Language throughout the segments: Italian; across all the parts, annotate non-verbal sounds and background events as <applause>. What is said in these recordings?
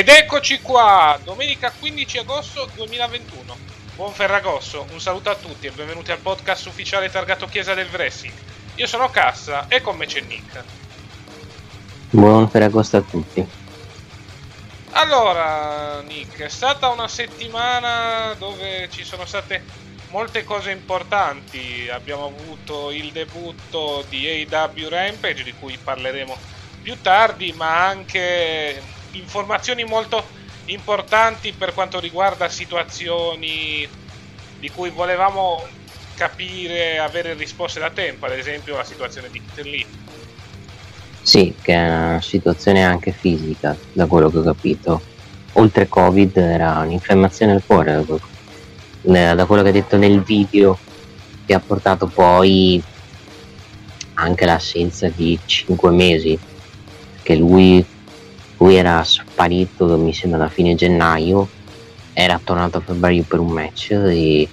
Ed eccoci qua, domenica 15 agosto 2021. Buon Ferragosto, un saluto a tutti e benvenuti al podcast ufficiale targato Chiesa del Wrestling. Io sono Cassa e con me c'è Nick. Buon Ferragosto a tutti. Allora, Nick, è stata una settimana dove ci sono state molte cose importanti. Abbiamo avuto il debutto di AW Rampage, di cui parleremo più tardi, ma anche informazioni molto importanti per quanto riguarda situazioni di cui volevamo capire, avere risposte da tempo, ad esempio la situazione di Peter. Sì, che è una situazione anche fisica, da quello che ho capito. Oltre Covid era un'infiammazione al cuore, da quello che ha detto nel video, che ha portato poi anche l'assenza di 5 mesi, che lui, lui era sparito, mi sembra, da fine gennaio, era tornato a febbraio per un match e,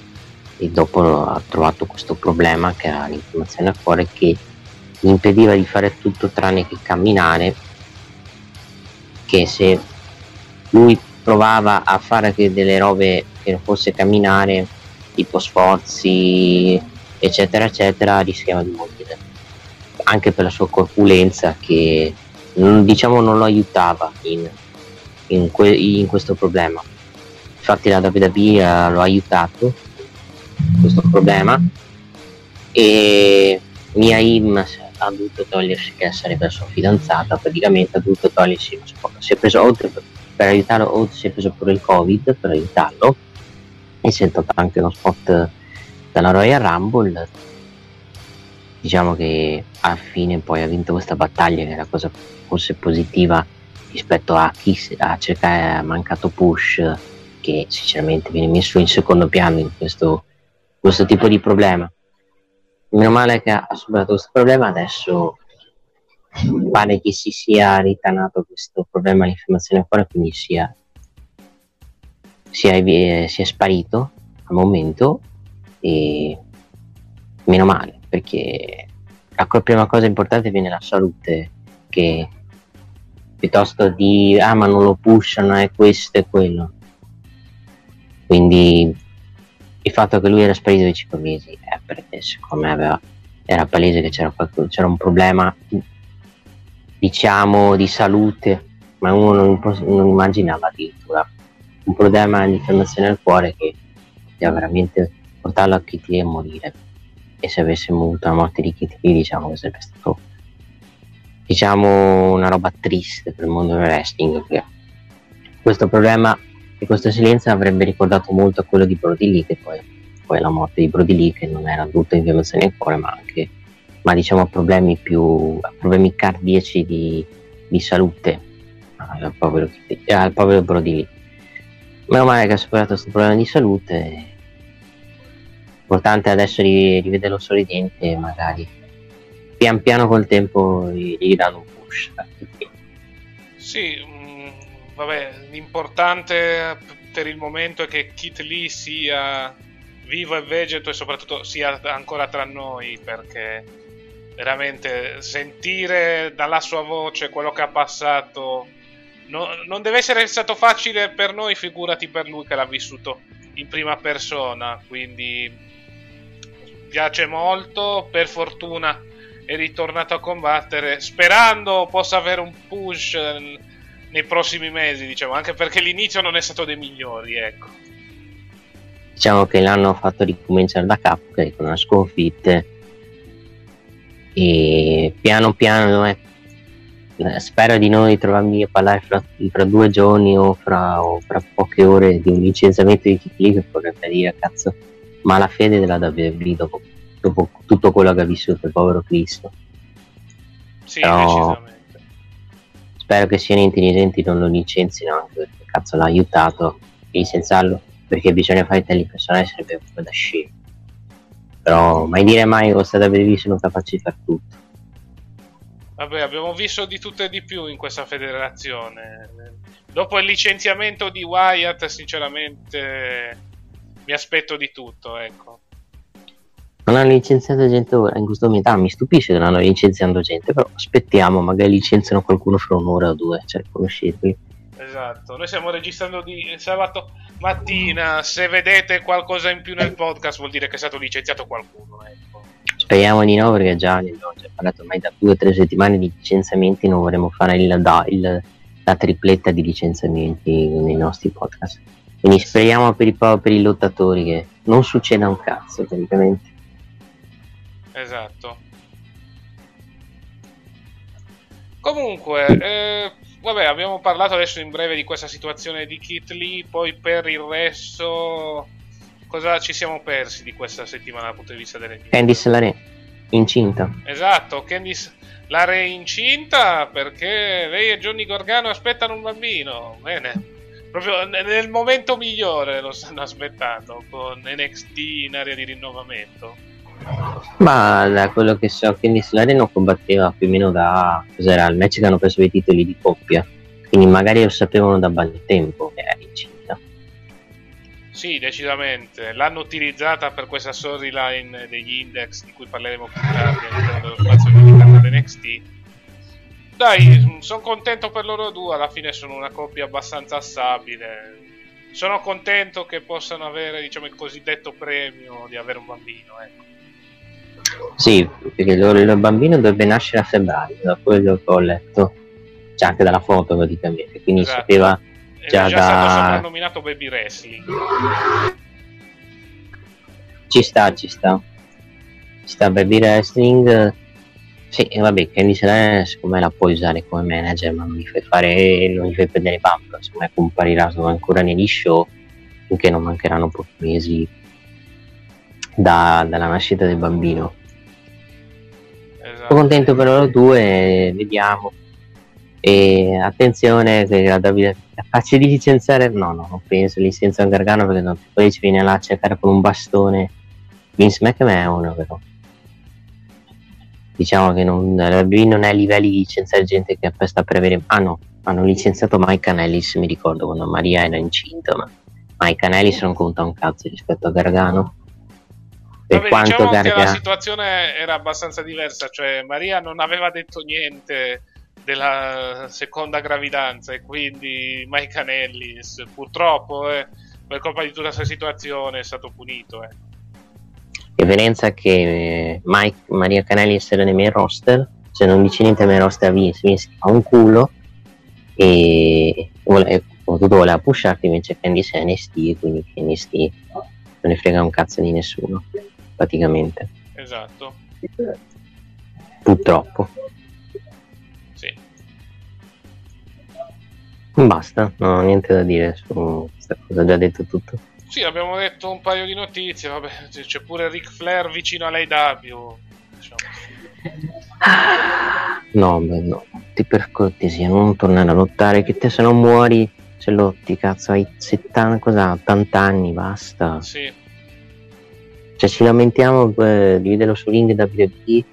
e dopo ha trovato questo problema che era l'infiammazione al cuore che gli impediva di fare tutto tranne che camminare che se lui provava a fare delle robe che non fosse camminare tipo sforzi eccetera eccetera rischiava di morire. Anche per la sua corpulenza che diciamo non lo aiutava in, in, que- in questo problema. Infatti la WWE eh, lo ha aiutato in questo problema e Mia Im ha dovuto togliersi che sarebbe la sua fidanzata praticamente ha dovuto togliersi si è preso oltre per, aiutarlo oltre si è preso pure il covid per aiutarlo e si è tolto anche uno spot dalla Royal Rumble diciamo che alla fine poi ha vinto questa battaglia che è la cosa forse positiva rispetto a chi a cercare mancato push che sinceramente viene messo in secondo piano in questo, questo tipo di problema. Meno male che ha superato questo problema adesso pare che si sia ritanato questo problema di infiammazione al cuore quindi sia sia, eh, sia sparito al momento e meno male perché la prima cosa importante viene la salute che piuttosto di ah ma non lo pushano è questo e quello quindi il fatto che lui era sparito di 5 mesi è perché secondo me aveva, era palese che c'era, qualcosa- c'era un problema diciamo di salute ma uno non, non immaginava addirittura un problema di infiammazione al cuore che poteva veramente portarlo a Lee e morire. E se avessimo avuto la morte di Kitty Lee, diciamo che sarebbe stato diciamo una roba triste per il mondo del wrestling. Questo problema e questo silenzio avrebbe ricordato molto a quello di Brody Lee, che poi, poi la morte di Brody Lee, che non era tutta infiammazione al cuore, ma anche ma diciamo problemi più problemi cardiaci di, di salute al povero, al povero Brody Lee. Meno male che ha superato questo problema di salute. Importante adesso rivederlo sorridente e magari pian piano col tempo gli danno un push. Sì, mh, mm, vabbè, l'importante per il momento è che Kit Lee sia vivo e vegeto e soprattutto sia ancora tra noi perché veramente sentire dalla sua voce quello che ha passato no, non deve essere stato facile per noi, figurati per lui che l'ha vissuto in prima persona, quindi piace molto, per fortuna è ritornato a combattere, sperando possa avere un push nei prossimi mesi, diciamo, anche perché l'inizio non è stato dei migliori, ecco. Diciamo che l'hanno fatto ricominciare da capo, con una sconfitta e piano piano eh, spero di non ritrovarmi a parlare fra, fra due giorni o fra, o fra, poche ore di un licenziamento di Kikli che vorrebbe dire cazzo ma la fede della WWE dopo, dopo tutto quello che ha vissuto il povero Cristo. Sì, Però, spero che siano intelligenti non lo licenzino anche perché cazzo l'ha aiutato. A licenziarlo perché bisogna fare tali personaggi sarebbe proprio da scemo. Però mai dire mai che questa WWE sono capaci di fare tutto. Vabbè, abbiamo visto di tutto e di più in questa federazione. Dopo il licenziamento di Wyatt, sinceramente, mi aspetto di tutto, ecco. Non hanno licenziato gente ora, in questo momento ah, mi stupisce che non hanno licenziato gente, però aspettiamo, magari licenziano qualcuno fra un'ora o due, cioè conoscerli. Esatto, noi stiamo registrando di sabato mattina, se vedete qualcosa in più nel podcast vuol dire che è stato licenziato qualcuno, ecco. Speriamo di no perché già ne abbiamo già parlato ormai da due o tre settimane di licenziamenti, non vorremmo fare il, da, il, la tripletta di licenziamenti nei nostri podcast. Quindi speriamo per i, per i lottatori che non succeda un cazzo praticamente. Esatto. Comunque, eh, vabbè, abbiamo parlato adesso in breve di questa situazione di Kit Lee, poi per il resto cosa ci siamo persi di questa settimana dal punto di vista delle news? Candice la re incinta. Esatto, Candice la re incinta perché lei e Johnny Gorgano aspettano un bambino. Bene. Proprio nel momento migliore lo stanno aspettando con NXT in area di rinnovamento. Ma da quello che so, Candice LeRae non combatteva più o meno da cos'era il match che hanno preso i titoli di coppia. Quindi magari lo sapevano da bel tempo che era incinta. Sì, decisamente. L'hanno utilizzata per questa storyline degli index di cui parleremo più tardi all'interno dello spazio dedicato ad NXT. Dai, sono contento per loro due, alla fine sono una coppia abbastanza stabile. Sono contento che possano avere, diciamo, il cosiddetto premio di avere un bambino, ecco. Sì, perché il bambino dovrebbe nascere a febbraio, da quello che ho letto, cioè anche dalla foto praticamente, quindi esatto. sapeva già, è già da... stato soprannominato Baby Wrestling. Ci sta, ci sta. Ci sta Baby Wrestling. Sì, vabbè, Candice Lane secondo me la puoi usare come manager, ma non gli fai fare, non gli fai prendere pump, secondo me comparirà ancora negli show, finché non mancheranno pochi mesi da, dalla nascita del bambino. Esatto. Sono contento per loro due, vediamo e attenzione che la Davide è capace di licenziare no no non penso licenzia un Gargano perché non, poi ci viene là a cercare con un bastone Vince McMahon però diciamo che non, la WWE non è a livelli di licenziare gente che sta per avere ah no hanno licenziato Mike Anellis mi ricordo quando Maria era incinta ma Mike Anellis non conta un cazzo rispetto a Gargano per Vabbè, quanto diciamo Gargano... che la situazione era abbastanza diversa cioè Maria non aveva detto niente della seconda gravidanza e quindi Mike Anellis purtroppo eh, per colpa di tutta questa situazione è stato punito eh. Differenza che eh, Mike, Maria Canellis era nei miei roster se non dice niente ai miei roster Vince, Vince fa un culo e vuole, tutto voleva pusharti invece Candice è NST quindi NST non ne frega un cazzo di nessuno, praticamente. Esatto. Purtroppo. Sì. Basta, non ho niente da dire su questa cosa, ho già detto tutto. Sì, abbiamo detto un paio di notizie, vabbè, c'è pure Ric Flair vicino all'AW. Diciamo. No, beh, no, ti per cortesia, non tornare a lottare, che te se non muori, se lotti, cazzo, hai 70, cosa, 80 anni, basta. Sì, Cioè ci lamentiamo eh, di vederlo su ring WWE,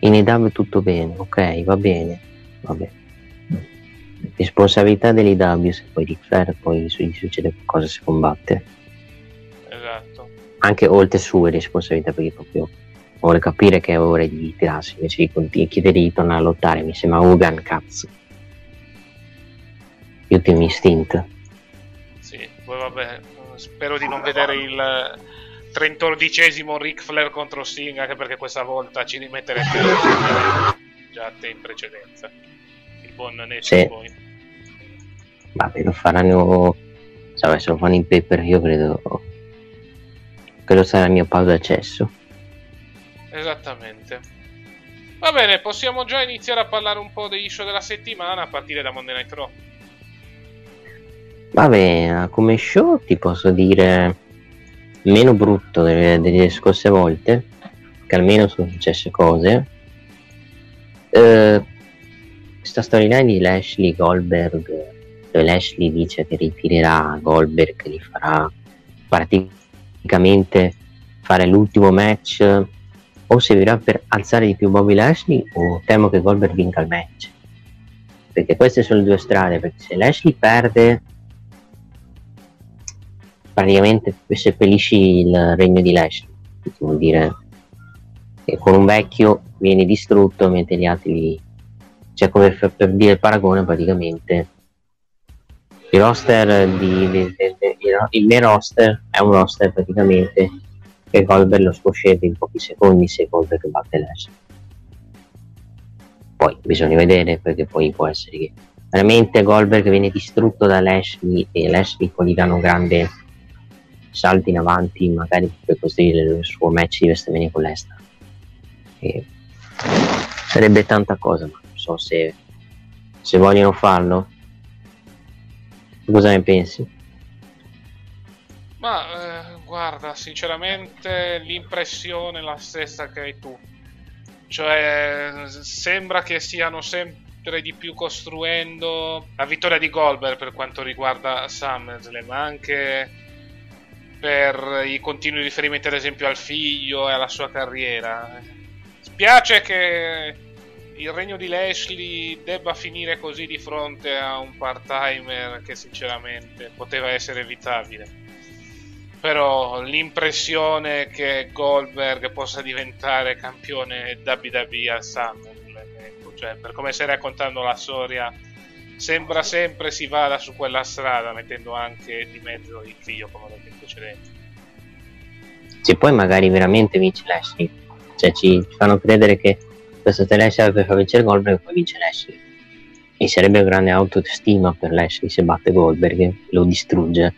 in EW tutto bene, ok, va bene, vabbè. Responsabilità dell'EW, se poi Ric Flair poi gli succede qualcosa se combatte. Anche oltre sue responsabilità, perché proprio vuole capire che è ora di tirarsi, invece di chiedere di tornare a lottare, mi sembra Hogan, cazzo. Ultimo istinto. Sì, poi vabbè, spero di non vedere il 14esimo Ric Flair contro Sting, anche perché questa volta ci rimetterebbe già a te in precedenza. Il buon Nature Sì. Boy. Vabbè, lo faranno. Se lo fanno in paper, io credo. Credo sarà il mio passo d'accesso. Esattamente. Va bene, possiamo già iniziare a parlare un po' degli show della settimana a partire da Monday Night Raw. Vabbè, come show ti posso dire meno brutto delle, delle scorse volte, che almeno sono successe cose. Eh, questa storyline di Lashley Goldberg, dove Lashley dice che ritirerà Goldberg, che li farà praticamente fare l'ultimo match, o servirà per alzare di più Bobby Lashley, o temo che Goldberg vinca il match. Perché queste sono le due strade, perché se Lashley perde praticamente seppellisci il regno di Lashley, vuol dire che con un vecchio viene distrutto mentre gli altri li... cioè come per, per dire il paragone praticamente il roster di, di- di- il- mio roster è un roster praticamente che Goldberg lo sposcete in pochi secondi se Goldberg batte Lashley poi bisogna vedere perché poi può essere che veramente Goldberg viene distrutto da Lashley e Lashley poi gli danno un grande salto in avanti magari per costruire il suo match di WrestleMania con l'Esta e sarebbe tanta cosa ma non so se, se vogliono farlo. Cosa ne pensi? Ma eh, guarda, sinceramente l'impressione è la stessa che hai tu. Cioè, sembra che stiano sempre di più costruendo la vittoria di Goldberg per quanto riguarda SummerSlam, ma anche per i continui riferimenti ad esempio al figlio e alla sua carriera. Spiace che il regno di Lashley debba finire così di fronte a un part-timer che sinceramente poteva essere evitabile però l'impressione che Goldberg possa diventare campione WWE a SummerSlam, ecco, cioè per come stai raccontando la storia, sembra sempre si vada su quella strada, mettendo anche di mezzo il figlio, come ho detto in precedenza. se poi magari veramente vince Lashley. Cioè ci fanno credere che questo te Lashley per far vincere Goldberg poi vince Lashley. E sarebbe grande autostima per Lashley se batte Goldberg lo distrugge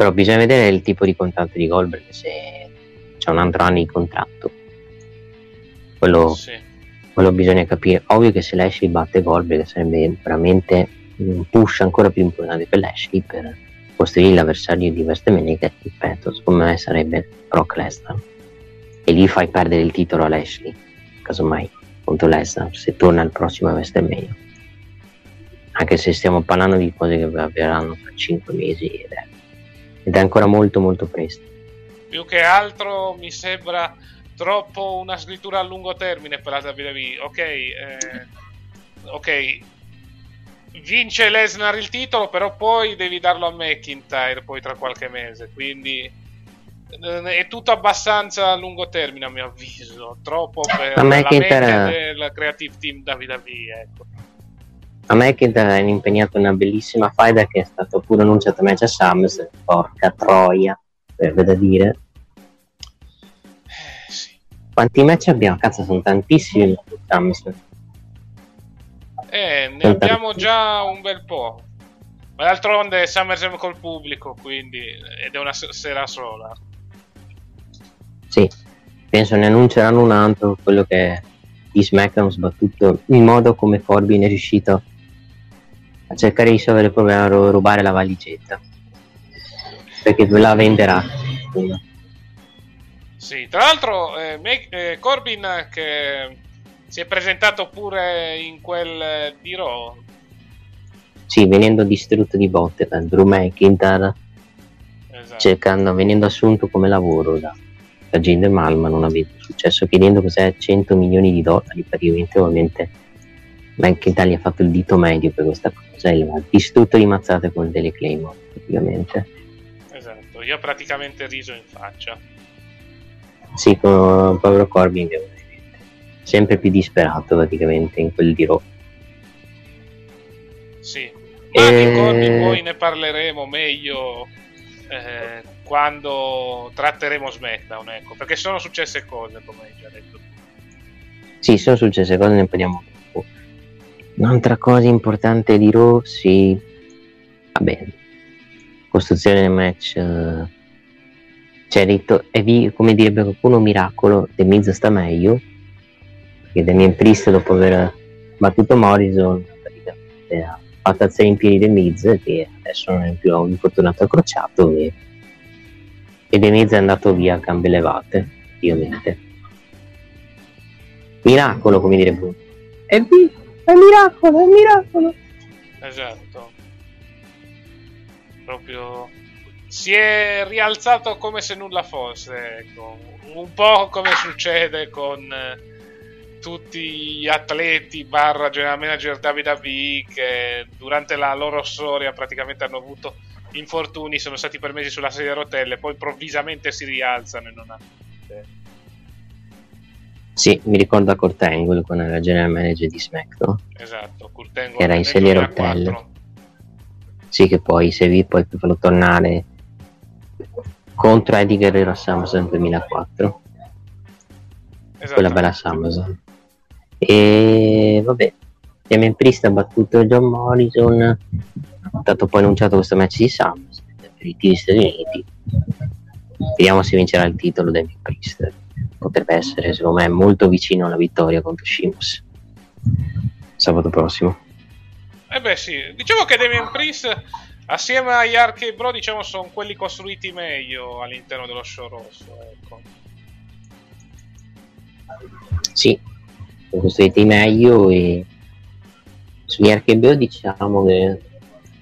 però bisogna vedere il tipo di contratto di Goldberg se c'è un altro anno di contratto. Quello, Sì. quello bisogna capire. Ovvio che se Lashley batte Goldberg sarebbe veramente un push ancora più importante per Lashley per costruire l'avversario di WrestleMania che ripeto secondo me sarebbe Brock Lesnar. E lì fai perdere il titolo a Lashley casomai contro Lesnar se torna al prossimo WrestleMania. Anche se stiamo parlando di cose che avverranno tra 5 mesi ed è, ed è ancora molto molto presto Più che altro mi sembra troppo una scrittura a lungo termine per la WWE. Ok, eh, ok, vince Lesnar il titolo, però poi devi darlo a McIntyre poi tra qualche mese. Quindi eh, è tutto abbastanza a lungo termine, a mio avviso. Troppo per la McIntyre- mente del creative team WWE. Ecco. A McIntyre è impegnato in una bellissima faida che è stato pure annunciato match a SummerSlam porca troia verrebbe da dire Eh, sì. quanti match abbiamo? cazzo sono tantissimi a SummerSlam Eh, ne Tanta- abbiamo già un bel po'. Ma d'altronde SummerSlam col pubblico, quindi ed è una se- sera sola. Sì, penso ne annunceranno un altro, quello che di SmackDown sbattuto il modo come Corbin è riuscito a cercare di risolvere il problema, ro- rubare la valigetta. Perché la venderà. Sì, tra l'altro eh, Me- eh, Corbin che si è presentato pure in quel eh, di Raw. Sì, venendo distrutto di botte da Drew McIntyre, Esatto. cercando, venendo assunto come lavoro da, da Jinder Mahal, ma non avendo successo, chiedendo cos'è 100 milioni di dollari, praticamente ovviamente McIntyre gli ha fatto il dito medio per questa cosa e l'ha distrutto di mazzate con delle Claymore, praticamente. Esatto, io ho praticamente riso in faccia. Sì, con Corbin che è sempre più disperato praticamente in quel di Raw. Sì. Ma di Eh. Corbin poi ne parleremo meglio eh, quando tratteremo SmackDown, ecco, perché sono successe cose, come hai già detto. Sì, sono successe cose, ne parliamo. Un'altra cosa importante di sì, vabbè, costruzione del match, eh, cioè detto, è vi- come direbbe qualcuno, miracolo, The Miz sta meglio, perché Damien Priest dopo aver battuto Morrison, praticamente ha fatto alzare in piedi The Miz, che adesso non è più un infortunato accrociato, e, e The Miz è andato via a gambe levate, ovviamente. Miracolo, come dire Bruno. È, è miracolo, è miracolo. Esatto. Proprio si è rialzato come se nulla fosse, ecco. Un po' come succede con eh, tutti gli atleti barra general manager WWE che durante la loro storia praticamente hanno avuto infortuni, sono stati permessi sulla sedia a rotelle, poi improvvisamente si rialzano e non hanno niente. Sì, mi ricordo a Kurt Angle quando era general manager di SmackDown. Esatto, Kurt Angle Che era in sedia a 2004. rotelle. Sì, che poi servì poi per farlo tornare contro Eddie Guerrero a SummerSlam 2004. Esatto. Quella bella SummerSlam. E vabbè, Damien Priest ha battuto John Morrison. È stato poi annunciato questo match di SummerSlam per i titoli Stati Uniti. Vediamo se vincerà il titolo Damien Priest. Potrebbe essere, secondo me, molto vicino alla vittoria contro Sheamus sabato prossimo. Eh beh sì, diciamo che Damien Priest assieme agli Arcade Bro diciamo sono quelli costruiti meglio all'interno dello show rosso, ecco. Sì, sono costruiti meglio e sugli RKBO diciamo che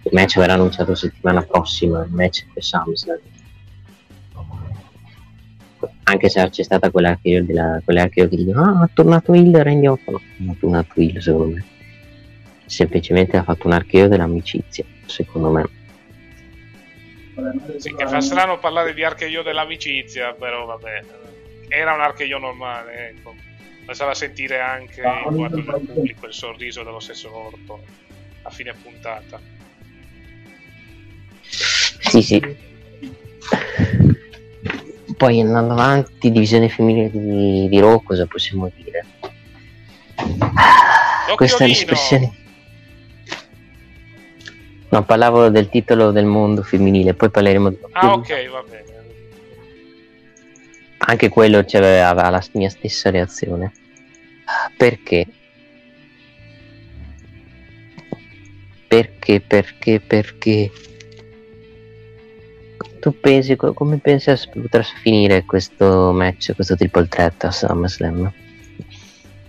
il match verrà annunciato settimana prossima, il match per SummerSlam. Anche se c'è stata quell'archeo della, quell'archeo che dicono ah è tornato il Randy Orton no, non è tornato il secondo me semplicemente ha fatto un archeo dell'amicizia secondo me Sì, che fa strano parlare di archeio dell'amicizia, però vabbè. Era un archeio normale, ecco. Bastava sentire anche il guardo del pubblico, il sorriso dello stesso Orton a fine puntata. Sì, sì. <laughs> Poi andando avanti, divisione femminile di, di Raw, cosa possiamo dire? Questa è L'occhiolino! l'espressione. No, parlavo del titolo del mondo femminile, poi parleremo di Ah, ok, va bene. Anche quello aveva la mia stessa reazione. Perché? Perché, perché, perché? Tu pensi, co- come pensi a potrà finire questo match, questo triple threat a SummerSlam?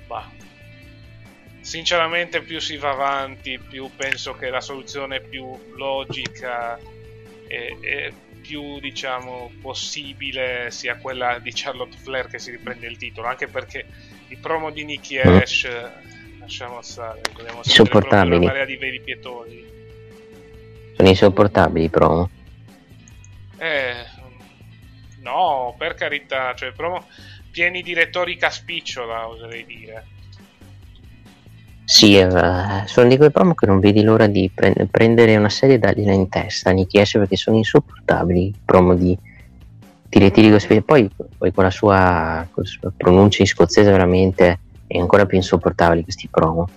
Ma sinceramente più si va avanti, più penso che la soluzione più logica e, e più diciamo possibile sia quella di Charlotte Flair che si riprende il titolo, anche perché i promo di Nicky Mm. Ash eh, lasciamo stare, Insopportabili. proprio una marea di veri pietosi. Sono insopportabili i promo. Eh, no, per carità, cioè promo pieni di retorica spicciola, oserei dire. Sì, eh, sono di quei promo che non vedi l'ora di pre- prendere una serie e dargliela in testa Nicky Ash perché sono insopportabili i promo di, di ritiri così. Poi, poi con, la sua, con la sua pronuncia in scozzese veramente è ancora più insopportabile questi promo.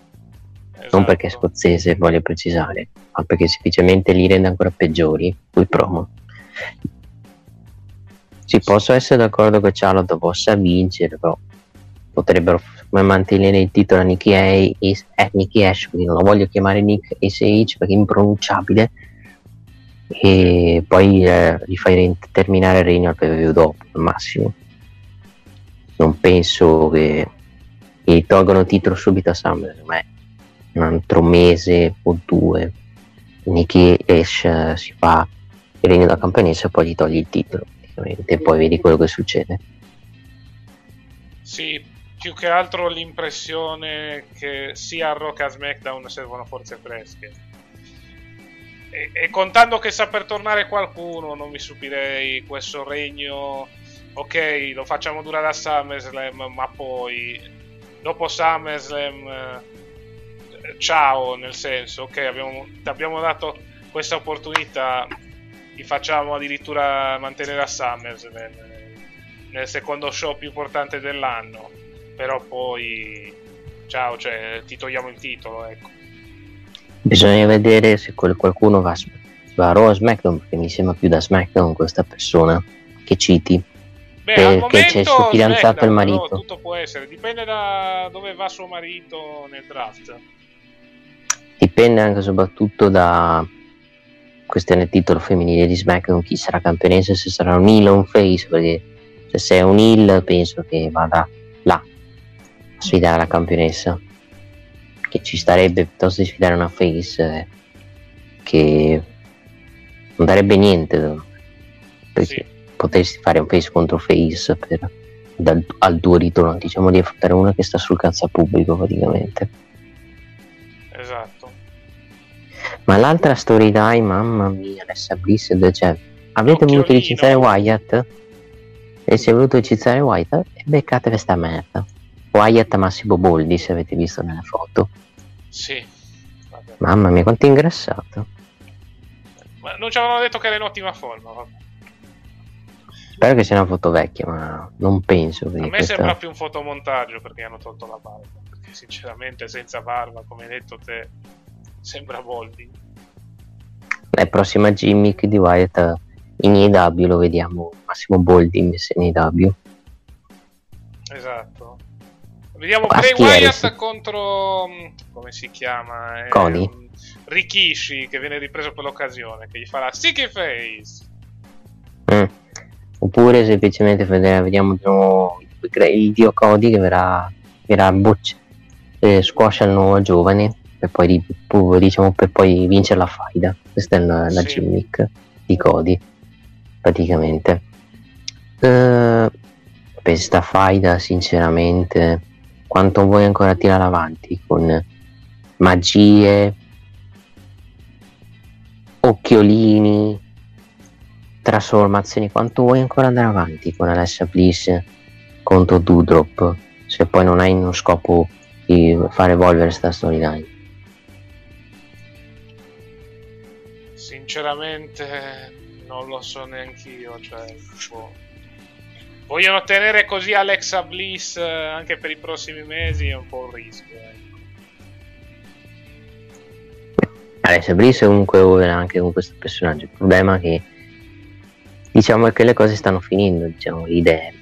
Eh, non perché è scozzese, voglio precisare, ma perché semplicemente li rende ancora peggiori quei promo. Sì, posso essere d'accordo che Charlotte possa vincere, però potrebbero mantenere il titolo a Nicky, a- eh, Nicky Ash, quindi non lo voglio chiamare Nick SH perché è impronunciabile, e poi eh, gli fai terminare il regno al PVV dopo, al massimo. Non penso che gli tolgono il titolo subito a Summer, ma un altro mese o due. Nicky Ash eh, si fa regno da campanessa e poi gli togli il titolo, e poi vedi quello che succede. Sì, più che altro l'impressione che sia a Rock che a SmackDown servono forze fresche. E, e, contando che sta per tornare qualcuno, non mi stupirei questo regno. Ok, lo facciamo durare a SummerSlam, ma poi dopo SummerSlam, eh, ciao, nel senso, ok, abbiamo, ti abbiamo dato questa opportunità, ti facciamo addirittura mantenere a SummerSlam nel, nel secondo show più importante dell'anno, però poi, ciao, cioè, ti togliamo il titolo, ecco. Bisogna vedere se qualcuno va, va a Raw o SmackDown, perché mi sembra più da SmackDown questa persona che citi. Beh, che c'è il suo fidanzato e il marito. No, tutto può essere, dipende da dove va suo marito nel draft. Dipende anche soprattutto da questione titolo femminile di SmackDown, chi sarà campionessa, se sarà un heel o un face, perché se sei un heel penso che vada là a sfidare la campionessa che ci starebbe piuttosto di sfidare una face eh, che non darebbe niente perché sì. potresti fare un face contro face per, dal, al tuo ritorno diciamo di affrontare una che sta sul cazzo pubblico praticamente ma l'altra storyline mamma mia Alessa Bliss cioè, avete voluto licenziare Wyatt e si è voluto licenziare Wyatt e beccate questa merda Wyatt Massimo Boldi se avete visto nelle foto sì. Vabbè. Mamma mia, quanto è ingrassato. Ma non ci avevano detto che era in ottima forma. Vabbè. Spero che sia una foto vecchia, ma non penso. A me questa... sembra più un fotomontaggio perché hanno tolto la barba. Perché sinceramente senza barba, come hai detto te, sembra Boldi. La prossima gimmick di Wyatt in EW lo vediamo Massimo Boldi messo in EW. Esatto. Vediamo Bray Wyatt contro. Mm, come si chiama? Cody. Eh, Rikishi che viene ripreso per l'occasione. Che gli fa la sticky face. Mm. Oppure semplicemente vediamo il dio Cody che verrà, verrà boccia, eh, squascia il nuovo giovane per poi, diciamo, per poi vincere la faida. Questa è la, la sì. gimmick di Cody, praticamente. Uh, per sta faida, sinceramente quanto vuoi ancora tirare avanti con magie, occhiolini, trasformazioni, quanto vuoi ancora andare avanti con Alessia Bliss contro Dudrop se poi non hai uno scopo di far evolvere questa storyline? Sinceramente non lo so neanche io, cioè, boh vogliono tenere così Alexa Bliss eh, anche per i prossimi mesi è un po' un rischio. Ecco. Alexa Bliss è comunque over anche con questo personaggio. Il problema è che diciamo che le cose stanno finendo, diciamo, le idee,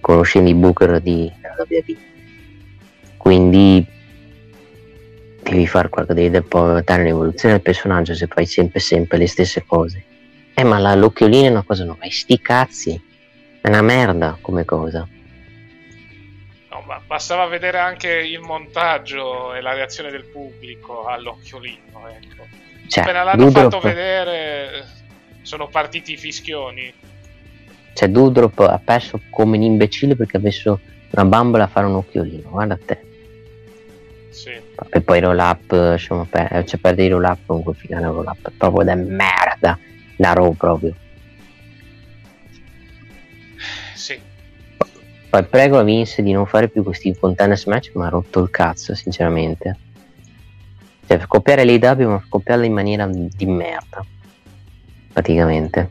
conoscendo i booker di WWE. Quindi devi fare qualcosa, devi portare un'evoluzione del personaggio se fai sempre sempre le stesse cose. Eh ma la, l'occhiolino è una cosa nuova, sti cazzi è una merda come cosa. No, ma bastava vedere anche il montaggio e la reazione del pubblico all'occhiolino. Ecco. Cioè, Appena l'hanno Dudrop... fatto vedere, sono partiti i fischioni. Cioè, Dudrop ha perso come un imbecille perché ha messo una bambola a fare un occhiolino. Guarda te. Sì. E poi roll up, lasciamo per... cioè perdere il roll up comunque finale roll up proprio da merda. Da Raw proprio. Poi prego a Vince di non fare più questi contenders match, ma ha rotto il cazzo, sinceramente. Cioè, copiare l'AW, ma copiarla in maniera di merda. Praticamente.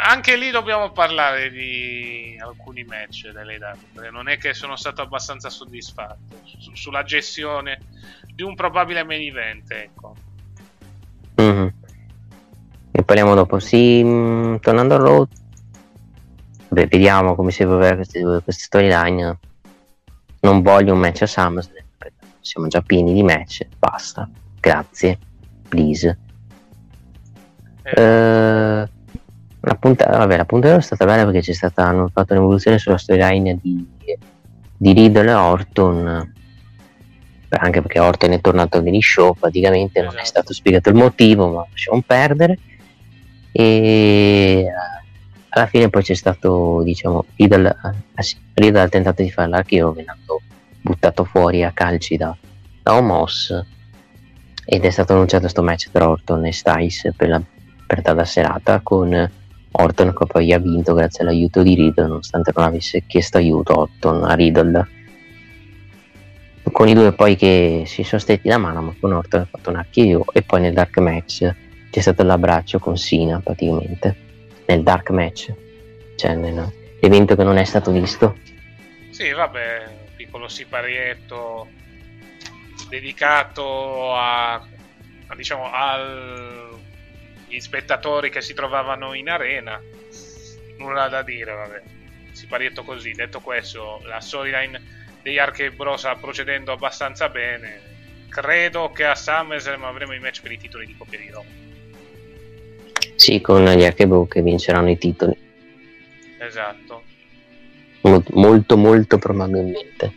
Anche lì dobbiamo parlare di alcuni match delle date, non è che sono stato abbastanza soddisfatto su- sulla gestione di un probabile main event, ecco. Mhm. Ne parliamo dopo. Sì, mh, tornando a Raw, beh, vediamo come si evolverà queste, due- queste storyline. Non voglio un match a SummerSlam, siamo già pieni di match. Basta, grazie, please. Eh, Eh, la puntata, vabbè, la puntata è stata bella perché c'è stata, hanno fatto un'evoluzione sulla storyline di, di Riddle e Orton. Anche perché Orton è tornato negli show, praticamente non è Esatto. stato spiegato il motivo, ma lasciamo perdere. E eh, alla fine poi c'è stato, diciamo, Riddle, eh, Riddle ha tentato di fare l'archivio, venendo buttato fuori a calci da, da Omos ed è stato annunciato sto match tra Orton e Styles per la per tale serata con Orton che poi ha vinto grazie all'aiuto di Riddle nonostante non avesse chiesto aiuto Orton a Riddle. Con i due poi che si sono stretti la mano ma con Orton ha fatto un archivio e poi nel dark match c'è stato l'abbraccio con Sina praticamente. Nel dark match cioè nell'evento che non è stato visto. Sì, vabbè, piccolo siparietto dedicato a, a, diciamo agli spettatori che si trovavano in arena. Nulla da dire, vabbè. Siparietto così. Detto questo, la storyline degli Arcade Bros sta procedendo abbastanza bene. Credo che a SummerSlam avremo i match per i titoli di coppia di Raw. sì con gli Archebook che vinceranno i titoli Esatto. Mol- molto molto probabilmente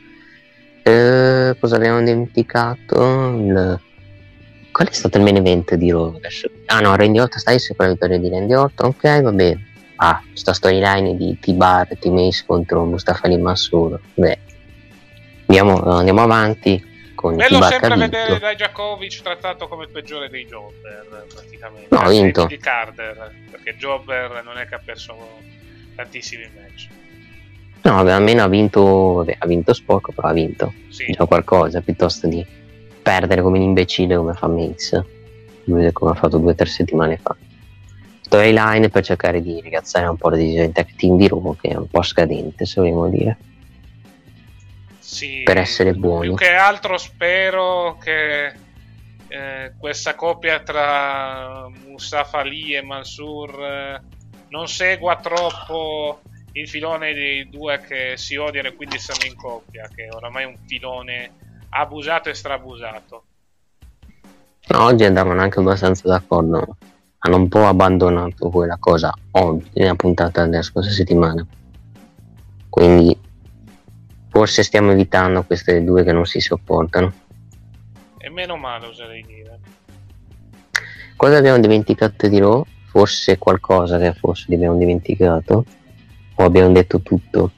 Eh, cosa abbiamo dimenticato Il- qual è stato il main event di Raw ah no Randy Orton stai su quella vittoria di Randy Orton ok va bene ah sta storyline di T-Bar T-Mace contro Mustafa Ali Mansur beh andiamo, andiamo avanti con Bello T-Bar sempre vinto vedere Dijakovic trattato come il peggiore dei Jobber, praticamente. No, vinto. di Carter, perché Jobber non è che ha perso tantissimi match. no vabbè, almeno ha vinto vabbè, ha vinto poco però ha vinto Sì, già qualcosa piuttosto di perdere come un imbecille come fa Mace come ha fatto due o tre settimane fa storyline per cercare di rigazzare un po' la divisione tech team di Roma che è un po' scadente se vogliamo dire sì. per essere buoni. Più che altro spero che eh, questa coppia tra Mustafa Ali e Mansur eh, non segua troppo il filone dei due che si odiano e quindi stanno in coppia, che è oramai un filone abusato e strabusato. No, oggi andavano anche abbastanza d'accordo hanno un po' abbandonato quella cosa oggi nella puntata della scorsa settimana quindi forse stiamo evitando queste due che non si sopportano E meno male, oserei dire. Cosa abbiamo dimenticato di Raw? Forse qualcosa che forse abbiamo dimenticato? O abbiamo detto tutto?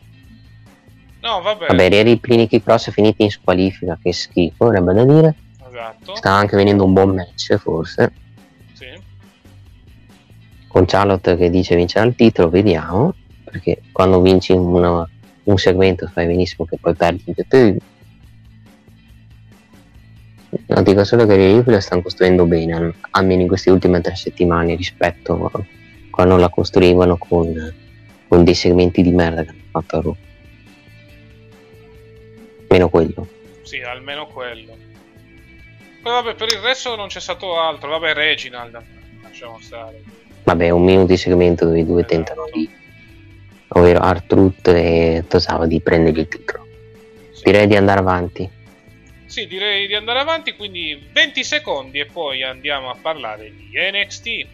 No, vabbè, Vabbè, ieri primi cross finiti in squalifica, che schifo, avrebbe da dire. esatto. Sta anche venendo un buon match, forse. Sì. Con Charlotte che dice vincerà il titolo, vediamo. Perché quando vinci una- un segmento sai benissimo che poi perdi in tutti. No, dico solo che i Ripley la stanno costruendo bene, al- almeno in queste ultime tre settimane rispetto a quando la costruivano con, con dei segmenti di merda che hanno fatto a Raw. Meno quello. Sì, almeno quello. Poi vabbè, per il resto non c'è stato altro. Vabbè, Reginald, lasciamo stare. Vabbè, un minuto di segmento dove i due Esatto. tentano di, ovvero Artruth e Tosawa, di prendere il titolo. Sì. Direi di andare avanti. Sì, direi di andare avanti, quindi 20 secondi e poi andiamo a parlare di NXT.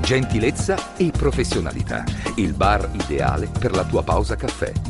Gentilezza e professionalità. Il bar ideale per la tua pausa caffè.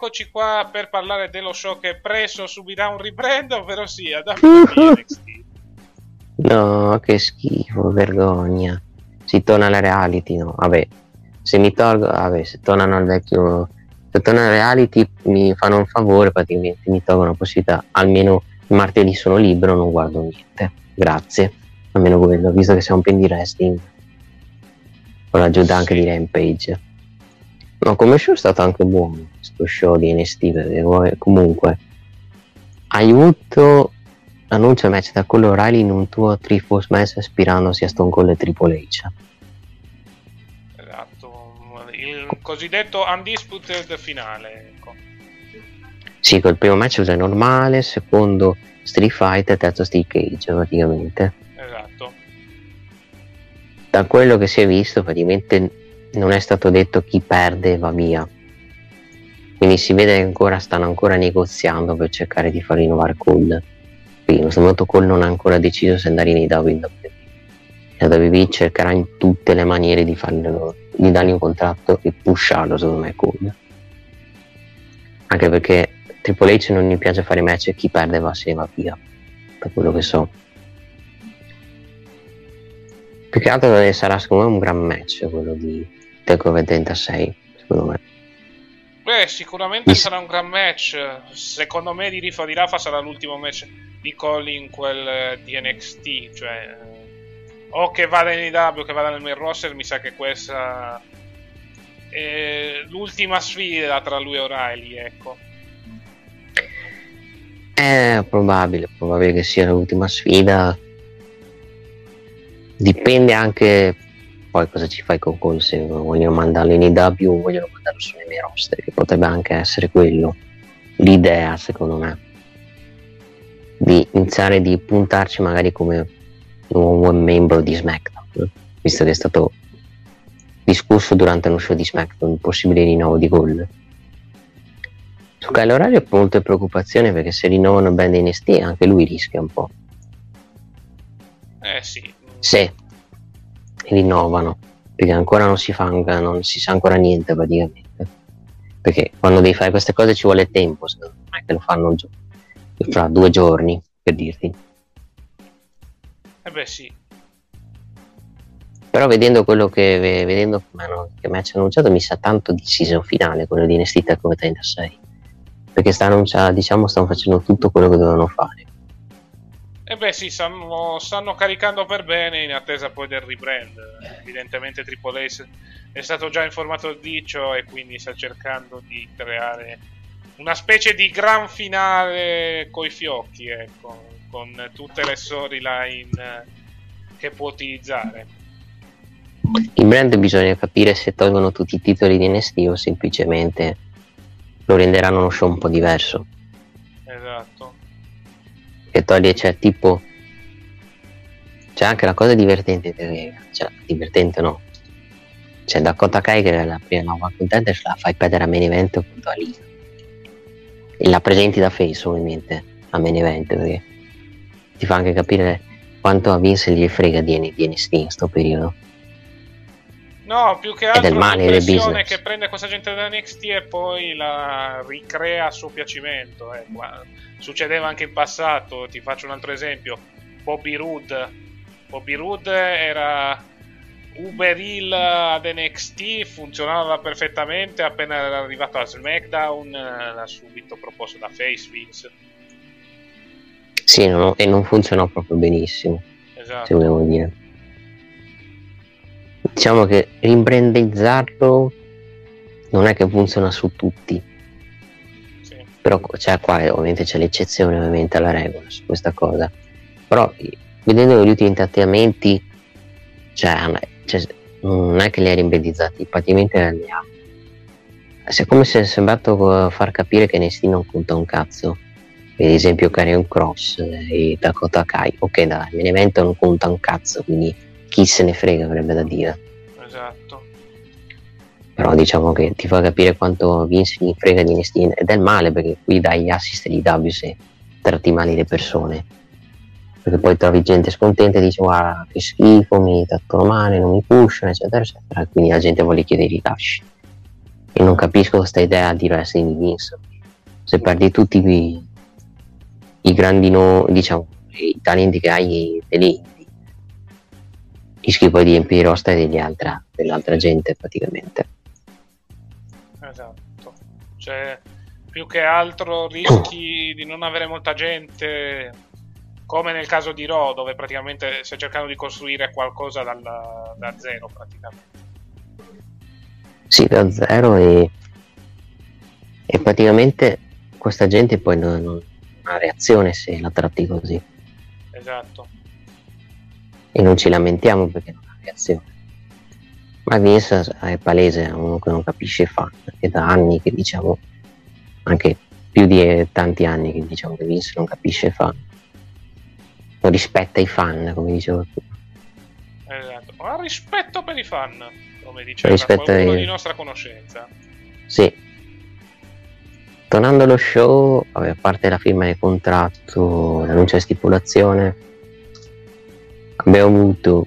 Eccoci qua per parlare dello show che presto subirà un rebrand, ovvero sia <laughs> NXT. No, che schifo, vergogna. Si torna alla reality, no? Vabbè, se mi tolgo, vabbè, se tornano al vecchio se torna reality mi fanno un favore praticamente mi tolgono la possibilità almeno martedì sono libero non guardo niente grazie almeno quello visto che siamo pieni di wrestling con l'aggiunta anche di Rampage ma come show è stato anche buono questo show di NST perché comunque hai avuto annuncia match da quello O'Reilly in un tuo Triforce match ispirandosi a Stone Cold e Triple H il cosiddetto undisputed finale. Ecco. Sì, quel primo match usa normale, secondo Street Fighter, terzo Steel Cage praticamente. Esatto. Da quello che si è visto praticamente non è stato detto chi perde va via. Quindi si vede che ancora stanno ancora negoziando per cercare di far rinnovare Cole. Quindi in questo momento Cole non ha ancora deciso se andare in WWE. La WWE cercherà in tutte le maniere di farlo di dargli un contratto e pusharlo secondo me Cole anche perché Triple H non gli piace fare match e chi perde va se va via per quello che so più che altro sarà secondo me un gran match quello di Takeover 36 secondo me Beh, sicuramente sarà un gran match. Secondo me di Rifa di Rafa sarà l'ultimo match di Cole in quel di NXT. Cioè, o che vada in IW o che vada nel main roster, mi sa che questa è l'ultima sfida tra lui e O'Reilly, ecco. È probabile, probabile che sia l'ultima sfida. Dipende anche poi cosa ci fai con Cole, se vogliono mandarlo in IW o vogliono mandarlo sui miei roster, che potrebbe anche essere quello l'idea, secondo me. Di iniziare di puntarci magari come nuovo membro di SmackDown, visto che è stato discusso durante uno show di SmackDown il possibile rinnovo di Gold. Su Kyle O'Reilly ho molte preoccupazioni perché se rinnovano band NST anche lui rischia un po'. Eh sì. Se rinnovano, perché ancora non si fa, non si sa ancora niente praticamente. Perché quando devi fare queste cose ci vuole tempo, non è che lo fanno fra due giorni, per dirti. Eh beh sì. Però vedendo quello che vedendo che match annunciato mi sa tanto di season finale, quello di NXT come 36. Perché sta annunciando, diciamo, stanno facendo tutto quello che dovevano fare. Eh beh sì, stanno, stanno, caricando per bene in attesa poi del rebrand. Evidentemente Triple H è stato già informato di ciò e quindi sta cercando di creare una specie di gran finale coi fiocchi, ecco con tutte le storyline che può utilizzare. Il brand bisogna capire se tolgono tutti i titoli di NST o semplicemente lo renderanno uno show un po' diverso. Che toglie, cioè, tipo. C'è anche la cosa divertente, cioè, divertente no. C'è Dakota Kai che è la prima nuova contender, la fai perdere a main event appunto a lì. E la presenti da face ovviamente a main event perché ti fa anche capire quanto a Vince gli frega di, di NXT in questo periodo. No, più che altro l'impressione che prende questa gente da NXT e poi la ricrea a suo piacimento. Eh. Succedeva anche in passato, ti faccio un altro esempio. Bobby Roode. Bobby Roode era Uber Hill ad NXT, funzionava perfettamente, appena era arrivato a SmackDown l'ha subito proposto da Face Vince sì, no, e non funzionò proprio benissimo. Esatto. Se vogliamo dire. Diciamo che rimbrandizzarlo non è che funziona su tutti. Sì. Però cioè, qua ovviamente c'è l'eccezione ovviamente alla regola su questa cosa. Però vedendo gli ultimi trattamenti, cioè, cioè, non è che li ha rimbrandizzati, praticamente li ha. È come se è sembrato far capire che NXT non conta un cazzo ad esempio Carrion Cross e Dakota Kai ok dai me ne evento non conta un cazzo quindi chi se ne frega avrebbe da dire. Esatto. Però diciamo che ti fa capire quanto Vince gli frega di NXT ed è il male perché qui dai assist di W se tratti male le persone. Perché poi trovi gente scontenta e dice guarda che schifo mi trattano male non mi pushano eccetera eccetera quindi la gente vuole chiedere i lasci e non capisco questa idea di wrestling di Vince. Se perdi tutti i i grandi no, diciamo i talenti che hai te li rischi poi di riempire roster degli altra, dell'altra gente praticamente esatto Cioè, più che altro rischi di non avere molta gente, come nel caso di Raw, dove praticamente stai cercando di costruire qualcosa dal, da zero praticamente. Sì, da zero e, e praticamente questa gente poi non, non ha reazione se la tratti così. Esatto. E non ci lamentiamo perché non ha reazione. Ma Vince è palese, è uno che non capisce i fan, è da anni che diciamo, anche più di tanti anni che diciamo che Vince non capisce fan. Non rispetta i fan, come dicevo prima. Esatto, ma rispetto per i fan, come diceva Rispetto qualcuno ai- di nostra conoscenza. Sì. Tornando allo show, vabbè, a parte la firma del contratto, l'annuncio di stipulazione, abbiamo avuto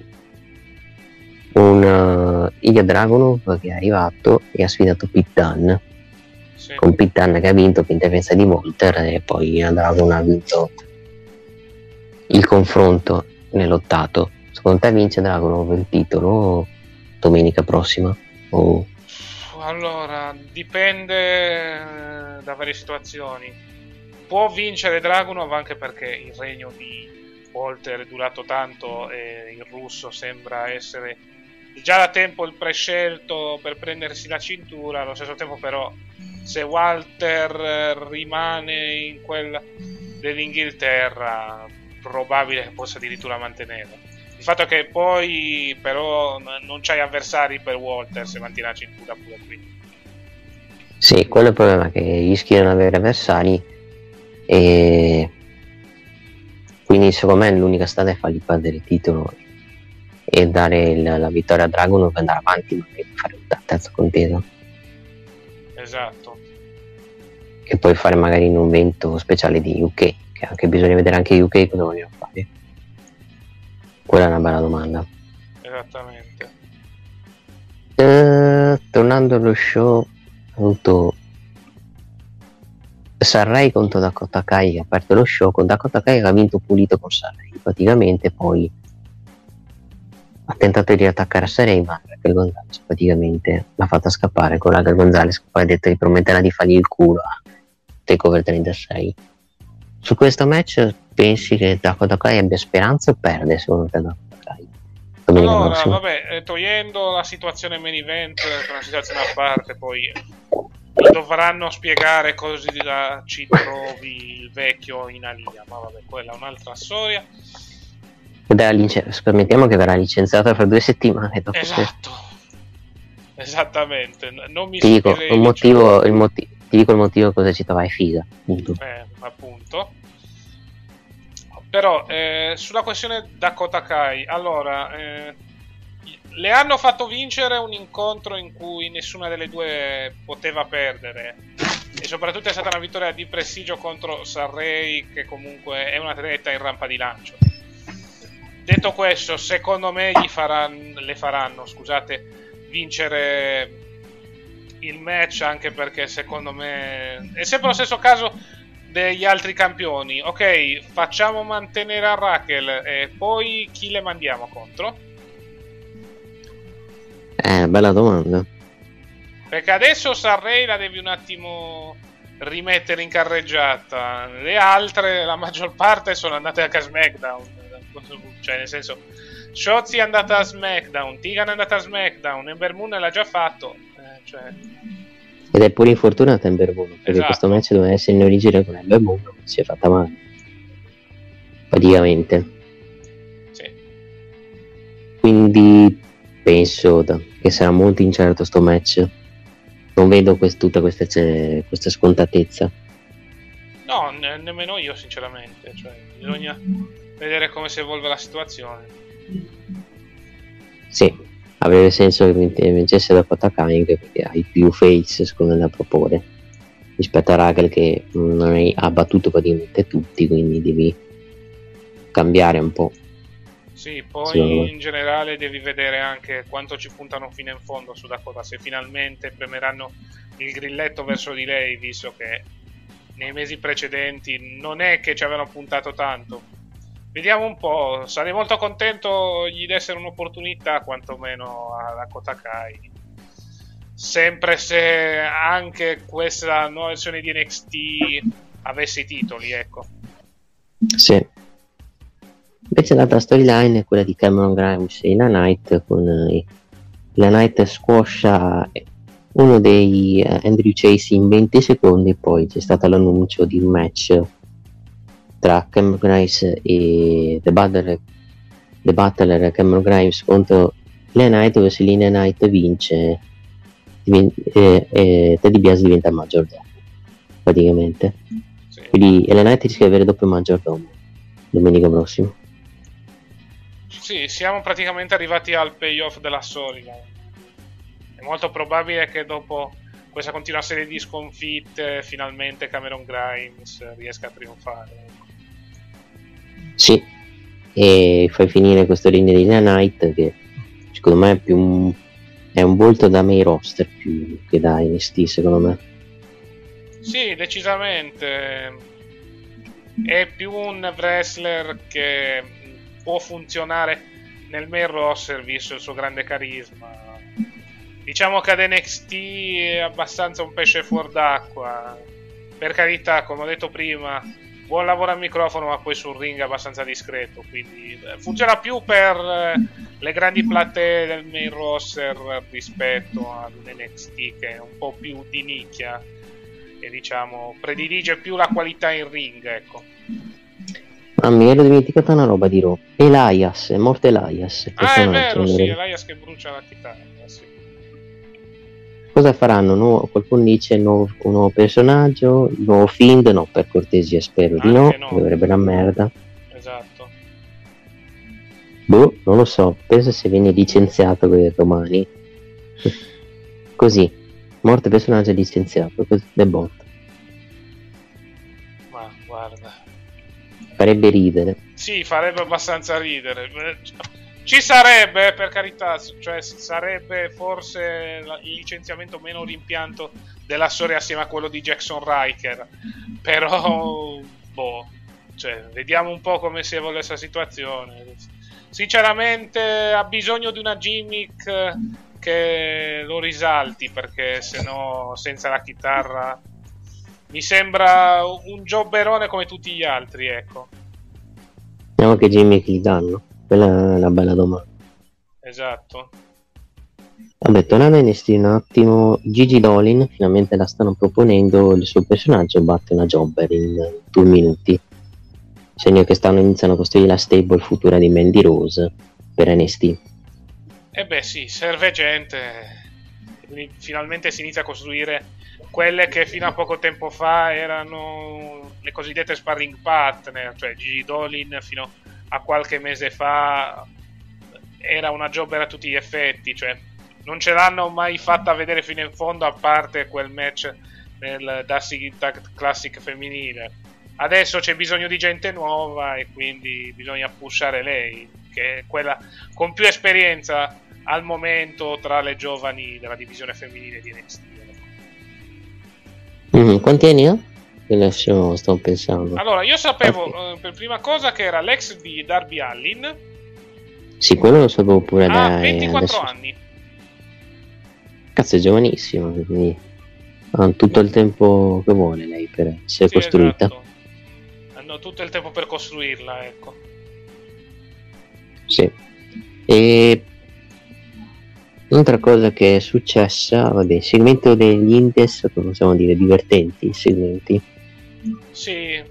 un Ilya Dragunov che è arrivato e ha sfidato Pete Dunne, Sì. con Pete Dunne che ha vinto per interferenza di Walter e poi Dragunov ha vinto il confronto nell'ottato. Secondo te vince Dragunov il titolo domenica prossima? O Allora, dipende eh, da varie situazioni. Può vincere Dragunov anche perché il regno di Walter è durato tanto e il russo sembra essere già da tempo il prescelto per prendersi la cintura. Allo stesso tempo, però, se Walter rimane in quella dell'Inghilterra, probabile che possa addirittura mantenerla. Il fatto che poi, però, non c'hai avversari per Walter se mantiene la cintura pure qui. Sì, quello è il problema, che rischi di non avere avversari e quindi secondo me l'unica strada è fargli perdere il titolo e dare il- la vittoria a Dragon per andare avanti, magari fare un terzo conteso Esatto. e poi fare magari un evento speciale di UK, che anche bisogna vedere anche UK cosa vogliono fare. Quella è una bella domanda. Esattamente. Eh, tornando allo show, ho avuto Sarray contro Dakota Kai ha aperto lo show con Dakota Kai che ha vinto pulito con Sarray praticamente poi ha tentato di attaccare Sarray ma Raquel Gonzalez praticamente l'ha fatta scappare con Raquel Gonzalez che poi ha detto di prometterà di fargli il culo a Takeover 36 su questo match pensi che Dakota Kai abbia speranza o perde secondo te Dakota Kai? Domenica Allora, prossima? vabbè, eh, togliendo la situazione main event, una situazione a parte, poi dovranno spiegare cosa ci trovi il vecchio in Alia, ma vabbè, quella è un'altra storia. Lice- scommettiamo che verrà licenziata per due settimane dopo. Esatto. Esattamente, n- non mi Ti dico, il motivo, il moti- ti dico il motivo cosa ci trovai figa. appunto. Eh, appunto. Però eh, sulla questione Dakota Kai, allora, eh, le hanno fatto vincere un incontro in cui nessuna delle due poteva perdere. E soprattutto è stata una vittoria di prestigio contro Sarrey, che comunque è un atleta in rampa di lancio. Detto questo, secondo me faranno, le faranno, scusate, vincere il match anche perché secondo me è sempre lo stesso caso degli altri campioni. Ok, facciamo mantenere a Raquel e poi chi le mandiamo contro? Eh, bella domanda. Perché adesso Sarrey la devi un attimo rimettere in carreggiata. Le altre, la maggior parte, sono andate anche a SmackDown. Cioè, nel senso, Shotzi è andata a SmackDown, Tigan è andata a SmackDown, Ember Moon l'ha già fatto. Eh, cioè, Ed è pure infortunata Ember Moon, perché Esatto. questo match doveva essere in origine con Ember Moon, si è fatta male. Praticamente. sì. Quindi penso da- che sarà molto incerto sto match. Non vedo quest- tutta questa, ce- questa scontatezza. No, ne- nemmeno io, sinceramente. Cioè, bisogna vedere come si evolve la situazione. Sì, avrebbe senso che vince- vincesse Dakota Kai anche perché hai più face secondo me da proporre rispetto a Raquel che non hai, ha battuto praticamente tutti quindi devi cambiare un po' Sì, poi in generale devi vedere anche quanto ci puntano fino in fondo su Dakota, se finalmente premeranno il grilletto verso di lei, visto che nei mesi precedenti non è che ci avevano puntato tanto. Vediamo un po', sarei molto contento gli dessero un'opportunità quantomeno a Dakota Kai. sempre se anche questa nuova versione di NXT avesse i titoli, ecco. Sì. Invece l'altra storyline è quella di Cameron Grimes e la Knight con eh, la Knight squascia uno dei uh, Andrew Chase in 20 secondi e poi c'è stato l'annuncio di un match tra Cameron Grimes e The Butler, The Butler Cameron Grimes contro Lea Knight dove se Lea Knight vince divin- eh, eh, Teddy Bias diventa maggiordomo praticamente sì. quindi Lea Knight rischia di avere doppio maggiordomo domenica prossima sì, siamo praticamente arrivati al payoff della storyline. È molto probabile che dopo questa continua serie di sconfitte finalmente Cameron Grimes riesca a trionfare. Sì, e fai finire questa linea di Knight che secondo me è più un, è un volto da main roster più che da NST secondo me. Sì, decisamente. È più un wrestler che può funzionare nel main roster visto il suo grande carisma. Diciamo che ad NXT è abbastanza un pesce fuor d'acqua. Per carità, come ho detto prima, buon lavoro al microfono, ma poi sul ring è abbastanza discreto. Quindi eh, funziona più per eh, le grandi platee del main roster rispetto all'NXT, che è un po' più di nicchia e diciamo predilige più la qualità in ring, ecco. Ah, mi ero dimenticato una roba di Raw. Elias, è morto Elias. Ah, è vero, sì, Elias che brucia la chitarra, sì. Cosa faranno? Nuovo, qualcuno dice nuovo, un nuovo personaggio, nuovo Find? No, per cortesia, spero Anche di no, no. dovrebbe una merda. Esatto. Boh, non lo so, penso se viene licenziato domani. <laughs> Così, morte personaggio licenziato, così, the bot. Ma guarda farebbe ridere. Sì, farebbe abbastanza ridere. Ci sarebbe, per carità, cioè sarebbe forse il licenziamento meno rimpianto della storia assieme a quello di Jackson Riker. Però, boh, cioè, vediamo un po' come si evolve questa situazione. Sinceramente ha bisogno di una gimmick che lo risalti perché se no senza la chitarra mi sembra un jobberone come tutti gli altri, ecco. Vediamo che gimmick gli danno. Quella è una bella domanda. Esatto. Vabbè, tornando a NXT un attimo, Gigi Dolin finalmente la stanno proponendo, il suo personaggio batte una jobber in due minuti. Segno che stanno iniziando a costruire la stable futura di Mandy Rose per NXT. E eh beh sì, serve gente. Finalmente si inizia a costruire quelle che fino a poco tempo fa erano le cosiddette sparring partner, cioè Gigi Dolin fino a qualche mese fa era una jobber a tutti gli effetti, cioè non ce l'hanno mai fatta vedere fino in fondo a parte quel match nel Dusty Classic femminile. Adesso c'è bisogno di gente nuova e quindi bisogna pushare lei, che è quella con più esperienza al momento tra le giovani della divisione femminile di NXT. Mm, quanti anni ha? Adesso sto pensando. Allora, io sapevo eh, per prima cosa che era l'ex di Darby Allin. Sì, quello lo sapevo pure da... Ha 24 adesso... anni. Cazzo, è giovanissimo, quindi ha tutto il tempo che vuole lei per essere sì, costruita. Esatto. Hanno tutto il tempo per costruirla, ecco. Sì. E Un'altra cosa che è successa, vabbè, segmento degli Indes, come possiamo dire, divertenti segmenti. Sì.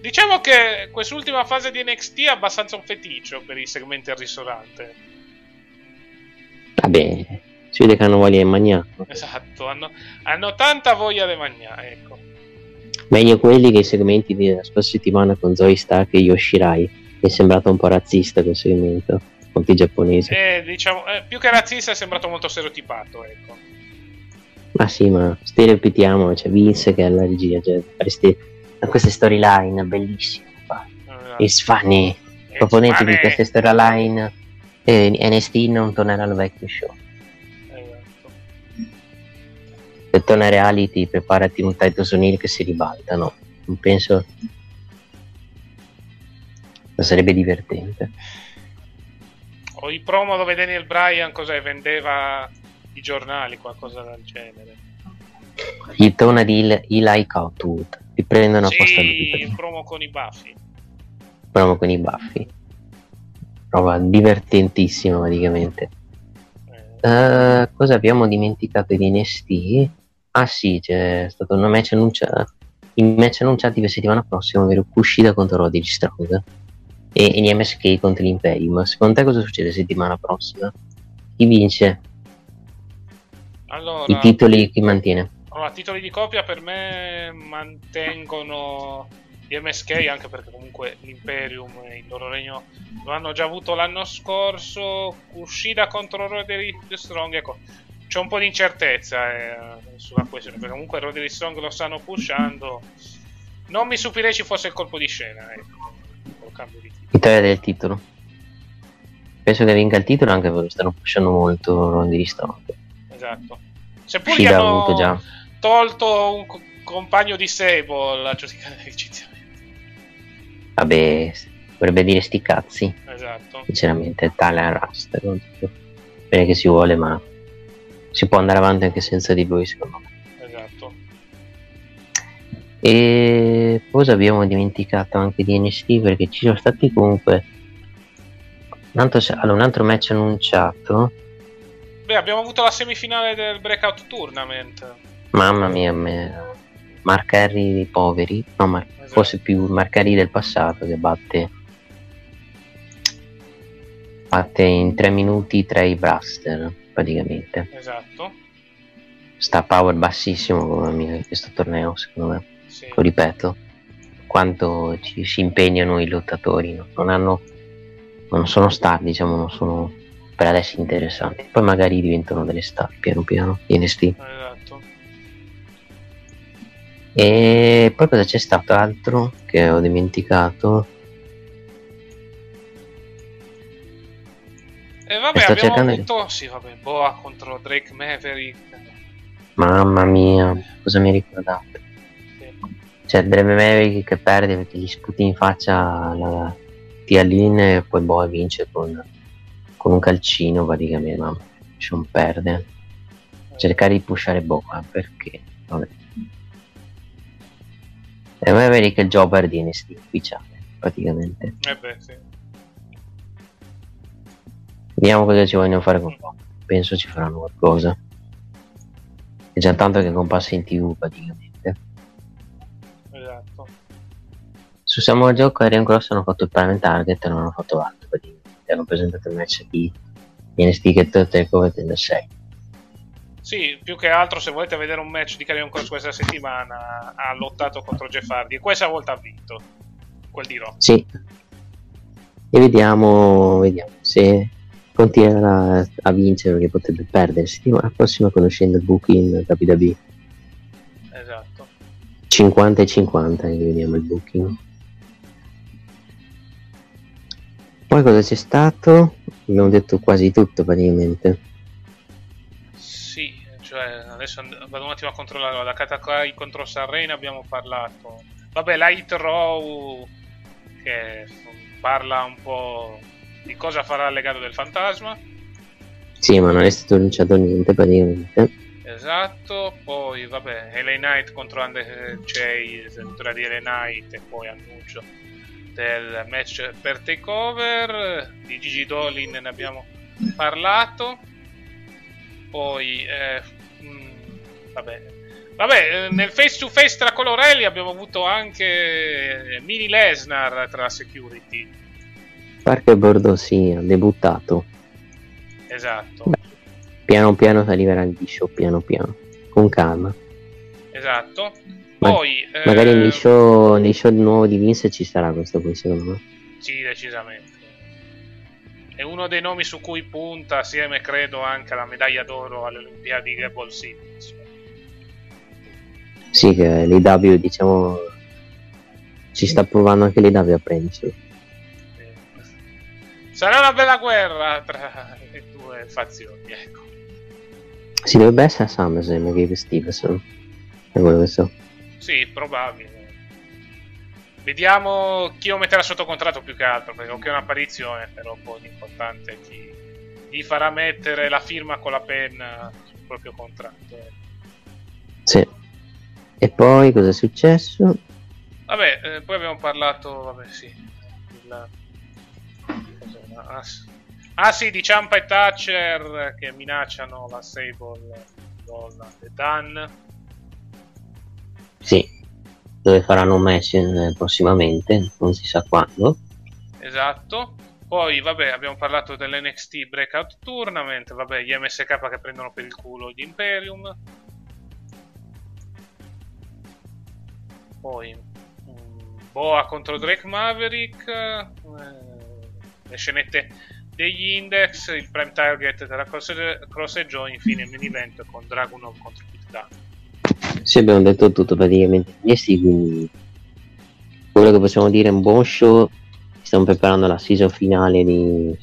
Diciamo che quest'ultima fase di NXT è abbastanza un feticcio per i segmenti al ristorante. Vabbè, si vede che hanno voglia di mangiare. Esatto, hanno, hanno tanta voglia di mangiare, ecco. Meglio quelli che i segmenti della scorsa settimana con Zoe Stark e Yoshirai. Mi è sembrato un po' razzista quel segmento molti giapponesi. Eh, diciamo, eh, più che razzista è sembrato molto stereotipato, ecco. Ma sì, ma stereotipiamo, c'è cioè Vince che è alla regia, cioè, queste, queste storyline bellissime. Esatto. It's funny. It's Proponetevi funny. queste storyline e NST non tornerà al vecchio show. Esatto. Se torna reality, preparati un Titus O'Neill che si ribalta, no? Non penso... Sarebbe divertente o i promo dove Daniel Bryan cos'è, vendeva i giornali, qualcosa del genere. Gli torna di Il- Eli Cotwood. Ti prendono apposta lui. Sì, il promo con i baffi. Provo con i baffi. Prova divertentissima praticamente. Eh, Eh, cosa abbiamo dimenticato di NST? Ah sì, c'è stato un match annunciato. I match annunciati per settimana prossima, ovvero Kushida contro Roddy Strong e, e gli MSK contro l'Imperium. Secondo te cosa succede settimana prossima? Chi vince? allora, I titoli chi mantiene? allora, titoli di coppia per me mantengono gli MSK, anche perché comunque l'Imperium e il loro regno lo hanno già avuto l'anno scorso. Uscita contro Roderick Strong, ecco. C'è un po' di incertezza eh, sulla questione, perché comunque Roderick Strong lo stanno pushando. Non mi stupirei ci fosse il colpo di scena, ecco, col cambio di titolo. Vittoria del titolo. Penso che vinca il titolo anche perché stanno pushando molto Roddy Strong. Esatto. Seppur gli Kushida ha hanno avuto già. tolto un co- compagno di Sable a giudicare l'egiziano. <laughs> Vabbè, vorrebbe dire sti cazzi. Esatto. Sinceramente, Tyler Rust. Bene che si vuole, ma si può andare avanti anche senza di lui, secondo me. E cosa abbiamo dimenticato anche di NXT? Perché ci sono stati comunque. Un altro, allora, un altro match annunciato. Beh, abbiamo avuto la semifinale del Breakout Tournament. Mamma mia, me... Mark Henry dei poveri. No, Mar- Esatto. forse più Mark Henry del passato che batte. Batte in 3 minuti 3 Braster praticamente. Esatto. Sta power bassissimo come amico in questo torneo, secondo me. Sì. Lo ripeto, quanto ci si impegnano i lottatori, no? non hanno, non sono star, diciamo, non sono per adesso interessanti. Poi magari diventano delle star piano piano, in NXT. Esatto. E poi cosa c'è stato altro che ho dimenticato? E vabbè, Sto abbiamo cercando avuto... Sì, vabbè, Boa contro Drake Maverick. Mamma mia, cosa mi? Sì. Cioè, Dreve Maverick che perde perché gli sputi in faccia la Tia Lin e poi Boa vince con, con un calcino praticamente, ma non perde. Cercare di pushare Boa perché, vabbè. E Maverick è il jobber di NXT ufficiale, praticamente. Eh beh, sì. Vediamo cosa ci vogliono fare con Boa. Penso ci faranno qualcosa. È già tanto che compassa in tv praticamente. Su Samuel Joe e Arian Cross hanno fatto il Prime Target e non hanno fatto altro praticamente. Hanno presentato il match di NXT che Takeover del 6. Sì, più che altro se volete vedere un match di Carrion Cross questa settimana ha lottato contro Jeff Hardy e questa volta ha vinto. Quel di Raw. Sì. E vediamo, vediamo se continuerà a, vincere perché potrebbe perdere settimana prossima conoscendo il booking WWE. Esatto. 50 e 50 che vediamo il booking. Poi cosa c'è stato? Abbiamo detto quasi tutto praticamente. Sì, cioè adesso and- vado un attimo a controllare la Katakai contro Sarrain abbiamo parlato. Vabbè, Hit Row che parla un po' di cosa farà il legato del fantasma. Sì, ma non è stato annunciato niente praticamente. Esatto, poi vabbè, LA Knight contro Under Chase, vittoria di LA Knight e poi annuncio del match per takeover di Gigi Dolin ne abbiamo parlato poi eh, mm, vabbè vabbè eh, nel face to face tra Colorelli abbiamo avuto anche Mini Lesnar tra security Parker Bordeaux sì, ha debuttato. esatto Beh. Piano piano si arriverà al show, piano piano. Con calma. esatto poi eh, Magari negli show, nei show nuovo di Vince ci sarà questo qui secondo me. Sì, decisamente. È uno dei nomi su cui punta, assieme credo anche alla medaglia d'oro alle Olimpiadi di Gable Simmons. Sì, che l'IW diciamo ci sta provando anche l'IW a prenderselo. Eh, Sarà una bella guerra tra le due fazioni, ecco. Si dovrebbe essere a SummerSlam Gabe Stevenson. È quello che so. Sì, probabile. Vediamo chi lo metterà sotto contratto più che altro, perché ok è un'apparizione, però poi l'importante è chi gli farà mettere la firma con la penna proprio contratto. Sì. E poi cosa è successo? Vabbè, eh, poi abbiamo parlato, vabbè sì, il, ah, ah, sì, di Ciampa e Thatcher che minacciano la Sable Holland e Dan. Sì, dove faranno un match prossimamente, non si sa quando. Esatto. Poi, vabbè, abbiamo parlato dell'NXT Breakout Tournament, vabbè, gli MSK che prendono per il culo gli Imperium. Poi, um, Boa contro Drake Maverick, eh, le scenette degli Index, il prime target della Cross, e Joy, infine il main event con Dragunov contro Big Dan. Sì, abbiamo detto tutto praticamente. Sì, quindi quello che possiamo dire è un buon show. Stiamo preparando la season finale di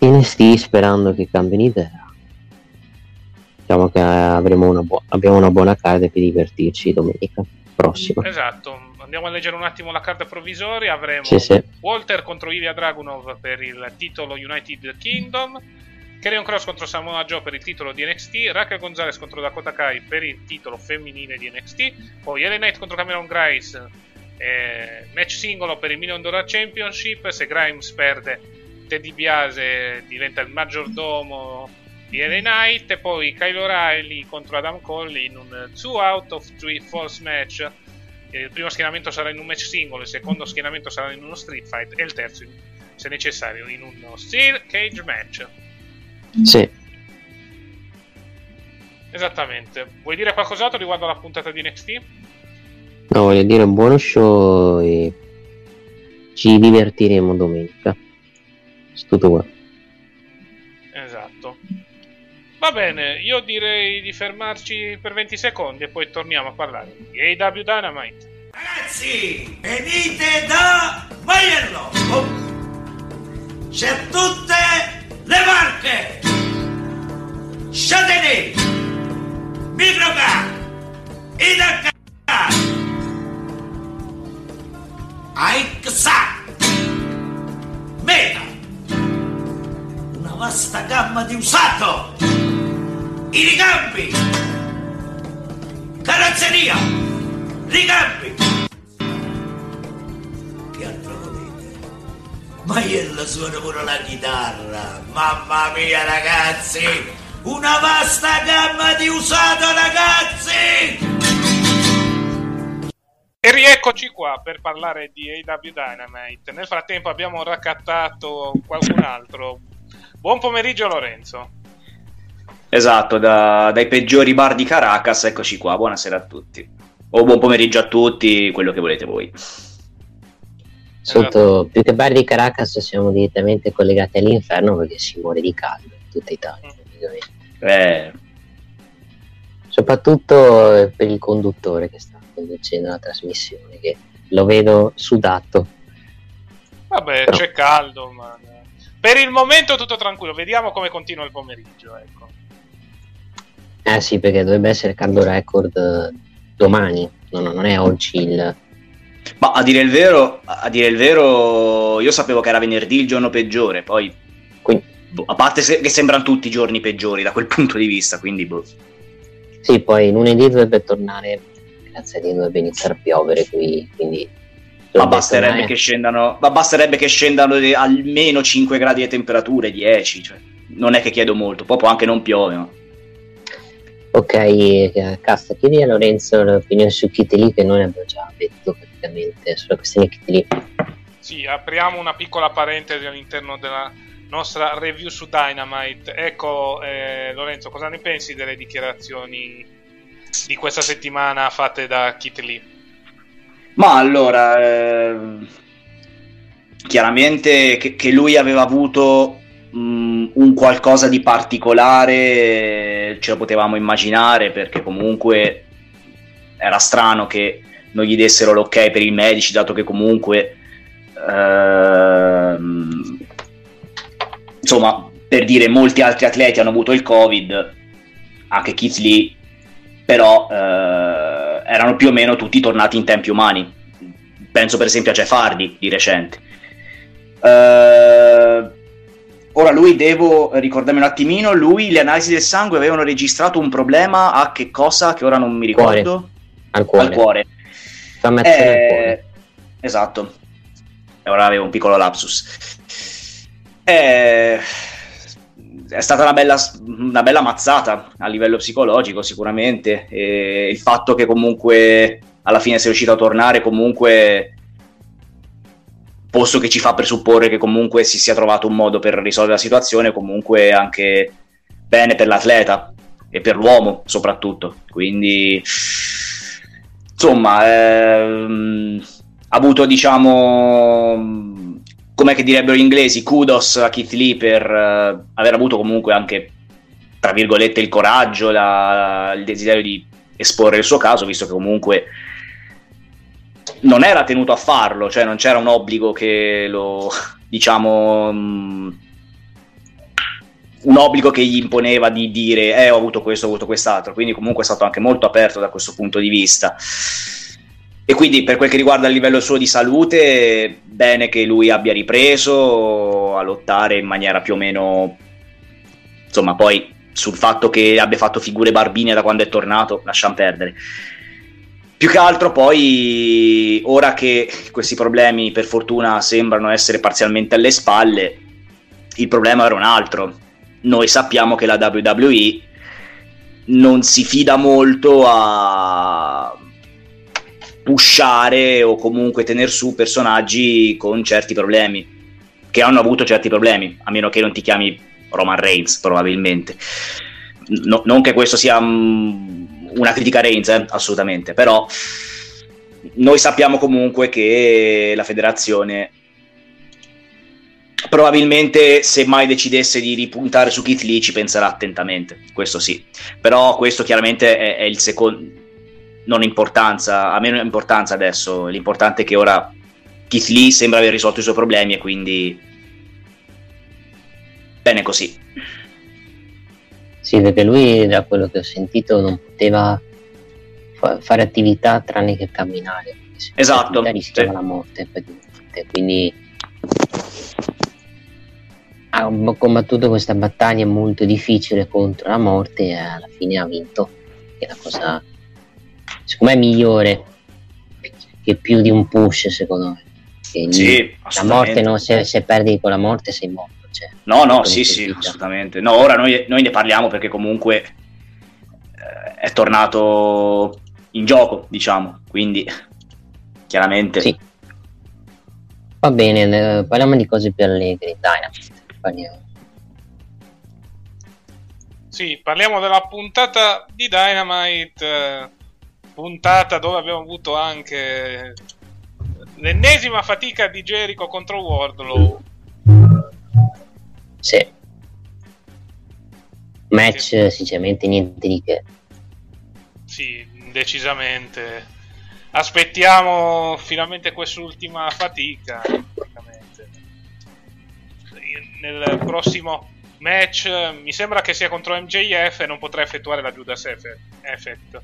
NST sperando che cambino idea diciamo che avremo una, bu- abbiamo una buona carta per divertirci domenica prossima. Esatto. Andiamo a leggere un attimo la carta provvisoria. Avremo sì, sì. Walter contro Ilya Dragunov per il titolo United Kingdom Kerion Cross contro Samoa Joe per il titolo di NXT, Raquel Gonzalez contro Dakota Kai per il titolo femminile di NXT, poi Ellen Knight contro Cameron Grice eh, match singolo per il Million Dollar Championship. Se Grimes perde, Teddy Biase diventa il maggiordomo di LA Knight. E poi Kyle O'Reilly contro Adam Cole in un 2 out of 3 false match. Il primo schienamento sarà in un match singolo, il secondo schienamento sarà in uno street fight e il terzo, se necessario, in uno steel cage match. Sì. Esattamente. Vuoi dire qualcos'altro riguardo alla puntata di NXT? No, voglio dire un buono show e ci divertiremo domenica. È tutto qua. Esatto. Va bene, io direi di fermarci per 20 secondi e poi torniamo a parlare di AW Dynamite. Ragazzi, venite da Maiello! Oh. C'è tutte le marche! Châtelet, Microcar, Idacar, Aixa, Meta, una vasta gamma di usato, i ricambi, carrozzeria, ricambi. Maiello suona pure la chitarra, mamma mia ragazzi, una vasta gamma di usato ragazzi! E rieccoci qua per parlare di AW Dynamite. Nel frattempo abbiamo raccattato qualcun altro. Buon pomeriggio Lorenzo. Esatto, da, dai peggiori bar di Caracas, eccoci qua, buonasera a tutti. O buon pomeriggio a tutti, quello che volete voi. Sotto, esatto. più che bar di Caracas siamo direttamente collegati all'inferno perché si muore di caldo in tutta Italia. Eh. Soprattutto per il conduttore che sta conducendo la trasmissione, che lo vedo sudato. Vabbè, Però... c'è caldo, ma per il momento tutto tranquillo, vediamo come continua il pomeriggio, ecco. Eh sì, perché dovrebbe essere caldo record eh, domani, no, no, non è oggi il... Ma a dire il vero, a dire il vero, io sapevo che era venerdì il giorno peggiore, poi... Quindi... Boh, a parte se- che sembrano tutti i giorni peggiori da quel <laughs> punto di vista, quindi boh. Sì, poi lunedì dovrebbe tornare grazie a Dio dovrebbe iniziare a piovere qui, quindi... Ma basterebbe, che scendano, ma basterebbe che scendano almeno 5 gradi di temperature, 10, cioè, non è che chiedo molto, poi può anche non piove. Ma... Ok, eh, Casta, chiedi a Lorenzo l'opinione su Kitty Lee che noi abbiamo già detto praticamente sulla questione Kitty Lee. Sì, apriamo una piccola parentesi all'interno della nostra review su Dynamite. Ecco, eh, Lorenzo, cosa ne pensi delle dichiarazioni di questa settimana fatte da Kit Lee? Ma allora, eh, chiaramente che, che, lui aveva avuto mh, un qualcosa di particolare ce lo potevamo immaginare perché comunque era strano che non gli dessero l'ok per i medici dato che comunque ehm, insomma per dire molti altri atleti hanno avuto il covid anche Lee però eh, erano più o meno tutti tornati in tempi umani. Penso per esempio a Jeff Hardy di recente. Eh, ora lui devo ricordarmi un attimino, lui le analisi del sangue avevano registrato un problema a che cosa che ora non mi ricordo? Al cuore. Al cuore. Infiammazione al Eh, cuore. esatto. E ora avevo un piccolo lapsus. Eh, è stata una bella, una bella mazzata a livello psicologico, sicuramente. E il fatto che comunque alla fine sia riuscito a tornare, comunque posto che ci fa presupporre che comunque si sia trovato un modo per risolvere la situazione, comunque anche bene per l'atleta e per l'uomo soprattutto. Quindi, insomma, ehm, ha avuto, diciamo, come direbbero gli inglesi, kudos a Keith Lee per eh, aver avuto comunque anche, tra virgolette, il coraggio, la- il desiderio di esporre il suo caso, visto che comunque non era tenuto a farlo, cioè non c'era un obbligo che lo, <laughs> diciamo, mh, un obbligo che gli imponeva di dire, eh, ho avuto questo, ho avuto quest'altro, quindi comunque è stato anche molto aperto da questo punto di vista. E quindi per quel che riguarda il livello suo di salute, bene che lui abbia ripreso a lottare in maniera più o meno, insomma, poi sul fatto che abbia fatto figure barbine da quando è tornato, lasciamo perdere. Più che altro poi, ora che questi problemi per fortuna sembrano essere parzialmente alle spalle, il problema era un altro. Noi sappiamo che la WWE non si fida molto a pushare o comunque tenere su personaggi con certi problemi, che hanno avuto certi problemi, a meno che non ti chiami Roman Reigns probabilmente. No- non che questo sia mm, una critica a Reigns, eh, assolutamente, però noi sappiamo comunque che la federazione probabilmente se mai decidesse di ripuntare su Keith Lee ci penserà attentamente, questo sì. Però questo chiaramente è, è il secondo non importanza, ha meno importanza adesso, l'importante è che ora Keith Lee sembra aver risolto i suoi problemi e quindi bene così. Sì, perché lui, da quello che ho sentito, non poteva fa- fare attività tranne che camminare. se Esatto, rischiava sì. la morte. Quindi ha un- combattuto questa battaglia molto difficile contro la morte e alla fine ha vinto. Che è la cosa, secondo me, migliore che più di un push, secondo me. Sì, la morte, no, se, se perdi con la morte sei morto. Cioè, No, no, sì, sì, dice. assolutamente. No, ora noi, noi ne parliamo perché comunque eh, è tornato in gioco, diciamo, quindi chiaramente Sì. Va bene, eh, parliamo di cose più allegri. Dynamite. Parliamo. Sì, parliamo della puntata di Dynamite, eh, puntata dove abbiamo avuto anche l'ennesima fatica di Jericho contro Wardlow. Sì. Match, eh, sinceramente, niente di che. Sì, decisamente. Aspettiamo finalmente quest'ultima fatica. Nel prossimo match mi sembra che sia contro MJF e non potrà effettuare la Judas Effect.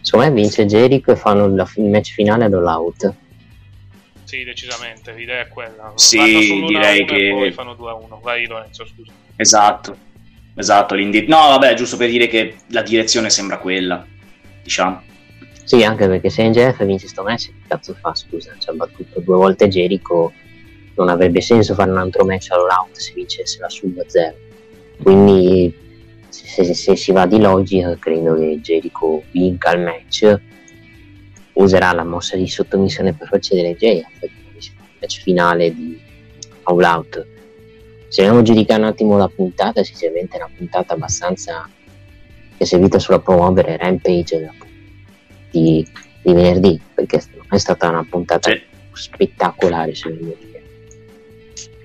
Secondo me vince Jericho e fanno il match finale ad All Out. Sì, decisamente, l'idea è quella. Sì, Vanno sull'1 direi a 1 che- e poi fanno 2 a 1. Vai Lorenzo, scusa. esatto. Esatto, l'indi- No, vabbè, giusto per dire che la direzione sembra quella, diciamo. Sì, anche perché se NJF vince sto match, che cazzo fa? Scusa, ci ha battuto due volte Jericho. Non avrebbe senso fare un altro match all out se vincesse la sub 0. Quindi, se, se- se si va di logica, credo che Jericho vinca il match. Userà la mossa di sottomissione per delle JF. Il match finale di All Out. Se dobbiamo giudicare un attimo la puntata, sinceramente è una puntata abbastanza che è servita solo a promuovere Rampage di, di venerdì, perché è stata una puntata Sì. spettacolare secondo me.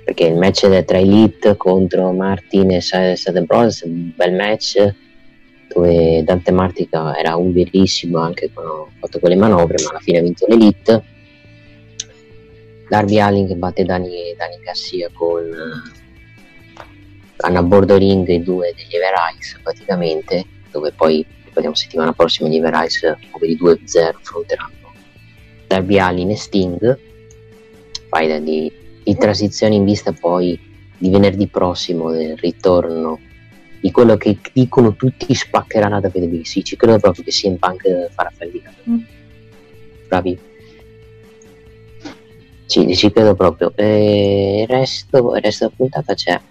Perché il match tra Elite contro Martin e Sade Bros è un bel match dove Dante Martica era un verissimo anche quando ha fatto quelle manovre, ma alla fine ha vinto l'Elite. Darby Allin che batte Dani, Dani Garcia con hanno a bordo ring i due degli Everice praticamente, dove poi ricordiamo settimana prossima gli Everice over i 2-0 affronteranno Darby Allin e Sting, faida di, di transizione in vista poi di venerdì prossimo del ritorno di quello che dicono tutti spaccheranno da WWE. Sì, ci credo proprio che sia in Punk farà fallire. Mm. Bravi. Sì, ci credo proprio. E il resto, il resto della puntata c'è.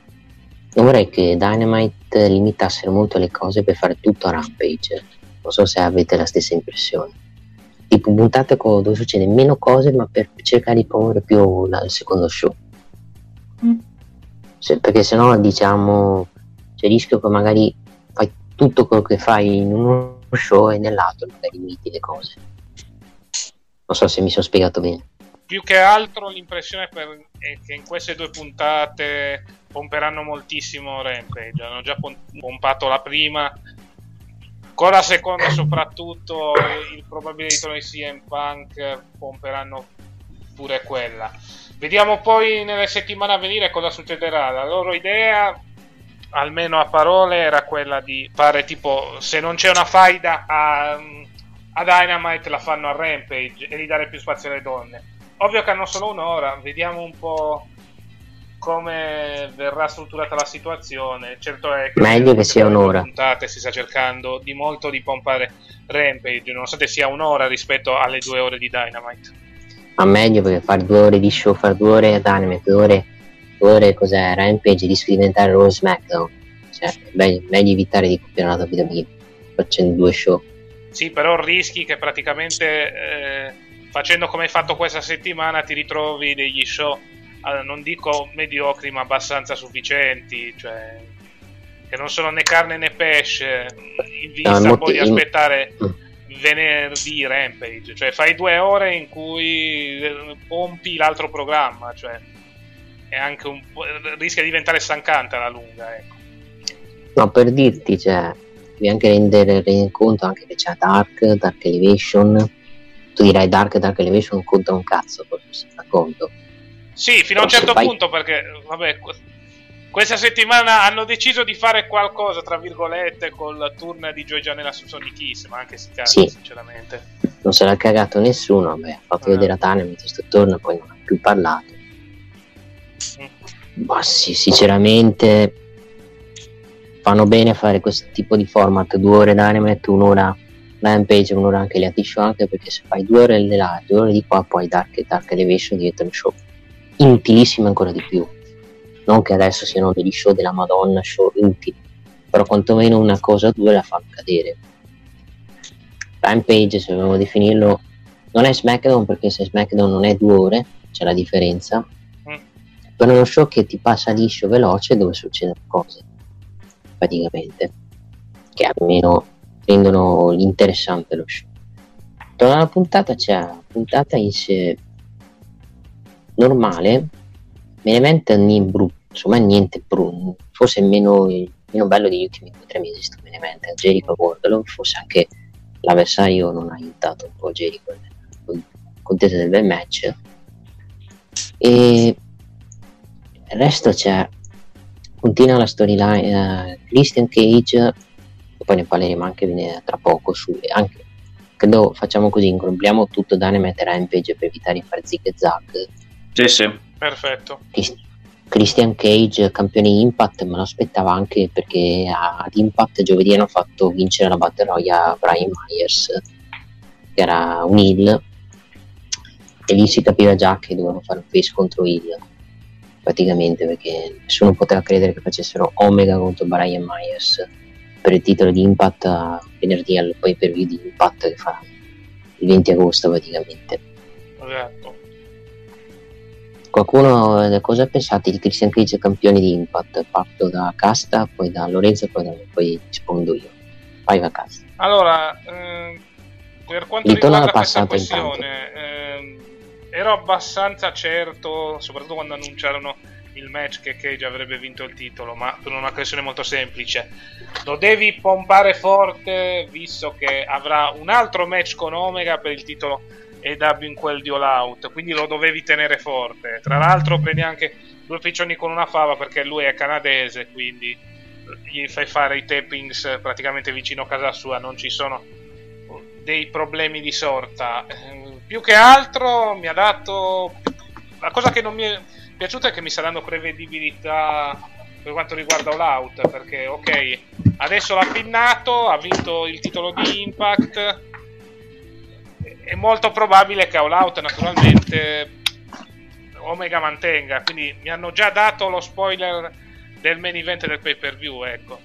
Non vorrei che Dynamite limitassero molto le cose per fare tutto a Rampage. Non so se avete la stessa impressione. Tipo puntate dove succede meno cose, ma per cercare di promuovere più la, il secondo show. Mm. Se, perché sennò diciamo c'è il rischio che magari fai tutto quello che fai in uno show e nell'altro magari limiti le cose. Non so se mi sono spiegato bene più che altro l'impressione per, è che in queste due puntate pomperanno moltissimo Rampage. Hanno già pompato la prima, con la seconda soprattutto il probabile ritorno di CM Punk pomperanno pure quella. Vediamo poi nelle settimane a venire cosa succederà. La loro idea, almeno a parole, era quella di fare tipo se non c'è una faida a, a Dynamite la fanno a Rampage e di dare più spazio alle donne ovvio che hanno solo un'ora, vediamo un po' come verrà strutturata la situazione. Certo è che meglio che sia un'ora. Puntate si sta cercando di molto di pompare Rampage, nonostante sia un'ora rispetto alle due ore di Dynamite. Ma meglio perché fare due ore di show, fare due ore a Dynamite, due ore, due ore cos'è Rampage, rischia di diventare Raw SmackDown. Cioè, meglio, meglio evitare di copiare una WWE facendo due show. Sì, però rischi che praticamente eh, facendo come hai fatto questa settimana ti ritrovi degli show, non dico mediocri ma abbastanza sufficienti, cioè che non sono né carne né pesce, in vista no, poi di aspettare mm. venerdì Rampage, cioè fai due ore in cui eh, pompi l'altro programma, cioè è anche un po', rischia di diventare stancante alla lunga, ecco. No, per dirti, cioè, devi anche rendere, rendere conto anche che c'è Dark, Dark Elevation, tu dirai Dark Dark Elevation conta un cazzo, forse si fa conto. Sì, fino a un certo fai... punto perché, vabbè, questa settimana hanno deciso di fare qualcosa, tra virgolette, col turn di Joy Janela su Sonic Kiss, ma anche si caga, sì. sinceramente. Non se l'ha cagato nessuno, vabbè, ha fatto ah. vedere a Tane mentre questo turno, poi non ha più parlato. Mm. Ma sì, sinceramente fanno bene a fare questo tipo di format, due ore d'anime, un'ora Rampage un'ora anche le show anche perché se fai due ore di là due ore di qua poi Dark, Dark Elevation diventano show inutilissime ancora di più non che adesso siano degli show della madonna show inutili però quantomeno una cosa o due la fanno cadere Rampage se vogliamo definirlo non è SmackDown perché se SmackDown non è due ore c'è la differenza mm. però è uno show che ti passa liscio veloce dove succedono cose praticamente che almeno rendono interessante lo show. Torna la puntata c'è una puntata in sé normale, me ne niente brutto, insomma niente brutto, forse meno, meno bello degli ultimi due o tre mesi sto Benevento, Jericho Wardlow, forse anche l'avversario non ha aiutato un po' Jericho nel contesto del bel match. E il resto c'è continua la storyline uh, Christian Cage poi ne parleremo anche tra poco su, anche, credo facciamo così inglobiamo tutto Dynamite Rampage per evitare di fare zig e zag sì sì perfetto Christian Cage campione Impact me lo aspettavo anche perché ad Impact giovedì hanno fatto vincere la Battle Royale a Brian Myers che era un heal e lì si capiva già che dovevano fare un face contro heal praticamente perché nessuno poteva credere che facessero Omega contro Brian Myers per il titolo di Impact a venerdì al poi per view di Impact che fa il 20 agosto praticamente. Esatto. Qualcuno eh, cosa pensate di Christian Cage campione di Impact? Parto da Casta, poi da Lorenzo, poi, da, poi rispondo io. Vai a Casta. Allora, eh, per quanto Ritorno riguarda questa questione, eh, ero abbastanza certo, soprattutto quando annunciarono il match che Cage avrebbe vinto il titolo, ma per una questione molto semplice. Lo devi pompare forte, visto che avrà un altro match con Omega per il titolo EW in quel di All Out, quindi lo dovevi tenere forte. Tra l'altro prendi anche due piccioni con una fava perché lui è canadese, quindi gli fai fare i tappings praticamente vicino a casa sua, non ci sono dei problemi di sorta. Eh, più che altro mi ha dato la cosa che non mi è piaciuta è che mi saranno prevedibilità per quanto riguarda All Out, perché ok, adesso l'ha pinnato, ha vinto il titolo di Impact, è molto probabile che All Out naturalmente Omega mantenga, quindi mi hanno già dato lo spoiler del main event del pay per view, ecco.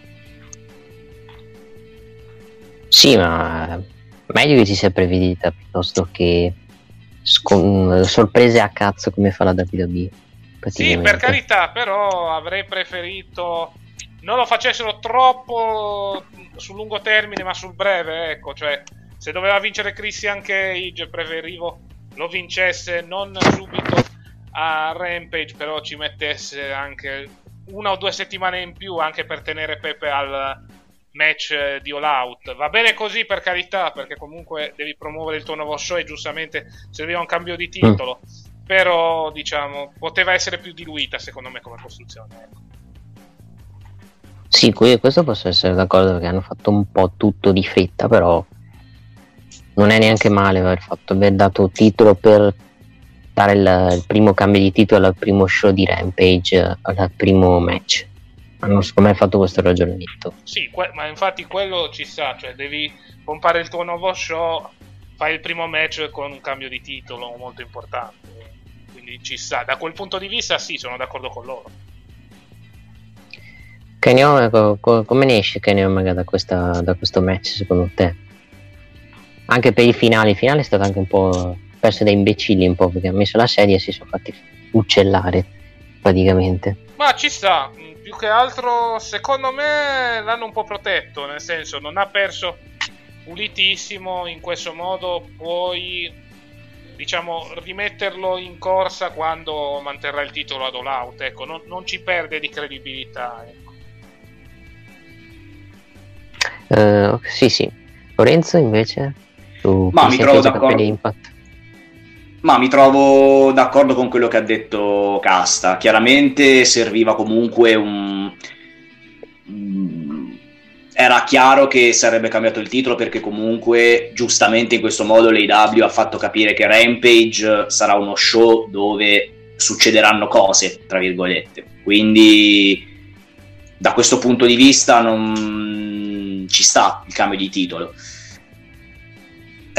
Sì, ma meglio che ci sia prevedita piuttosto che scon- sorprese a cazzo come fa la WWE. Sì, per carità, però avrei preferito non lo facessero troppo sul lungo termine, ma sul breve, ecco, cioè se doveva vincere Christian Cage, preferivo lo vincesse non subito a Rampage, però ci mettesse anche una o due settimane in più anche per tenere Pepe al match di All Out. Va bene così per carità, perché comunque devi promuovere il tuo nuovo show e giustamente serviva un cambio di titolo. Mm però diciamo poteva essere più diluita secondo me come costruzione. Ecco. Sì, questo posso essere d'accordo perché hanno fatto un po' tutto di fretta, però non è neanche male aver fatto aver dato titolo per dare il, il primo cambio di titolo al primo show di Rampage, al primo match. Hanno secondo me fatto questo ragionamento. Sì, que- ma infatti quello ci sa, cioè devi pompare il tuo nuovo show, fai il primo match con un cambio di titolo molto importante quindi ci sta. Da quel punto di vista, sì, sono d'accordo con loro. Kenny Omega, come ne esce Kenny Omega da, questa, da questo match secondo te? Anche per i finali, il finale è stato anche un po' perso da imbecilli un po' perché ha messo la sedia e si sono fatti uccellare praticamente. Ma ci sta, più che altro secondo me l'hanno un po' protetto, nel senso non ha perso pulitissimo, in questo modo puoi diciamo, rimetterlo in corsa quando manterrà il titolo ad all out. Ecco, non, non ci perde di credibilità. Ecco. Uh, sì, sì. Lorenzo invece? Tu Ma mi trovo d'accordo. Ma mi trovo d'accordo con quello che ha detto Casta. Chiaramente serviva comunque un era chiaro che sarebbe cambiato il titolo perché comunque giustamente in questo modo l'AW ha fatto capire che Rampage sarà uno show dove succederanno cose, tra virgolette. Quindi da questo punto di vista non ci sta il cambio di titolo.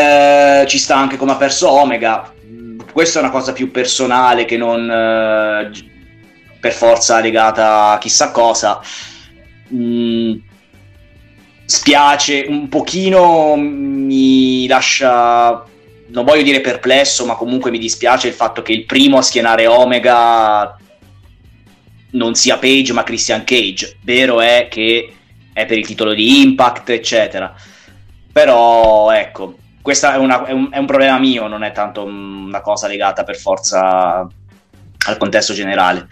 Eh, ci sta anche come ha perso Omega. Questa è una cosa più personale che non eh, per forza legata a chissà cosa. Mm, spiace, un pochino mi lascia, non voglio dire perplesso, ma comunque mi dispiace il fatto che il primo a schienare Omega non sia Page ma Christian Cage. Vero è che è per il titolo di Impact, eccetera. Però ecco, questo è, è, un, è un problema mio, non è tanto una cosa legata per forza al contesto generale.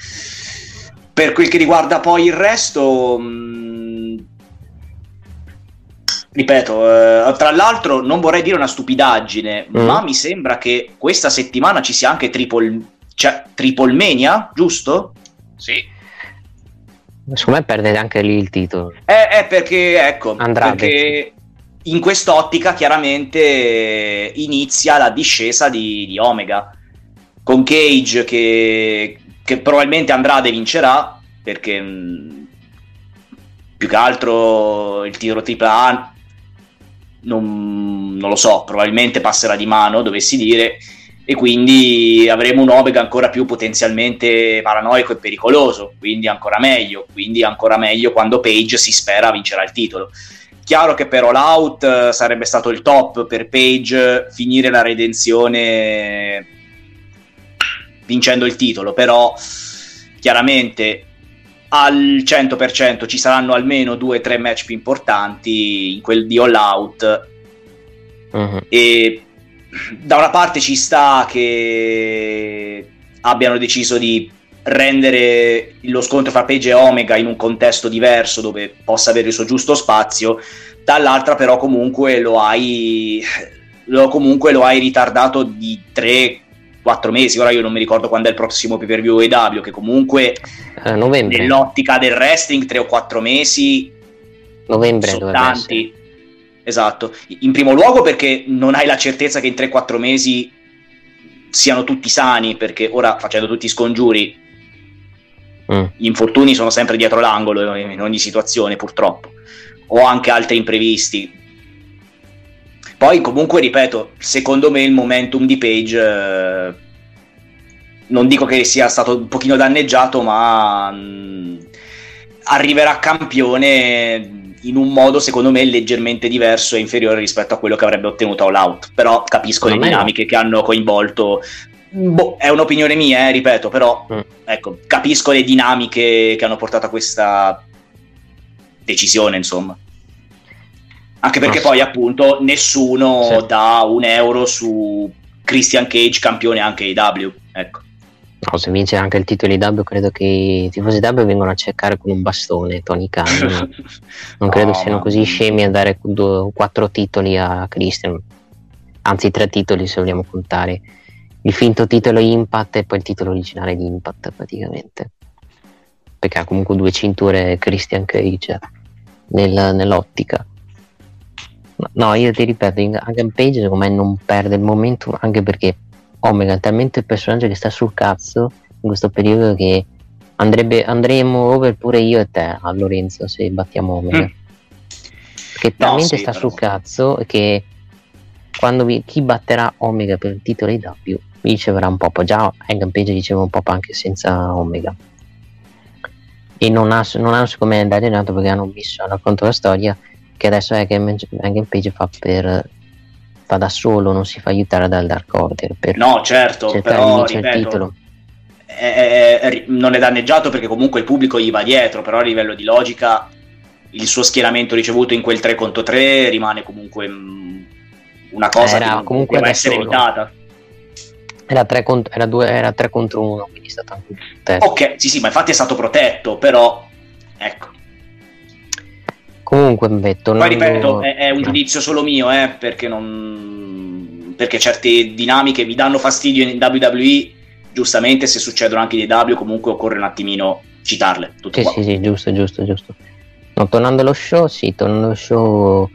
Per quel che riguarda poi il resto, ripeto, eh, tra l'altro non vorrei dire una stupidaggine, mm. ma mi sembra che questa settimana ci sia anche Triple, cioè, Triple Mania, giusto? Sì. Secondo me perde anche lì il titolo. È, è perché, ecco, Andrade. perché in quest'ottica chiaramente inizia la discesa di, di Omega, con Cage che, che, probabilmente Andrade vincerà, perché mm, più che altro il tiro AAA non, non, lo so, probabilmente passerà di mano, dovessi dire, e quindi avremo un Omega ancora più potenzialmente paranoico e pericoloso, quindi ancora meglio, quindi ancora meglio quando Page si spera vincerà il titolo. Chiaro che però l'out eh, sarebbe stato il top per Page finire la redenzione vincendo il titolo, però chiaramente al 100% ci saranno almeno due o tre match più importanti in quel di All Out uh-huh. e da una parte ci sta che abbiano deciso di rendere lo scontro fra Page e Omega in un contesto diverso dove possa avere il suo giusto spazio dall'altra però comunque lo hai lo, comunque lo hai ritardato di 3 4 mesi, ora io non mi ricordo quando è il prossimo pay per view EW, che comunque eh, nell'ottica del wrestling 3 o 4 mesi novembre sono tanti. Esatto, in primo luogo perché non hai la certezza che in 3-4 mesi siano tutti sani, perché ora facendo tutti i scongiuri, Mm. gli infortuni sono sempre dietro l'angolo in ogni situazione, purtroppo, o anche altri imprevisti. Poi, comunque, ripeto, secondo me il momentum di Page. eh, non dico che sia stato un pochino danneggiato, ma mh, arriverà campione in un modo secondo me leggermente diverso e inferiore rispetto a quello che avrebbe ottenuto All Out. Però capisco le Secondo me no. dinamiche che hanno coinvolto. Boh, è un'opinione mia, eh, ripeto, però Mm. ecco, capisco le dinamiche che hanno portato a questa decisione, insomma. Anche perché sì. poi, appunto, nessuno Sì. dà un euro su Christian Cage, campione anche IW. Ecco. No, se vince anche il titolo di W, credo che i tifosi W vengono a cercare con un bastone Tony Khan. Non, <laughs> non credo No, siano ma- così scemi a dare due- quattro titoli a Christian, anzi tre titoli se vogliamo contare il finto titolo Impact e poi il titolo originale di Impact praticamente. Perché ha comunque due cinture Christian Cage nel- nell'ottica. No, io ti ripeto, anche in Page secondo me non perde il momentum, anche perché Omega è talmente il personaggio che sta sul cazzo in questo periodo che andrebbe, andremo over pure io e te a Lorenzo se battiamo Omega. Mm. Perché No, talmente sì, sta però- sul cazzo che quando vi- chi batterà Omega per il titolo IW riceverà un pop. Già Hangman Page riceve un pop anche senza Omega. E non, ha, non hanno secondo me indaginato perché hanno visto, hanno raccontato la storia che adesso Hangman Hangman Page fa per fa da solo, non si fa aiutare dal Dark Order per No, certo, però ripeto, titolo. è- è- non è danneggiato perché comunque il pubblico gli va dietro, però a livello di logica il suo schieramento ricevuto in quel 3 contro 3 rimane comunque mm, una cosa Era che comunque deve essere solo. evitata. Era 3 contro, era due- era tre contro 1, quindi è stato anche test. Ok, sì, sì, ma infatti è stato protetto, però ecco. Comunque, beh, Poi ripeto, è, è un giudizio solo mio, eh, perché non perché certe dinamiche vi danno fastidio in WWE, giustamente se succedono anche in AW comunque occorre un attimino citarle, tutto Sì, qua. sì, sì, giusto, giusto, giusto. No, tornando allo show, sì, tornando allo show,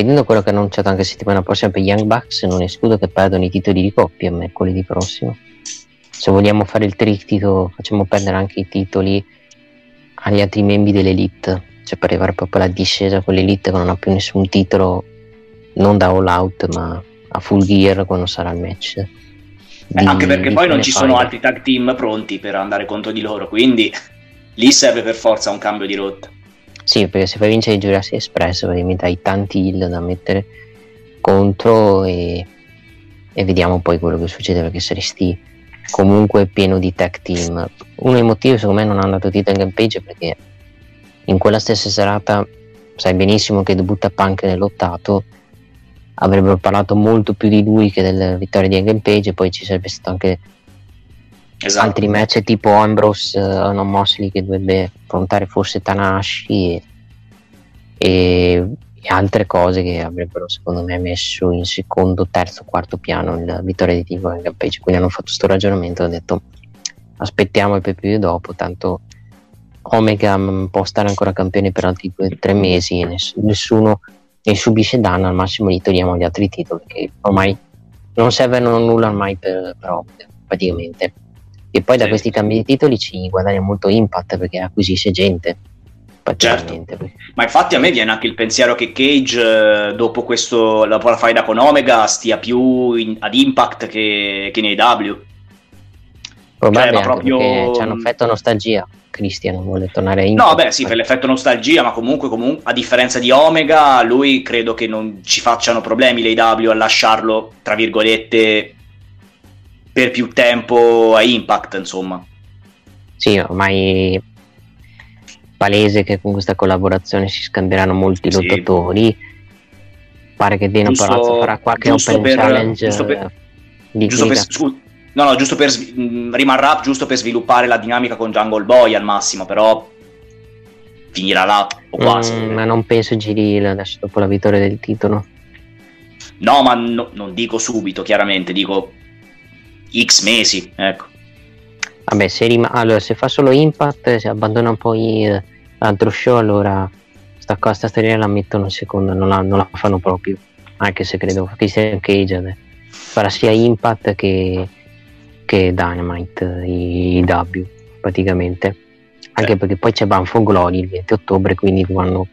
vedendo quello che hanno annunciato anche settimana prossima per Young Bucks, non escludo che perdono i titoli di coppia mercoledì prossimo. Se vogliamo fare il trittico, facciamo perdere anche i titoli agli altri membri dell'Elite, cioè per arrivare proprio alla discesa con l'Elite che non ha più nessun titolo, non da All Out, ma a Full Gear quando sarà il match. Eh, di- anche perché poi non ci sono altri tag team pronti per andare contro di loro, quindi lì serve per forza un cambio di rotta. Sì, perché se fai vincere Jurassic Express praticamente hai tanti heal da mettere contro e, e vediamo poi quello che succede perché saresti comunque pieno di tag team. Uno dei motivi secondo me non hanno dato titolo in Page è perché in quella stessa serata sai benissimo che debutta Punk nell'ottato avrebbero parlato molto più di lui che delle vittorie di Hangman Page e poi ci sarebbe stato anche Esatto. altri match tipo Ambrose uh, non Mosley che dovrebbe affrontare forse Tanahashi e, e- e altre cose che avrebbero secondo me messo in secondo, terzo, quarto piano la vittoria di Tivo e Page quindi hanno fatto questo ragionamento hanno detto aspettiamo il PPV dopo tanto Omega può stare ancora campione per altri due tre mesi e ness- nessuno ne subisce danno al massimo gli togliamo gli altri titoli che ormai non servono a nulla ormai per, per Omega praticamente e poi da Sì. questi cambi di titoli ci guadagna molto impact perché acquisisce gente Certo. Ma infatti a me viene anche il pensiero che Cage eh, dopo questo dopo la faida con Omega stia più in- ad Impact che, che nei W. probabile Cioè, proprio- perché c'hanno effetto nostalgia Cristian vuole tornare a No, beh, sì, per l'effetto nostalgia, ma comunque, comunque, a differenza di Omega, lui credo che non ci facciano problemi le W a lasciarlo, tra virgolette, per più tempo a Impact, insomma. sì ormai palese che con questa collaborazione si scambieranno molti Sì. lottatori pare che Dino Giusto- Palazzo farà qualche open per- challenge giusto per- Giusto per, scu- no, no, giusto per mh, rimarrà giusto per sviluppare la dinamica con Jungle Boy al massimo, però finirà là o quasi. Mm, ma non penso giri adesso dopo la vittoria del titolo No, ma no- non dico subito, chiaramente, dico X mesi, ecco. Vabbè, se, rima- allora, se fa solo Impact, se abbandona poi eh, l'altro show, allora sta, co- sta storia la mettono in seconda, non la, non la fanno proprio. Anche se credo Christian Cage. vabbè. farà sia Impact che, che Dynamite, i, i W praticamente. Anche perché poi c'è Banff Glory il 20 ottobre, quindi dovranno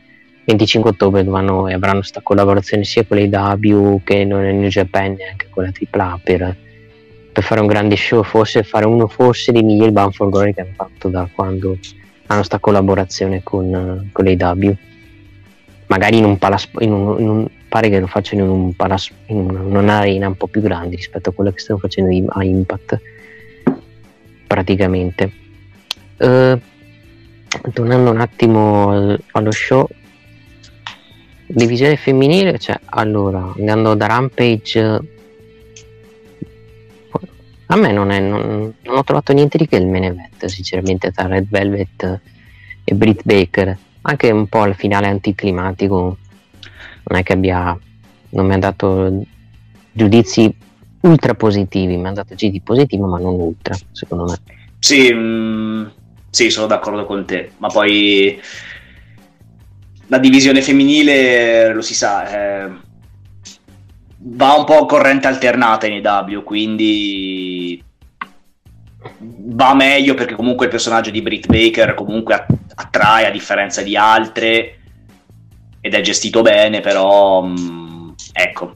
25 ottobre dovranno, avranno questa collaborazione sia con le W che non è New Japan e anche con la AAA per, per fare un grande show, forse fare uno forse dei migliori Bound for Glory che hanno fatto da quando hanno questa collaborazione con, con le W. Magari in un, palas, in un, in un pare che lo facciano in, un palas, in un'arena un po' più grande rispetto a quella che stanno facendo a Impact praticamente. Uh, tornando un attimo allo show, divisione femminile, cioè allora andando da Rampage a me non, è, non, non, ho trovato niente di che il main event sinceramente tra Red Velvet e Britt Baker. Anche un po' al finale anticlimatico non è che abbia non mi ha dato giudizi ultra positivi mi ha dato giudizi positivi ma non ultra secondo me. Sì, mh, mm, sì sono d'accordo con te ma poi la divisione femminile, lo si sa, eh, va un po' corrente alternata in EW, quindi va meglio perché comunque il personaggio di Britt Baker comunque attrae a differenza di altre ed è gestito bene, però mh, mm, ecco.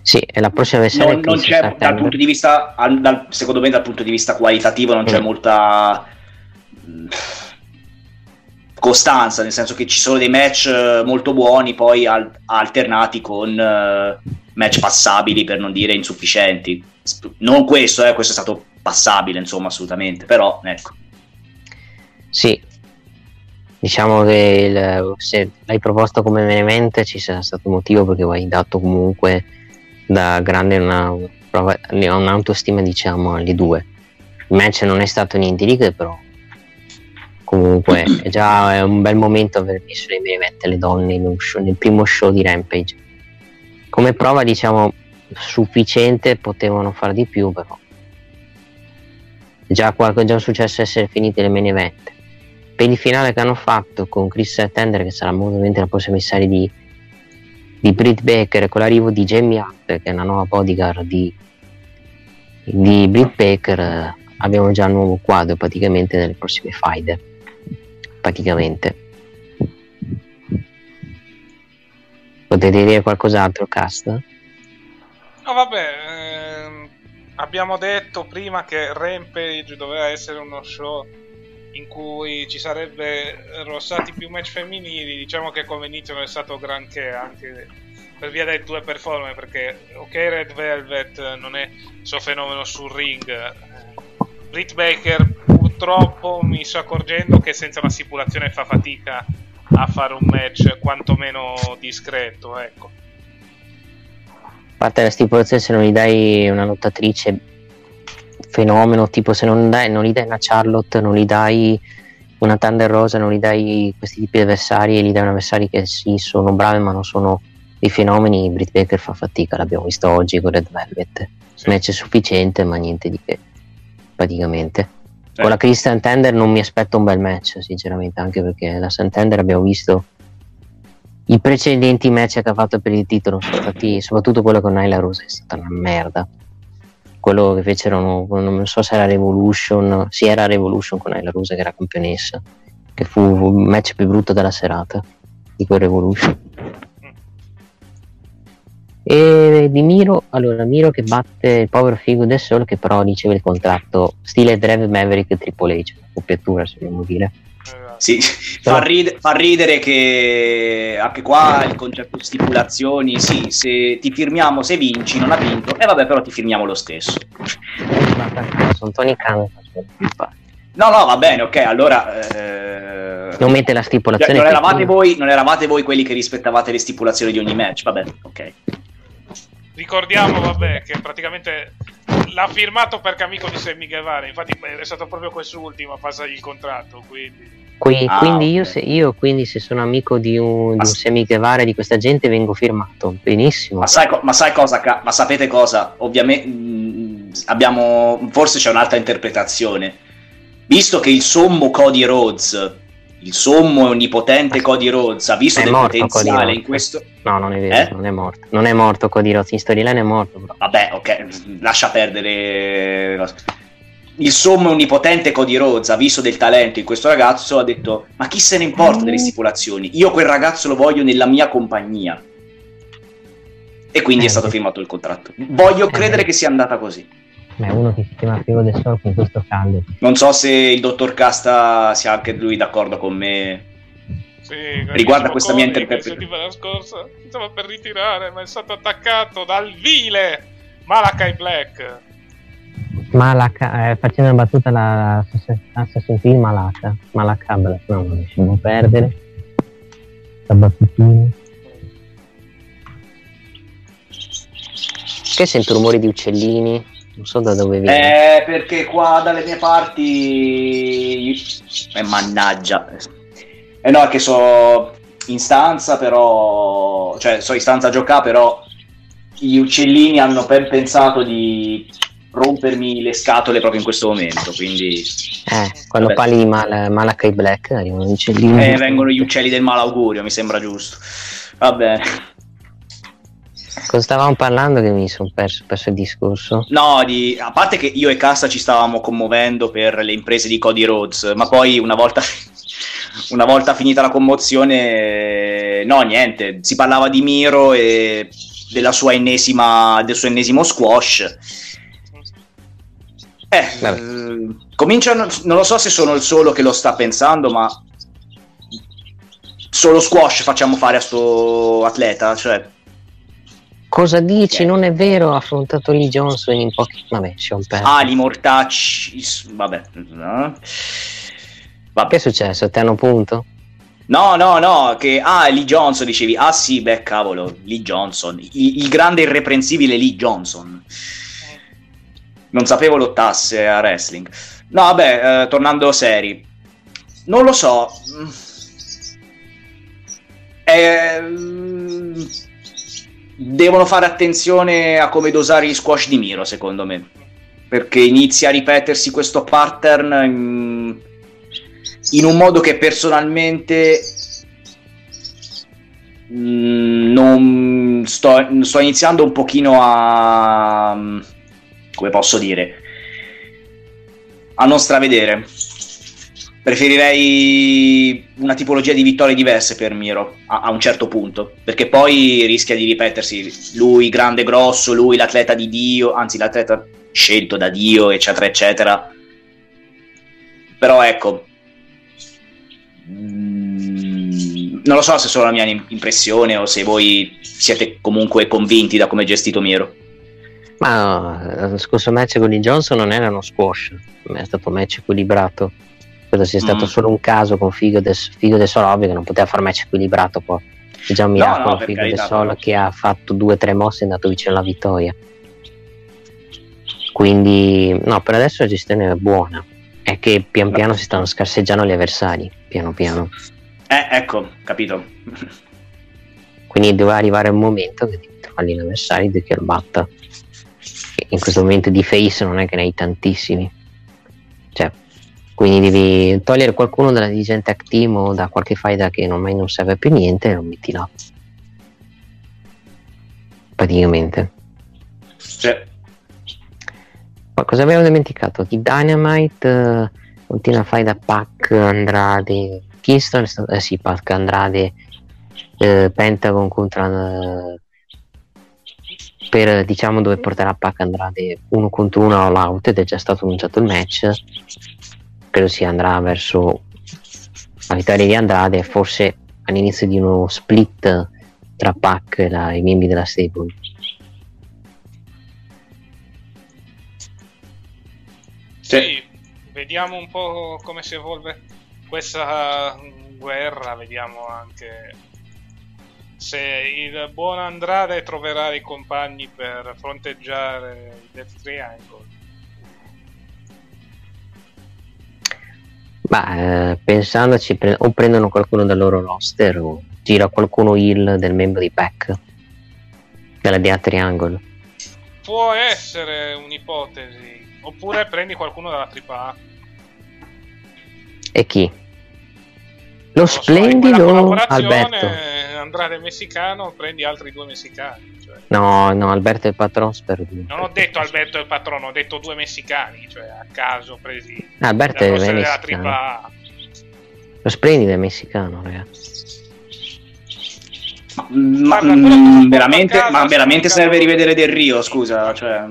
Sì, è la prossima serie non, non c'è dal punto di vista, dal, secondo me dal punto di vista qualitativo non c'è mm. molta costanza, nel senso che ci sono dei match eh, molto buoni, poi al- alternati con uh, match passabili, per non dire insufficienti. Non questo, eh, questo è stato passabile, insomma, assolutamente, però ecco. Sì, diciamo che il, se l'hai proposto come main ci sarà stato un motivo perché hai dato comunque da grande una, un'autostima diciamo alle due il match non è stato niente di che però comunque <clears throat> è già è un bel momento aver messo le mette le donne show, nel primo show di Rampage. Come prova diciamo sufficiente potevano fare di più però. Già, qualche, già successo essere finite le main event. Per il finale che hanno fatto con Chris Tender che sarà ovviamente la prossima serie di, di Britt Baker con l'arrivo di Jamie Hutt che è una nuova bodyguard di, di Britt Baker abbiamo già un nuovo quadro praticamente nelle prossime fighter praticamente. Potete dire qualcos'altro, Cast? No, vabbè, ehm, abbiamo detto prima che Rampage doveva essere uno show in cui ci sarebbero stati più match femminili. Diciamo che come inizio non è stato granché anche per via delle due performance. Perché, ok, Red Velvet non è il suo fenomeno sul ring. Britt Baker purtroppo mi sto accorgendo che senza una stipulazione fa fatica a fare un match quantomeno discreto, ecco. A parte la stipulazione, se non gli dai una lottatrice fenomeno, tipo se non, dai, non gli dai una Charlotte, non gli dai una Thunder Rosa, non gli dai questi tipi di avversari e gli dai un avversari che sì, sono bravi ma non sono dei fenomeni, Britt Baker fa fatica, l'abbiamo visto oggi con Red Velvet. Sì. Match sufficiente ma niente di che, praticamente. Con la Christian Tender non mi aspetto un bel match, sinceramente, anche perché la Santander abbiamo visto i precedenti match che ha fatto per il titolo sono stati, soprattutto quello con Nyla Rose, è stata una merda. Quello che fecero, non so se era Revolution, sì era Revolution con Nyla Rose che era campionessa, che fu il match più brutto della serata di quel Revolution. E di Miro, allora Miro che batte il povero figo del Sol che però riceve il contratto stile Drev Maverick Triple H, una copiatura se vogliamo dire. Sì, fa, ride- fa, ridere che anche qua il concetto di stipulazioni, sì, se ti firmiamo se vinci, non ha vinto, e eh vabbè però ti firmiamo lo stesso. Sono Tony Khan. No, no, va bene, ok, allora... Eh... Non mette la stipulazione. Cioè, non, eravate voi, non eravate voi quelli che rispettavate le stipulazioni di ogni match, va bene, ok. Ricordiamo, vabbè, che praticamente l'ha firmato perché amico di Sammy Guevara, infatti è stato proprio quest'ultimo a passare il contratto, quindi... Qui, ah, quindi okay. io, se, io, quindi se sono amico di un, di un Sammy Guevara di questa gente vengo firmato, benissimo. Ma sai, ma sai cosa, ma sapete cosa? Ovviamente mm, abbiamo, forse c'è un'altra interpretazione. Visto che il sommo Cody Rhodes il sommo e onnipotente Cody Rhodes ha visto È del potenziale in questo No, non è vero, Eh? non è morto. Non è morto Cody Rhodes, in storyline è morto, bro. Vabbè, ok, lascia perdere. Il sommo e onnipotente Cody Rhodes ha visto del talento in questo ragazzo, ha detto: Ma chi se ne importa delle stipulazioni? Io quel ragazzo lo voglio nella mia compagnia. E quindi è Eh, stato sì. firmato il contratto. Voglio Eh. credere che sia andata così. Ma è uno che si chiama Figo del Sol con questo caldo. Non so se il dottor Casta sia anche lui d'accordo con me. Sì, Riguarda questa mia interpretazione. settimana scorsa stava per ritirare, ma è stato attaccato dal vile Malakai Black. Malaka, eh, facendo una battuta la Assassin's Creed Malaka. Malaka Black, no, non lasciamo perdere. La battutina. Che sento rumori di uccellini? Non so da dove viene. Eh, perché qua dalle mie parti. Eh, mannaggia. Eh no, è che so in stanza, però. Cioè, so in stanza a giocare, però. Gli uccellini hanno ben pensato di rompermi le scatole proprio in questo momento. Quindi. Eh, quando Vabbè. parli di Mal- Malakai Black arrivano gli uccellini. Eh, vengono gli uccelli del malaugurio, mi sembra giusto. Va bene. Cosa stavamo parlando che mi sono perso, perso il discorso? No, di- a parte che io e Cassa ci stavamo commuovendo per le imprese di Cody Rhodes, ma poi una volta, <laughs> una volta finita la commozione, no, niente, si parlava di Miro e della sua ennesima, del suo ennesimo squash. Eh, Vabbè. cominciano, non lo so se sono il solo che lo sta pensando, ma solo squash facciamo fare a sto atleta, cioè Cosa dici? Non è vero, ha affrontato Lee Johnson in pochi... Vabbè, Sean Perry. ali, mortacci, vabbè. no. Vabbè. Che è successo? Ti hanno punto? No, no, no, che ah, Lee Johnson dicevi. Ah sì, beh, cavolo, Lee Johnson, il, il grande irreprensibile Lee Johnson. Non sapevo lottasse a wrestling. No, vabbè, eh, tornando seri. Non lo so. Mm. Eh, devono fare attenzione a come dosare gli squash di Miro, secondo me. Perché inizia a ripetersi questo pattern in, in un modo che personalmente mm, non sto, sto iniziando un pochino a come posso dire a non stravedere preferirei una tipologia di vittorie diverse per Miro a, a un certo punto perché poi rischia di ripetersi lui grande grosso lui l'atleta di Dio anzi l'atleta scelto da Dio eccetera eccetera però ecco Mm, non lo so se è solo la mia im- impressione o se voi siete comunque convinti da come è gestito Miro. Ma no, lo scorso match con Lee Johnson non era uno squash, è stato un match equilibrato. Credo sia stato Mm. solo un caso con Figo de, Figo de Sol, ovvio che non poteva fare match equilibrato poi. È già un No, miracolo no, per Figo de Sol che ha fatto due o tre mosse e è andato vicino alla vittoria. Quindi, no, per adesso la gestione è buona. È che pian piano si stanno scarseggiando gli avversari, piano piano. Eh, ecco, capito. Quindi doveva arrivare un momento che devi trovare gli avversari che lo batta. E In questo momento di face non è che ne hai tantissimi. Cioè, quindi devi togliere qualcuno dalla dirigente Team o da qualche faida che ormai non serve più niente e lo metti là. Praticamente. Cioè, Ma cosa abbiamo dimenticato? Di Dynamite eh, continua a fare da Pac Andrade Kingston eh sì Pac Andrade eh, Pentagon contro eh, per diciamo dove porterà Pac Andrade uno contro uno all out ed è già stato annunciato il match credo si andrà verso la vittoria di Andrade e forse all'inizio di uno split tra Pac e la- i membri della stable Sì, vediamo un po' come si evolve questa mm, guerra, vediamo anche se il buon Andrade troverà i compagni per fronteggiare il Death Triangle. Ma eh, pensandoci, pre- o prendono qualcuno dal loro roster o gira qualcuno il del membro di Pack della DA Triangle. Può essere un'ipotesi, oppure prendi qualcuno dalla AAA. E chi? Lo so, quella splendido collaborazione, Alberto. Andrade messicano, prendi altri due messicani. cioè. No, no, Alberto il patron sperduto. Non ho detto Alberto è il patrono, ho detto due messicani, cioè a caso presi Alberto dal è della messicano. tripla A. Lo splendido è messicano, ragazzi. Ma, Guarda, mm, che ho veramente, casa ma veramente serve cavolo- rivedere Del Rio, scusa, cioè,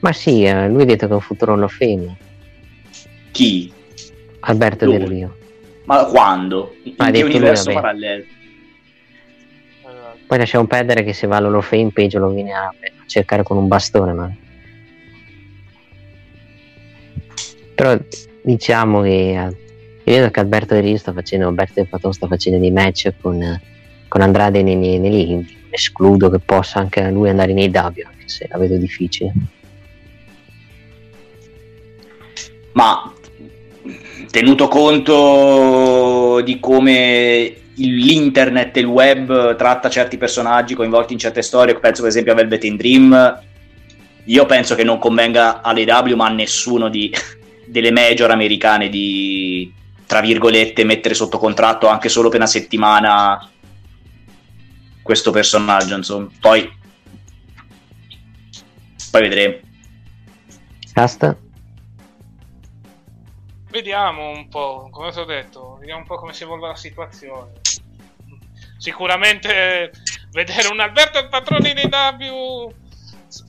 Ma sì, eh, lui ha detto che è un futuro Hall of Fame. chi? Alberto Lui. Del Rio. Ma quando? In Ha che universo parallelo? Poi lasciamo perdere che se va all'Hall of Fame peggio lo viene a cercare con un bastone, ma... Però diciamo che eh, io vedo che Alberto Rio sta facendo, Alberto Del Patron sta facendo dei match con, eh, con Andrade nei, nei, negli indie. Escludo che possa anche lui andare nei W, anche se la vedo difficile. Ma tenuto conto di come l'internet e il web tratta certi personaggi coinvolti in certe storie, penso per esempio a Velvet in Dream, io penso che non convenga all'AW ma a nessuno di, <laughs> delle major americane di, tra virgolette, mettere sotto contratto anche solo per una settimana questo personaggio, insomma. Poi, poi vedremo. Cast? Vediamo un po', come ti ho detto, vediamo un po' come si evolve la situazione. Sicuramente eh, vedere un Alberto il patrone in AW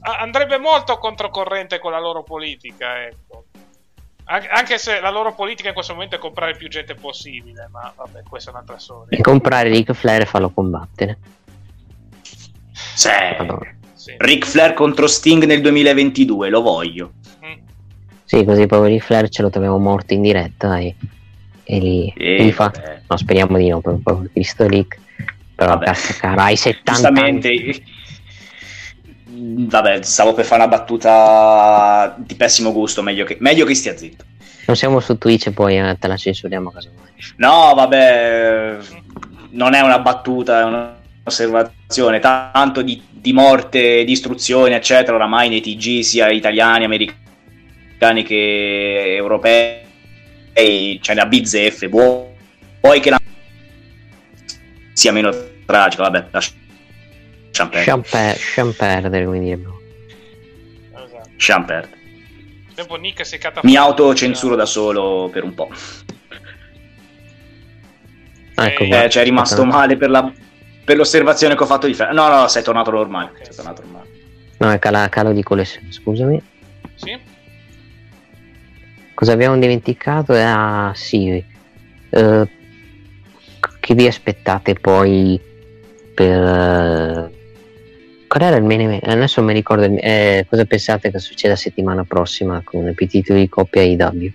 a- andrebbe molto controcorrente con la loro politica, ecco. An- Anche se la loro politica in questo momento è comprare più gente possibile, ma vabbè, questa è un'altra storia. E comprare Ric Flair e farlo combattere. Sì. Sì. Ric Flair contro Sting nel 2022, lo voglio. Mm. Sì, così poi Ric Flair ce lo troviamo morto in diretta e, e lì, E e fa... No, speriamo di no, per poi visto Rick. Però Vabbè. cazzo cara, hai 70 Giustamente, anni. vabbè, stavo per fare una battuta di pessimo gusto, meglio che, meglio che stia zitto. Non siamo su Twitch e poi eh, te la censuriamo mia. No, vabbè, non è una battuta, è un'osservazione. Tanto di, di morte, distruzione, eccetera, oramai nei TG, sia italiani, americani che europei, ce ne ha bizzeffe. Vuoi che la sia meno tragica, vabbè, lasciamo perdere. Come dire. Esatto. Lasciamo perdere. Tempo Nick si è catapultato. Mi autocensuro da solo per un po'. Ah, ecco Eh, qua. Cioè, è rimasto Aspetta. male per, la- per l'osservazione che ho fatto di Fer- No, no, sei tornato normale. Ok. Sei tornato normale. No, è cala- calo di collezione, scusami. Sì? Cosa abbiamo dimenticato? Ah, sì. Eh, che vi aspettate poi per... eh, Qual era il main? Adesso mi ricordo. il- eh, cosa pensate che succeda settimana prossima con i titoli di coppia IW?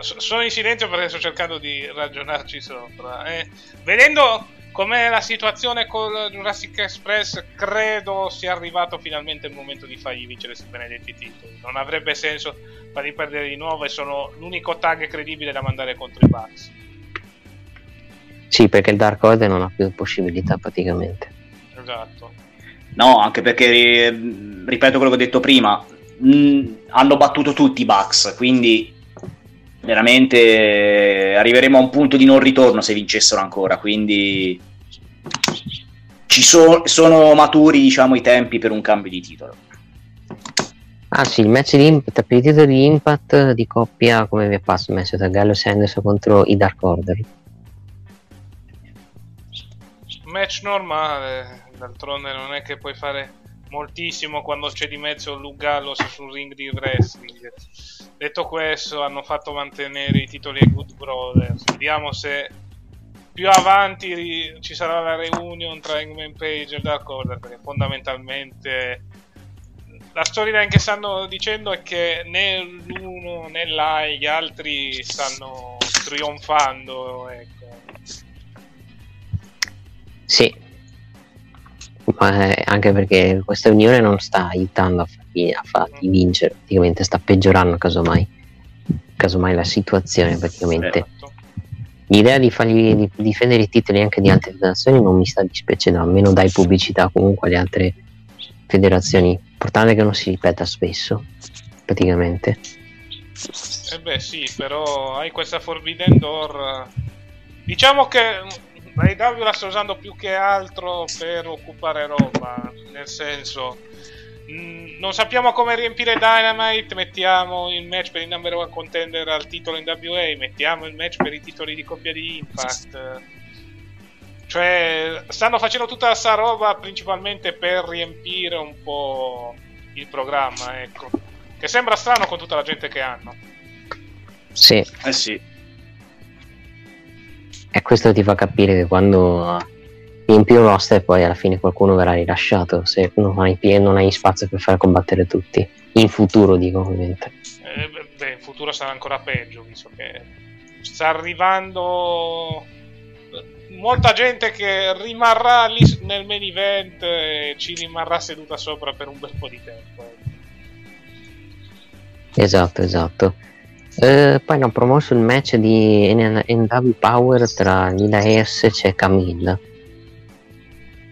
Sono in silenzio perché sto cercando di ragionarci sopra. eh. Vedendo com'è la situazione con Jurassic Express, credo sia arrivato finalmente il momento di fargli vincere questi benedetti titoli. Non avrebbe senso farli perdere di nuovo e sono l'unico tag credibile da mandare contro i Bucks. Sì, perché il Dark Order non ha più possibilità praticamente. Esatto. No, anche perché, ri- ripeto quello che ho detto prima, mh, hanno battuto tutti i Bucks, quindi veramente eh, arriveremo a un punto di non ritorno se vincessero ancora, quindi ci so- sono maturi, diciamo, i tempi per un cambio di titolo. Ah sì, il match di Impact, per il titolo di Impact di coppia, come vi è passato il match tra Gallo Anderson contro i Dark Order? Match normale, d'altronde non è che puoi fare moltissimo quando c'è di mezzo Lugallos sul ring di wrestling. Detto questo, hanno fatto mantenere i titoli ai Good Brothers. Vediamo se più avanti ci sarà la reunion tra Hangman Page e Dark Order, perché fondamentalmente la storyline che stanno dicendo è che né l'uno né l'altro gli altri stanno trionfando. Ecco. Sì, ma eh, anche perché questa unione non sta aiutando a farli, a farli vincere, praticamente sta peggiorando casomai, casomai la situazione praticamente. Esatto. L'idea di fargli di difendere i titoli anche di altre federazioni non mi sta dispiacendo, almeno dai pubblicità comunque alle altre federazioni. Importante che non si ripeta spesso. praticamente. Eh beh sì, però hai questa Forbidden Door. Diciamo che AEW la sta usando più che altro per occupare roba, nel senso mh, non sappiamo come riempire Dynamite, mettiamo il match per il number one contender al titolo in WA, mettiamo il match per i titoli di coppia di Impact. Cioè, stanno facendo tutta sta roba principalmente per riempire un po' il programma, ecco. Che sembra strano con tutta la gente che hanno. Sì, Eh sì. E questo ti fa capire che quando riempi un roster poi alla fine qualcuno verrà rilasciato se non hai, non hai spazio per far combattere tutti. In futuro dico ovviamente. Eh, beh, in futuro sarà ancora peggio, visto che sta arrivando molta gente che rimarrà lì nel main event e ci rimarrà seduta sopra per un bel po' di tempo. ecco. Esatto, esatto. Eh, poi hanno promosso il match di NW Power tra Lila S e Camille.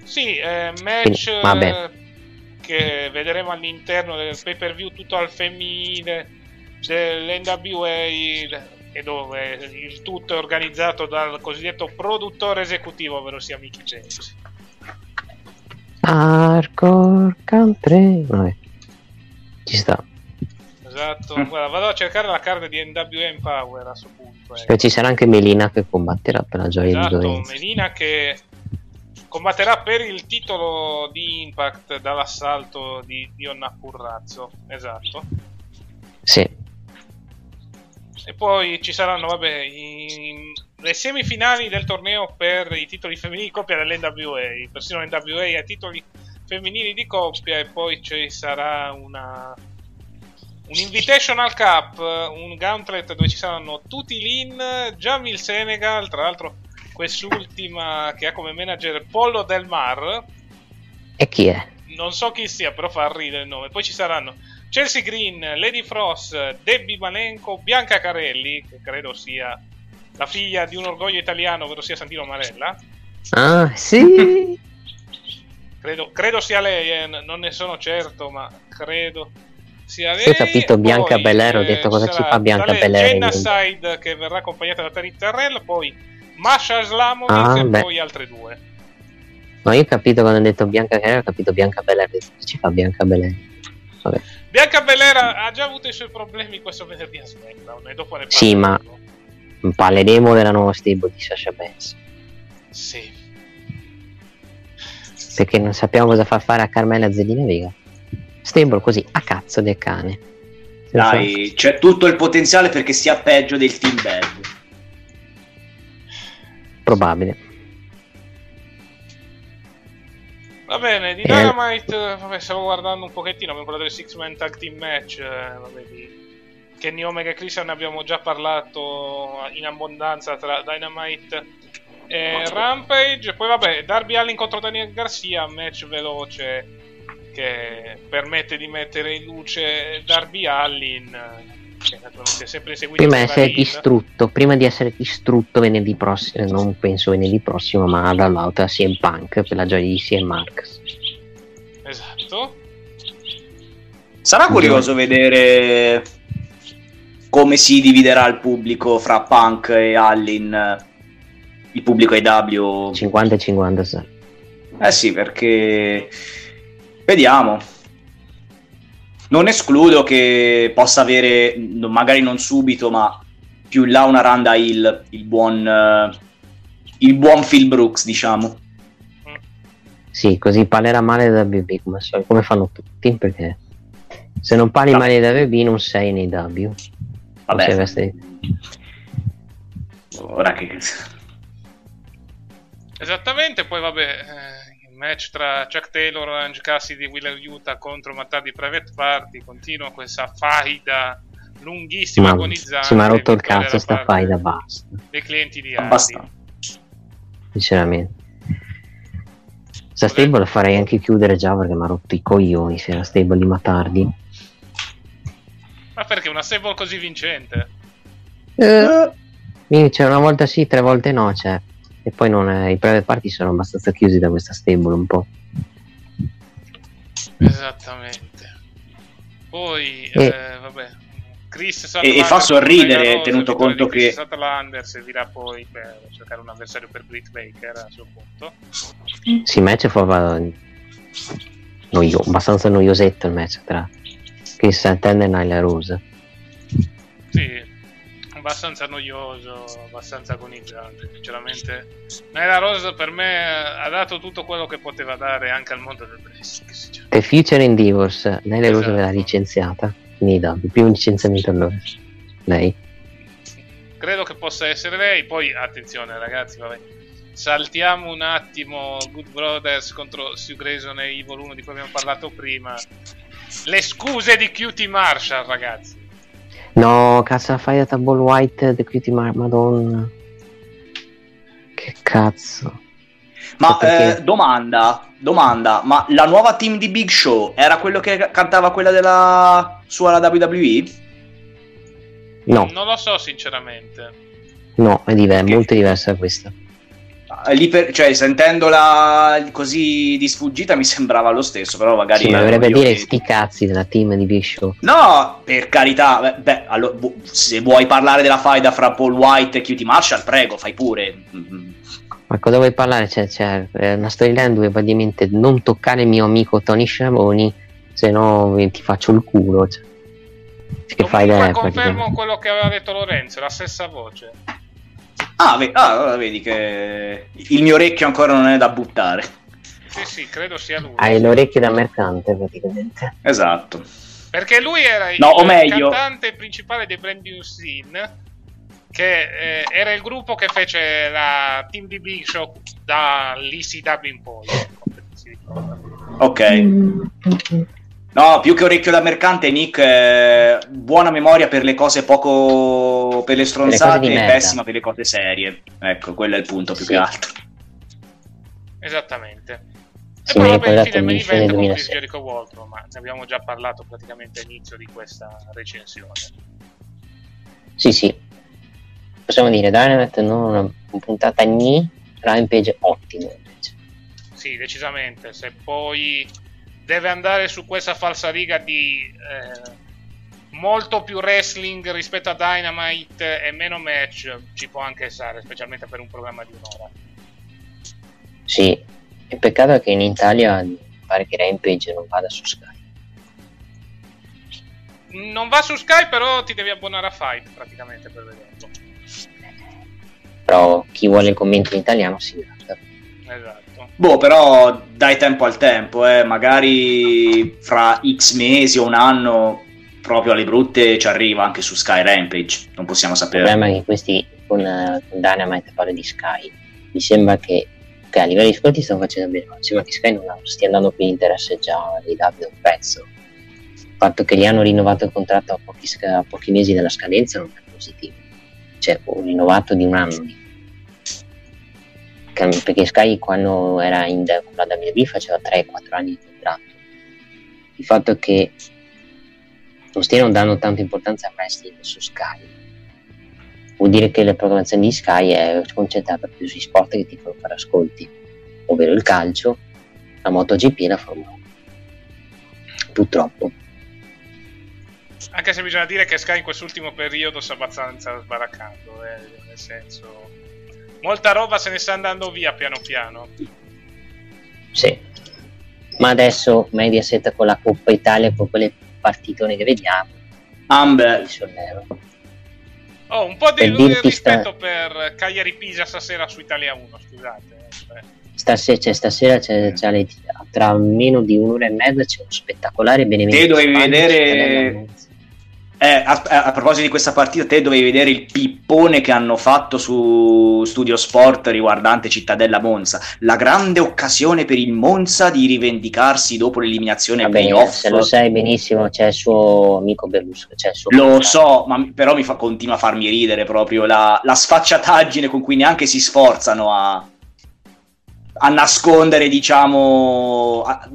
Sì, eh, match Quindi, che vedremo all'interno del pay per view tutto al femminile dell'NWA e dove il tutto è organizzato dal cosiddetto produttore esecutivo, ovvero sia Mickey James. Hardcore Country. Vabbè. Ci sta. Esatto, guarda, vado a cercare la carne di NWA Empower a questo punto. Poi ci sarà anche Melina che combatterà per la gioia di Esatto, Lorenzo. Melina che combatterà per il titolo di Impact dall'assalto di Dion Currazzo. Esatto. Sì, E poi ci saranno, vabbè, i- le semifinali del torneo per i titoli femminili di coppia dell'NWA. Persino l'NWA ha titoli femminili di coppia e poi ci sarà una un Invitational Cup, un gauntlet dove ci saranno tutti Lin, Jamil Senegal, tra l'altro quest'ultima che ha come manager Pollo Del Mar, e chi è? non so chi sia, però fa ridere il nome. Poi ci saranno Chelsea Green, Lady Frost, Debbie Malenko, Bianca Carelli, che credo sia la figlia di un orgoglio italiano, ovvero sia Santino Marella. Ah, sì! Credo, credo sia lei, eh, non ne sono certo, ma credo sia lei. Sì, ho capito, Bianca Poi, Belair, ho detto cosa ci fa Bianca Belair Side che verrà accompagnata da Tariq Terrell, poi Masha Slamovic Ah, e beh. poi altre due. No, io ho capito quando ho detto Bianca Belair, ho capito Bianca Belair, detto, ci fa Bianca Belair. Vabbè. Bianca Belair ha già avuto i suoi problemi questo venerdì a SmackDown e dopo ne Sì, ma- parleremo. Parleremo della nuova stable di Sasha Banks. Sì. Perché non sappiamo cosa far fare a Carmela Zedina Vega. Stable così, a cazzo del cane. Dai, c'è tutto il potenziale perché sia peggio del Team Bad. Probabile. Va bene, di Eh. Dynamite, eh, vabbè, stavo guardando un pochettino, abbiamo parlato del Six Man Tag Team Match, eh, vabbè, di Kenny Omega e Christian ne abbiamo già parlato in abbondanza tra Dynamite e Rampage, poi vabbè, Darby Allin contro Daniel Garcia, match veloce che permette di mettere in luce Darby Allin, che naturalmente è sempre inseguito Prima di essere distrutto, prima di essere distrutto venerdì prossimo, non penso venerdì prossimo, ma dall'auto a CM Punk per la gioia di CM Marks. Esatto. Sarà curioso vedere come si dividerà il pubblico fra Punk e Allin, il pubblico AW. 50 e 50 sa. Eh sì, perché vediamo. Non escludo che possa avere, no, magari non subito, ma più in là una randa il, il buon eh, il buon Phil Brooks, diciamo. Sì, così parlerà male da WB come, solito, come fanno tutti, perché se non parli Vabbè. male da WB non sei nei W. Vabbè. Queste- Ora che Esattamente, poi vabbè, eh, match tra Chuck Taylor, Ange Cassidy e Willer Utah contro Mattadi Private Party continua questa faida lunghissima Ma agonizzante. si mi ha rotto il cazzo sta faida, basta. Dei clienti di abbastanza. Sinceramente. Sta stable la farei anche chiudere già perché mi ha rotto i coglioni se era stable di Matardi. Ma perché una stable così vincente? Eh, Vince una volta sì, tre volte no, cioè. E poi non è- i private party sono abbastanza chiusi da questa stable un po'. Esattamente. Poi, E- eh, vabbè, Chris E- e fa sorridere, con Rose, tenuto conto che- Statlander servirà poi per cercare un avversario per Britt Baker a suo punto. Sì, match abba- noio- abbastanza noiosetto il match tra Chris Santander e Nyla Rose. Sì, abbastanza noioso, abbastanza agonizzante. Sinceramente, Nyla Rose per me ha dato tutto quello che poteva dare anche al mondo del wrestling. The Future in Divorce, Rose Esatto. verrà licenziata. Quindi da, il primo licenziamento allora. Lei. Credo che possa essere lei. Poi, attenzione, ragazzi, vabbè. Saltiamo un attimo Good Brothers contro Sue Grayson e Evil 1 di cui abbiamo parlato prima. Le scuse di QT Marshall, ragazzi. No, cazzo, fai da Table White, The Cutie Mar- Madonna. Che cazzo. Ma Perché- eh, domanda, domanda, ma la nuova team di Big Show era quello che cantava quella della sua la WWE? No, Non lo so, sinceramente. no, è diver- Perché? molto diversa da questa. Eh, lì per- cioè, sentendola così di sfuggita mi <laughs> sembrava lo stesso, però magari... Sì, ma dovrebbe dire che- sti cazzi della team di Big Show. No, per carità, beh, beh, allora, se vuoi parlare della faida fra Paul White e QT Marshall, prego, fai pure. Mm, Ma cosa vuoi parlare? C'è, c'è eh, una storyline dove praticamente non toccare il mio amico Tony Schiavoni, se no ti faccio il culo. Cioè. Che fai da confermo quello che aveva detto Lorenzo, la stessa voce. Ah, ve- ah, allora vedi che il mio orecchio ancora non è da buttare. Sì, sì, credo sia lui. Hai le orecchie da mercante praticamente. Esatto. Perché lui era il No, o meglio- cantante principale dei Brand New Scene, che eh, era il gruppo che fece la team di Big Show dall'ECW in poi. si ricorda. No, più che orecchio da mercante, Nick, eh, buona memoria per le cose poco... per le stronzate e pessima per le cose serie. Ecco, quello è il punto più Sì. che altro. Esattamente. Sì, e poi vabbè, infine il main event con 2006. Chris Jericho Waltron, ma ne abbiamo già parlato praticamente all'inizio di questa recensione. Sì, sì. Possiamo dire Dynamite non una, una puntata gni, Rampage ottimo invece. Sì, decisamente. Se poi deve andare su questa falsariga di eh, molto più wrestling rispetto a Dynamite e meno match, ci può anche stare, specialmente per un programma di un'ora. Sì, il peccato è che in Italia pare che Rampage non vada su Sky. Non va su Sky, però ti devi abbonare a Fight praticamente per vederlo. Però chi vuole il commento in italiano si gratta. Esatto. Boh, però dai tempo al tempo, eh. magari fra X mesi o un anno, proprio alle brutte, ci arriva anche su Sky Rampage. Non possiamo Il sapere. problema è che questi con, eh, con Dynamite parla di Sky. Mi sembra che, che a livello di ascolti stanno facendo bene, ma mi sembra che Sky non stia andando più in interesse già di darvi un pezzo. Il fatto che gli hanno rinnovato il contratto a pochi, a pochi mesi dalla scadenza non è positivo. Cioè, un rinnovato di un anno. Che- Perché Sky quando era in con la WWE faceva 3-4 anni di contratto. Il fatto che non stiano dando tanta importanza al wrestling su Sky vuol dire che la programmazione di Sky è concentrata più sui sport che ti fanno fare ascolti, ovvero il calcio, la MotoGP e la Formula 1. Purtroppo. Anche se bisogna dire che Sky in quest'ultimo periodo sta abbastanza sbaraccando, eh, nel senso... Molta roba se ne sta andando via piano piano. Sì. Ma adesso Mediaset con la Coppa Italia e con quelle partitone che vediamo, Amber. Oh, un po' di Per rispetto per Cagliari Pisa stasera su Italia 1, scusate. eh. Stasera, cioè, stasera c'è, c'è le- tra meno di un'ora e mezza c'è uno spettacolare Benevento. Te dovevi vedere-. Eh, a, a- proposito di questa partita, te dovevi vedere il pippone che hanno fatto su Studio Sport riguardante Cittadella Monza. La grande occasione per il Monza di rivendicarsi dopo l'eliminazione Vabbè, playoff. se lo sai benissimo, c'è il suo amico Berlusconi. Suo Lo so, ma però mi fa, continua a farmi ridere proprio la, la sfacciataggine con cui neanche si sforzano a, a nascondere, diciamo, a-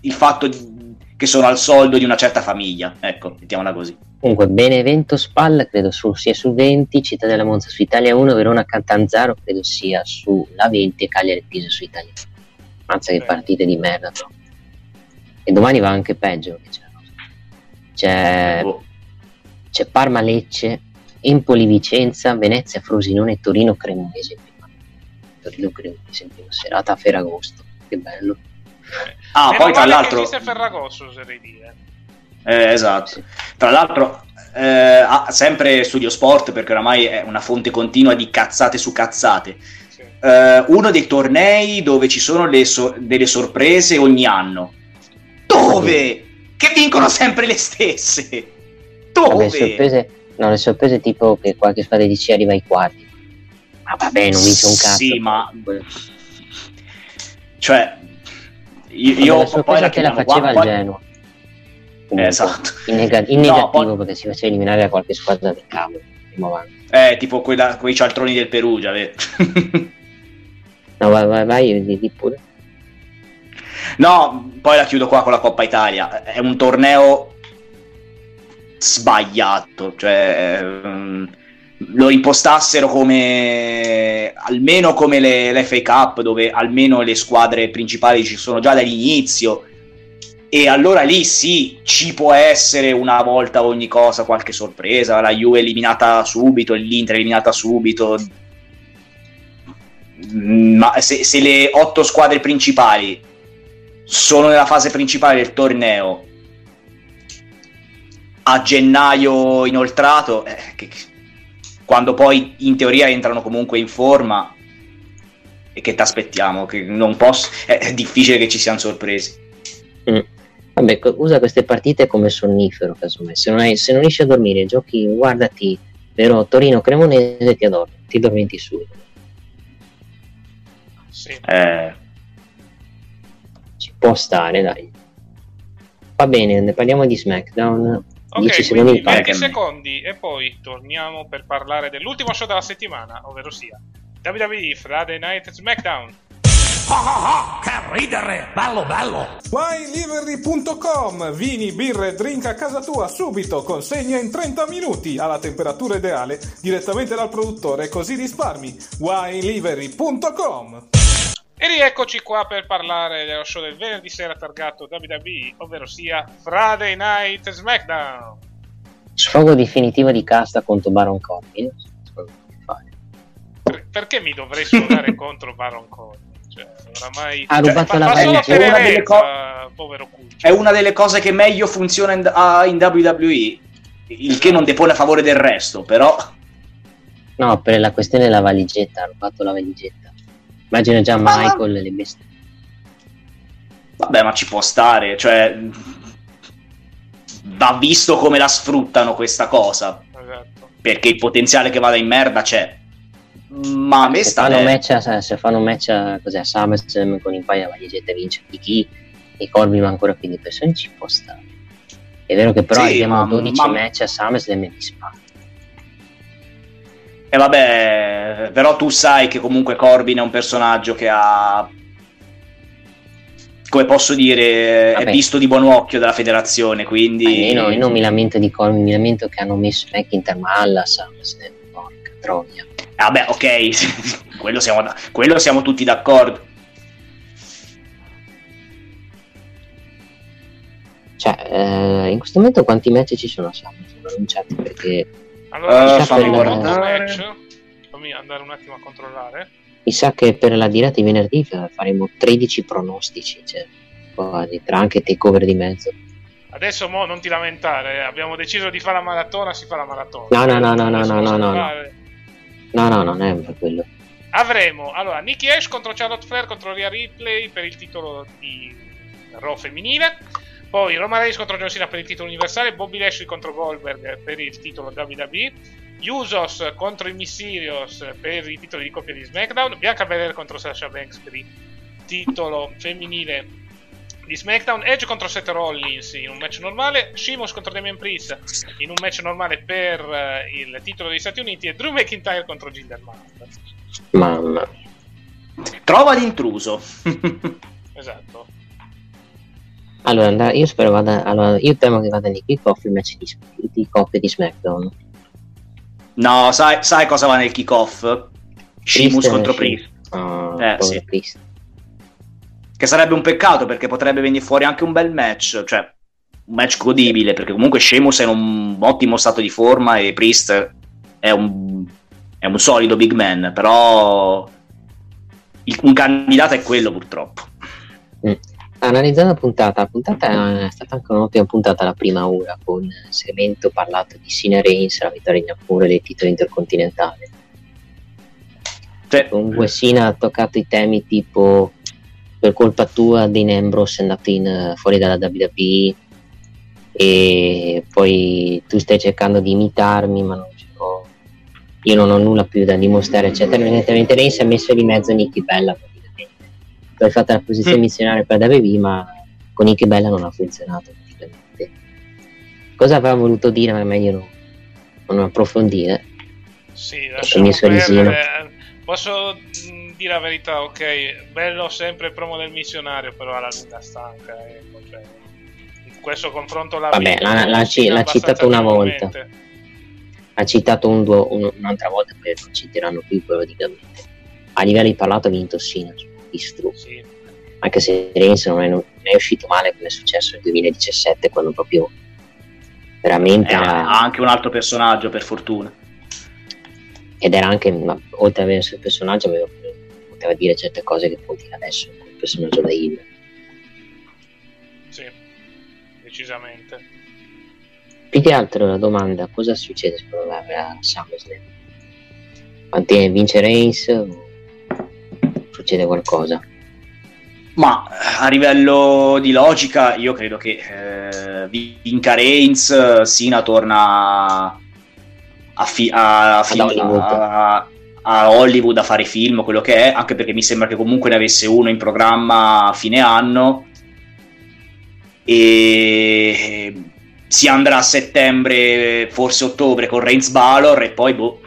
il fatto di- che sono al soldo di una certa famiglia. Ecco, mettiamola così. Comunque, Benevento Spal credo su- sia su 20, Cittadella Monza su Italia 1, Verona Catanzaro credo sia sulla 20 e Cagliari Pisa su Italia 1. Mazza che Bene. partite di merda. no? E domani va anche peggio. Che c'è. c'è, Boh. c'è Parma Lecce, Empoli Vicenza, Venezia Frosinone, Torino Cremonese. Torino Cremonese in prima serata a Ferragosto. Che bello. Ah, Meno poi tra l'altro... Che esiste Ferragosto, oserei dire. Eh, esatto. Tra l'altro, eh, ha sempre Studio Sport, perché oramai è una fonte continua di cazzate su cazzate. Sì. Eh, uno dei tornei dove ci sono le so- delle sorprese ogni anno. Dove? Che vincono sempre le stesse. Dove? Vabbè, sorprese, no, le sorprese tipo che qualche squadra di C arriva ai quarti. Ma vabbè, non vince un cazzo. Sì, ma- Cioè, io, io la poi sorpresa che la faceva qua- il Genoa. Comunque, Esatto. In, nega- in No, negativo poi- perché si faceva eliminare da qualche squadra del cavolo. Eh, tipo quella- quei cialtroni del Perugia? <laughs> No, vai, vai, vai, di, di pure. No, poi la chiudo qua con la Coppa Italia. È un torneo sbagliato, cioè ehm, lo impostassero come almeno come le, l'FA Cup, dove almeno le squadre principali ci sono già dall'inizio. E allora lì sì, ci può essere una volta ogni cosa qualche sorpresa. La Juve eliminata subito, l'Inter eliminata subito. Mm, Ma se, se le otto squadre principali sono nella fase principale del torneo a gennaio inoltrato, eh, che- quando poi in teoria entrano comunque in forma, e che ti aspettiamo? È, è difficile che ci siano sorprese. Mm. Vabbè, usa queste partite come sonnifero, casomai. Se non, hai- se non riesci a dormire, giochi, guardati, però Torino Cremonese ti adormi, ti dormenti subito. Sì. Eh, Ci può stare, dai. Va bene, ne parliamo di SmackDown. 10 Ok, secondi quindi in palco. 20 secondi e poi torniamo per parlare dell'ultimo show della settimana, ovvero sia WWE Friday Night SmackDown. WineLivery.com Vini, birre, drink a casa tua subito, consegna in 30 minuti alla temperatura ideale direttamente dal produttore così risparmi. WineLivery.com E rieccoci qua per parlare dello show del venerdì sera targato WWE, ovvero sia Friday Night SmackDown. Sfogo definitivo di casta contro Baron Corbin. Per- perché mi dovrei sfogare <laughs> contro Baron Corbin? Cioè, oramai... Ha rubato fa, la per È una delle cuccio. è una delle cose che meglio funziona in, ah, in WWE, il che non depone a favore del resto, però... No, per la questione della valigetta, ha rubato la valigetta. Immagino già Ma- Michael le bestie. Vabbè, ma ci può stare, cioè va visto come la sfruttano questa cosa, Esatto. perché il potenziale che vada in merda c'è. Ma a me se sta fanno, match a, se fanno match a, cos'è, a SummerSlam con il paio di valigette vince di chi e Corbin va ancora più di persone ci può stare. È vero che però Sì, abbiamo ma- 12 ma- match a SummerSlam e di spalla. E vabbè, però tu sai che comunque Corbin è un personaggio che ha come posso dire, Vabbè. è visto di buon occhio dalla federazione, quindi Almeno io non mi lamento di Corbin, mi lamento che hanno messo McIntyre a SummerSlam. Porca troia. Vabbè, ok, <laughs> quello siamo, quello siamo tutti d'accordo. Cioè, eh, in questo momento quanti match ci sono SummerSlam annunciati? Perché Allora, Eh, sono fammi guardare. match. Fammi andare un attimo a controllare. mi sa che per la diretta di venerdì fa- faremo 13 pronostici, cioè, quasi, tra anche takeover di mezzo. Adesso mo non ti lamentare, eh, abbiamo deciso di fare la maratona, si fa la maratona. No, no, no, no, no, no, no, no. No, no, non è quello. Avremo allora Nikki Ash contro Charlotte Flair contro Rhea Ripley per il titolo di Raw femminile. Poi Roman Reigns contro John Cena per il titolo universale, Bobby Lashley contro Goldberg per il titolo WWE, Usos contro i Mysterios per i titoli di coppia di SmackDown, Bianca Belair contro Sasha Banks per il titolo femminile di SmackDown, Edge contro Seth Rollins in un match normale, Sheamus contro Damian Priest in un match normale per eh, il titolo degli Stati Uniti e Drew McIntyre contro Jinder Mahal. Mamma mia. Trova l'intruso. <laughs> Esatto. Allora, io spero vada. Allora, io temo che vada nei kick-off il match di, di coppia di SmackDown. no, sai, sai cosa va nel kickoff? Sheamus contro Sheamus. Priest. Oh, Eh, sì. Priest. Che sarebbe un peccato perché potrebbe venire fuori anche un bel match. Cioè, un match godibile perché comunque Sheamus è in un ottimo stato di forma e Priest è un, è un solido big man, però il, un candidato è quello purtroppo. Mm. Analizzando la puntata, la puntata è stata anche un'ottima puntata la prima ora con segmento parlato di Cine Reigns, la vittoria in Giappone dei titoli intercontinentali. Cioè, Comunque Sina ha toccato i temi tipo per colpa tua Dean Ambrose è andato in, fuori dalla WWE e poi tu stai cercando di imitarmi ma non ce l'ho. Io non ho nulla più da dimostrare eccetera. Evidentemente lei si è messo di mezzo Nicky Bella praticamente. Tu hai fatto la posizione Mm. missionaria per la WWE ma con Nicky Bella non ha funzionato praticamente cosa avrà voluto dire ma è meglio non, non approfondire? Sì, il mio sorrisino. Posso dire la verità, ok, bello sempre il promo del missionario, però alla lunga stanca. ecco, cioè, in questo confronto l'ha Vabbè, l'ha- l'ha ci- l'ha citato una volta. ha citato un duo- un- un'altra volta poi non citeranno più praticamente a livello di parlato ha vinto Sina distrutto Sì, anche se Reigns non è, non è uscito male come è successo nel 2017 quando proprio veramente è ha- ha anche un altro personaggio per fortuna. ed era anche ma, oltre ad essere il personaggio aveva- poteva dire certe cose che può dire adesso con il personaggio da Hill sì, decisamente. più che altro la domanda cosa succede secondo me a SummerSlam Mantiene- vince Reigns succede qualcosa Ma a livello di logica, io credo che eh, vinca Reigns, Sina torna a, fi- a, fi- Hollywood. a- a Hollywood a fare film, quello che è, anche perché mi sembra che comunque ne avesse uno in programma a fine anno. E si andrà a settembre, forse ottobre, con Reigns Balor e poi boh.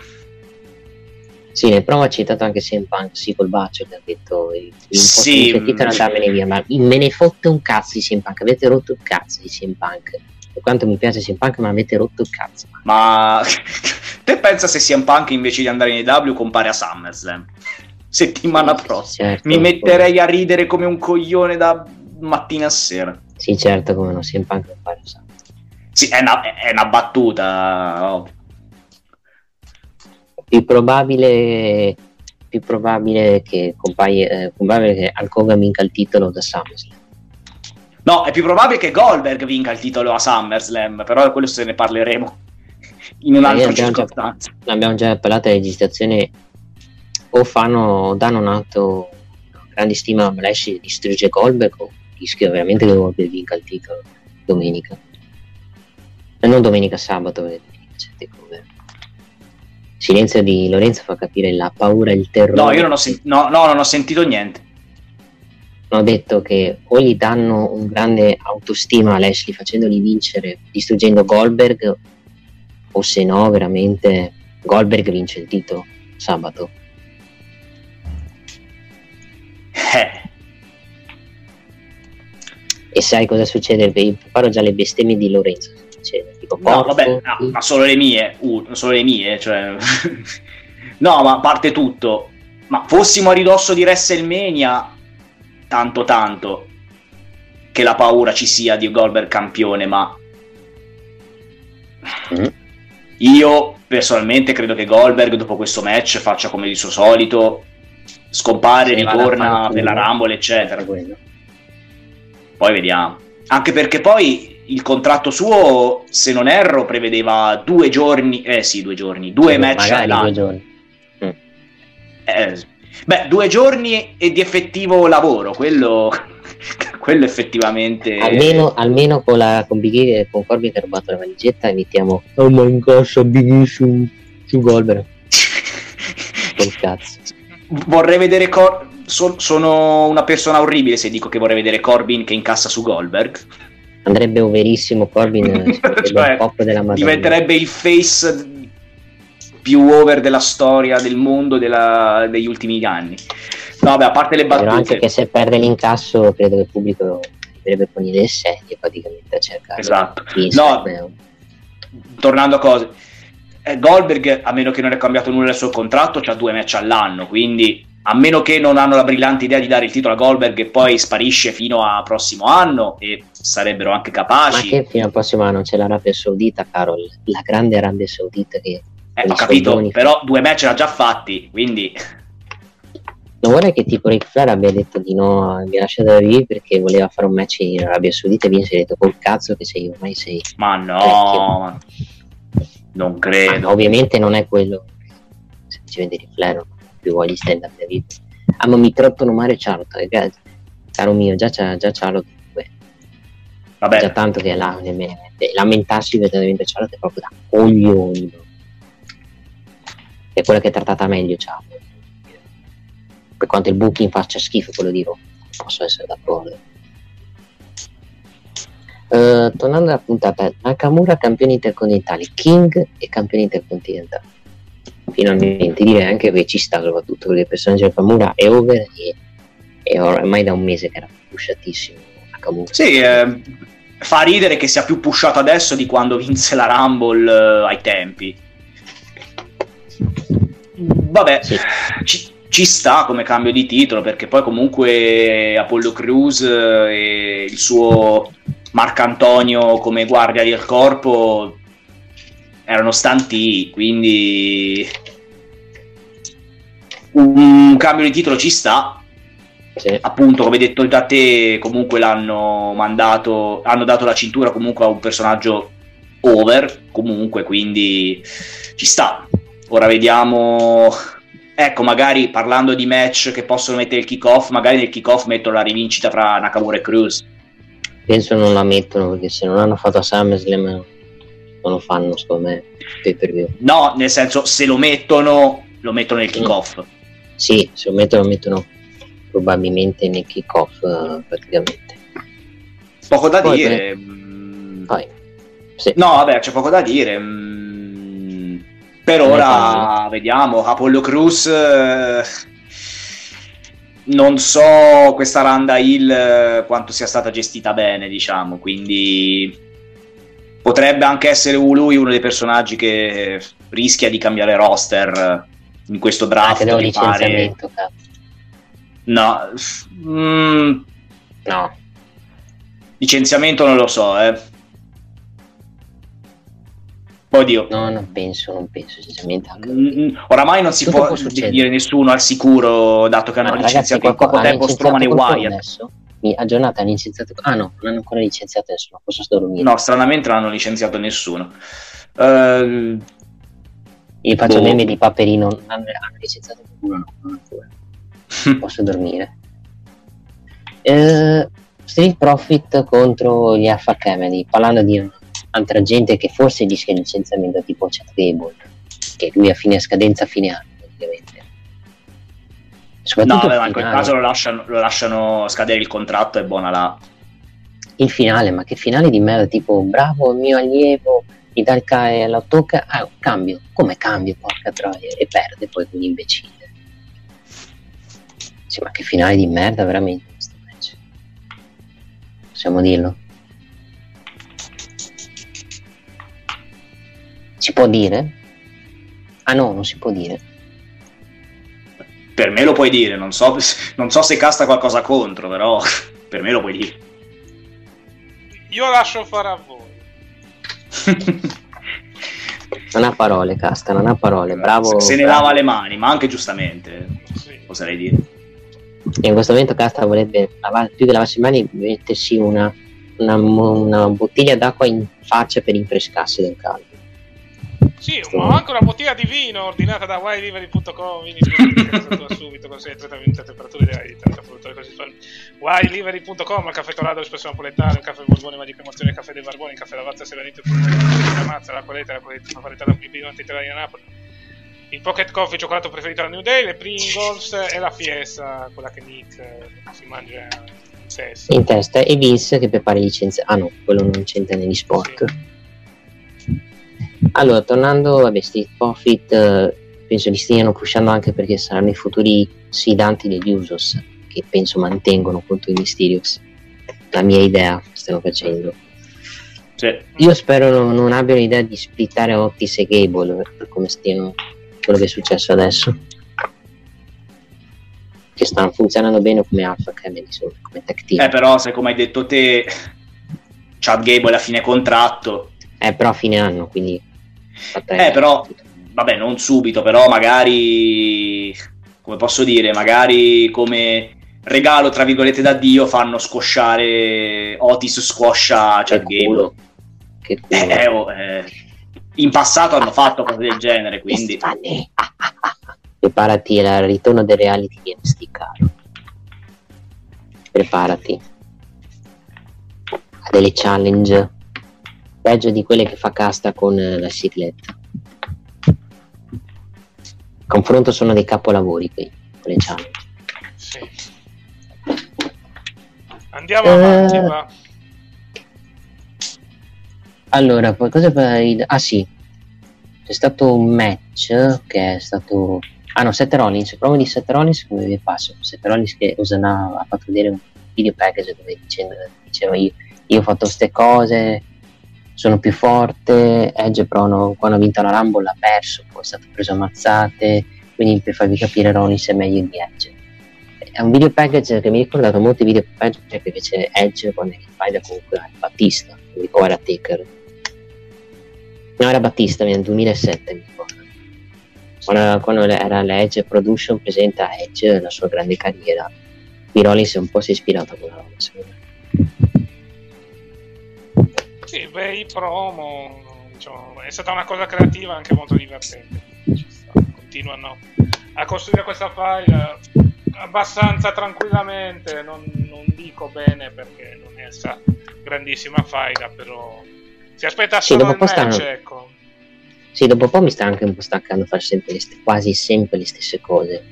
Sì, nel promo ha citato anche CM Punk, sì, col bacio, che ha detto Sì, mm. andarmene via, ma me ne fotte un cazzo di CM Punk, avete rotto il cazzo di CM Punk. Per quanto mi piace CM Punk, ma avete rotto il cazzo. Ma <laughs> te pensa se CM Punk invece di andare in AW compare a SummerSlam? Settimana prossima. Certo, Mi metterei a ridere come un coglione da mattina a sera. Sì, certo, come no, CM Punk fa, lo sa. Sì, è una, è una battuta. oh. Più probabile, più probabile che compaia, eh, probabile che Hulk Hogan vinca il titolo da SummerSlam. No, è più probabile che Goldberg vinca il titolo a SummerSlam, però quello se ne parleremo in un Eh, altro abbiamo già- circostanza. Abbiamo già parlato della registrazione, o fanno, danno un atto grande stima a Lashley e distrugge Goldberg, o rischia veramente che Goldberg vinca il titolo domenica. E non domenica, sabato, domenica c'è takeover. Il silenzio di Lorenzo fa capire la paura e il terrore. No, io non ho, sen- no, no, non ho sentito niente. Hanno detto che o gli danno un grande autostima a Lashley facendogli vincere distruggendo Goldberg, o se no, veramente Goldberg vince il titolo sabato. Eh, E sai cosa succede? Io preparo già le bestemmie di Lorenzo. Dico, no, vabbè, no, ma solo le mie, uh, solo le mie, cioè... <laughs> no, ma a parte tutto, ma fossimo a ridosso di WrestleMania, tanto tanto, che la paura ci sia di Goldberg campione, ma Mm. Io personalmente credo che Goldberg dopo questo match faccia come di suo solito, scompare, ritorna fanculo. per la Rumble, eccetera. Quello. Poi vediamo. Anche perché poi il contratto suo, se non erro, prevedeva due giorni, eh sì, due giorni, due match Magari due all'anno. giorni. Mm. Eh, beh, due giorni e di effettivo lavoro, quello, quello effettivamente... Almeno, almeno con, la, con Big E con Corbin che ha rubato la valigetta mettiamo Oh ma incossa Big su, su Goldberg. <laughs> Col cazzo. Vorrei vedere... Cor- so- sono una persona orribile se dico che vorrei vedere Corbin che incassa su Goldberg. Andrebbe overissimo Corbin, <laughs> Cioè, Madonna. diventerebbe il face più over della storia del mondo della- degli ultimi anni. No, beh, a parte le Però anche battute, che se perde l'incasso credo che il pubblico arriverebbe con le sedie praticamente a cercare Esatto. No. Tornando a cose, eh, Goldberg, a meno che non abbia cambiato nulla nel suo contratto, ha due match all'anno, quindi a meno che non hanno la brillante idea di dare il titolo a Goldberg e poi sparisce fino al prossimo anno e sarebbero anche Ma capaci. che fino al prossimo anno c'è l'Arabia Saudita, Carol, la grande Arabia Saudita che... Eh, ho capito, però due match l'ha già fatti, quindi Non vorrei che tipo Ric Flair abbia detto di no, abbia lasciato da vivi perché voleva fare un match in Arabia Saudita e ha detto col cazzo che sei ormai sei. ma no, Vecchio. ma- non credo. ovviamente non è quello. Semplicemente Ric Flair non ha più voglia di stand up da vivi. Ah, ma mi troppo male Charlotte, ragazzi. Caro mio, già c'ha già Charlotte comunque. già Vabbè, tanto che là, e lamentarsi veramente Charlotte è proprio da coglioni. È quella che è trattata meglio Charlotte. Per quanto il booking faccia schifo, quello di Raw, posso essere d'accordo. Eh, tornando alla puntata, Nakamura campione intercontinentale, King e campione intercontinentale. Finalmente direi anche che ci sta soprattutto perché il personaggio di Nakamura è over e è ormai da un mese che era pushatissimo Nakamura. sì, eh, fa ridere che sia più pushato adesso di quando vinse la Rumble eh, ai tempi. Vabbè, Sì. ci, ci sta come cambio di titolo perché poi comunque Apollo Crews eh, e il suo Marcantonio come guardia del corpo erano stanti, quindi un cambio di titolo ci sta. Sì. Appunto, come detto da te, comunque l'hanno mandato, hanno dato la cintura comunque a un personaggio over, comunque, quindi ci sta. Ora vediamo. Ecco, magari parlando di match che possono mettere il kick-off, magari nel kick-off mettono la rivincita fra Nakamura e Cruz. Penso non la mettono perché se non l'hanno fatto a SummerSlam non lo fanno secondo me. No, nel senso, se lo mettono, lo mettono nel kick-off. Sì, se lo mettono lo mettono probabilmente nei kick-off eh, praticamente. Poco da Poi, dire. mm, Poi, sì. No, vabbè, c'è poco da dire. Per ora vediamo. Apollo Cruz. eh, Non so questa Randa Hill eh, quanto sia stata gestita bene, diciamo. Quindi potrebbe anche essere lui uno dei personaggi che rischia di cambiare roster eh, in questo draft. Un mi pare. No, mm, No, licenziamento non lo so, eh. Oddio. no, non penso, non penso, sinceramente. Anche Mm, oramai non si Tutto può può dire nessuno al sicuro, dato che hanno ragazzi, licenziato in qualco- poco tempo Strowman e Wyatt. Adesso? Mi aggiornata, hanno licenziato. Ah no, non hanno ancora licenziato nessuno. Posso dormire. No, stranamente non hanno licenziato nessuno. Eh, Io faccio boh. meme di Paperino. non Hanno, hanno licenziato qualcuno? No, non ancora. <laughs> Posso dormire. Eh, Street Profit contro gli Alpha Academy. Parlando di altra gente che forse il licenziamento, tipo Chad Gable, che lui a fine scadenza a fine anno, praticamente. no, Soprattutto vabbè, il ma in quel caso lo lasciano, lo lasciano scadere il contratto e buona là. il finale, ma che finale di merda, tipo bravo il mio allievo, mi dà il ca- e lo tocca, ah, cambio, come cambio, porca troia, e perde poi con imbecille. Sì, ma che finale di merda veramente questo match. Possiamo dirlo? Si può dire? Ah no, non si può dire. Per me lo puoi dire, non so, non so se casta qualcosa contro, però per me lo puoi dire. Io lascio fare a voi. <laughs> Non ha parole, Casta, non ha parole, bravo. se ne bravo. lava le mani, ma anche giustamente, Sì. oserei dire. E in questo momento Casta vorrebbe lavare, più che lavarsi le mani mettersi una, una, una bottiglia d'acqua in faccia per rinfrescarsi del caldo. Sì, ma ho anche una bottiglia di vino ordinata da wildlivery.com. Vieni subito, così 30 minuti a temperatura ideale di 30 produttori così wildlivery.com, il caffè torrado, espresso napoletano, il caffè borbone, magica emozione, il caffè dei barboni, il caffè lavazza, serenito, la mazza, la coletta, la coletta, la paletana, il pipino, antitrani a Napoli. Il pocket coffee, il cioccolato preferito alla New Day, le Pringles e la fiesta, quella che Nick eh, si mangia in testa. In testa e Vince che prepara licenza. Ah no, quello non c'entra negli sport. Allora, tornando a Street Profit, eh, penso li stiano pushando anche perché saranno i futuri sfidanti degli Usos, che penso mantengono contro i Mysterios. La mia idea stiano facendo. Sì. Io spero non, non abbiano idea di splittare Otis e Gable per come stiano quello che è successo adesso. che stanno funzionando bene come Alpha Academy, come tech team. Eh, però, se come hai detto te, Chad Gable a fine contratto. Eh, però a fine anno, quindi... Eh, però, vabbè, non subito, però magari, come posso dire, magari come regalo, tra virgolette, da Dio, fanno squasciare Otis squascia Chad Gable. Che culo. Eh, oh, eh, in passato hanno fatto cose del genere, quindi... <laughs> Preparati al ritorno del reality di NXT, caro. Preparati a delle challenge peggio di quelle che fa casta con eh, la cicletta. Confronto sono dei capolavori qui, quelle challenge. Sì. Andiamo avanti, Eh. va. Allora, poi cosa fai? Ah sì, c'è stato un match che è stato... Ah no, Seth Rollins, promo di Seth Rollins come vi passo. Seth Rollins che Osana ha fatto vedere un video package dove diceva io, io ho fatto queste cose, sono più forte, Edge però no- quando ha vinto la Rumble ha perso, poi è stato preso a mazzate, quindi per farvi capire Rollins è meglio di Edge. È un video package che mi ha ricordato molti video package che fece Edge quando era comunque a Battista, quindi o era Taker. No, era Battista nel 2007, mi ricordo. Quando, quando era l'Edge Production presenta Edge, la sua grande carriera. Qui Rollins un po' si è ispirato a quella roba, secondo me. Sì, beh, i promo, diciamo, è stata una cosa creativa anche molto divertente. Continuano a costruire questa file abbastanza tranquillamente, non, non dico bene perché non è sta grandissima file, però si aspetta Sì, solo dopo il match, stanno- ecco. Sì, dopo un po' mi sta anche un po' staccando a fare sempre st- quasi sempre le stesse cose.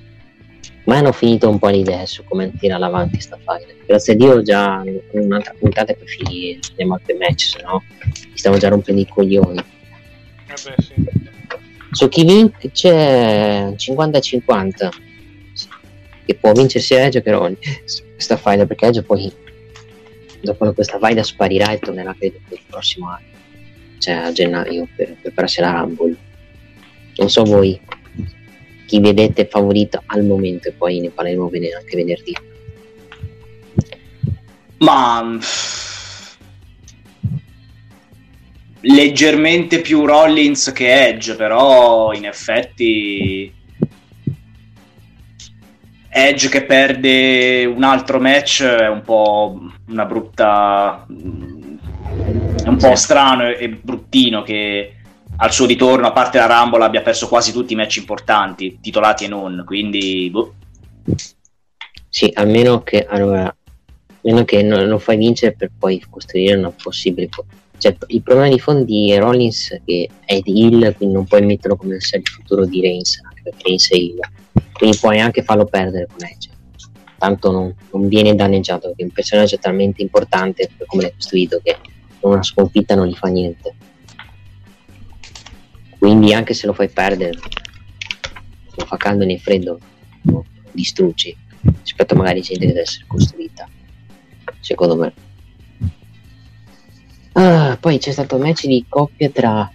Ma hanno finito un po' le idee su come tirare avanti sta file. Grazie a Dio già in un'altra puntata per finire andiamo al match, se no mi stiamo già rompendo i coglioni. Eh beh, sì. Su chi vince c'è 50-50 che può vincere sia Edge che Ronnie su questa faida perché Edge poi dopo questa faida sparirà e tornerà credo per il prossimo anno cioè a gennaio per prepararsi alla Rumble non so voi chi vedete favorito al momento e poi ne parleremo anche venerdì. Ma leggermente più Rollins che Edge, però in effetti Edge che perde un altro match è un po' una brutta è un po' strano e bruttino che al suo ritorno, a parte la Rumble, abbia perso quasi tutti i match importanti, titolati e non, quindi boh. sì almeno che allora almeno che non lo fai vincere per poi costruire una possibile po- cioè, il problema di fondo di Rollins è che è di Hill quindi non puoi metterlo come il futuro di Reigns perché Reigns è Hill quindi puoi anche farlo perdere con Edge. Tanto non, non viene danneggiato perché è un personaggio talmente importante per come l'hai costruito che una sconfitta non gli fa niente quindi anche se lo fai perdere lo fa caldo nel freddo lo distruggi rispetto magari gente che deve essere costruita secondo me. Ah, poi c'è stato un match di coppia tra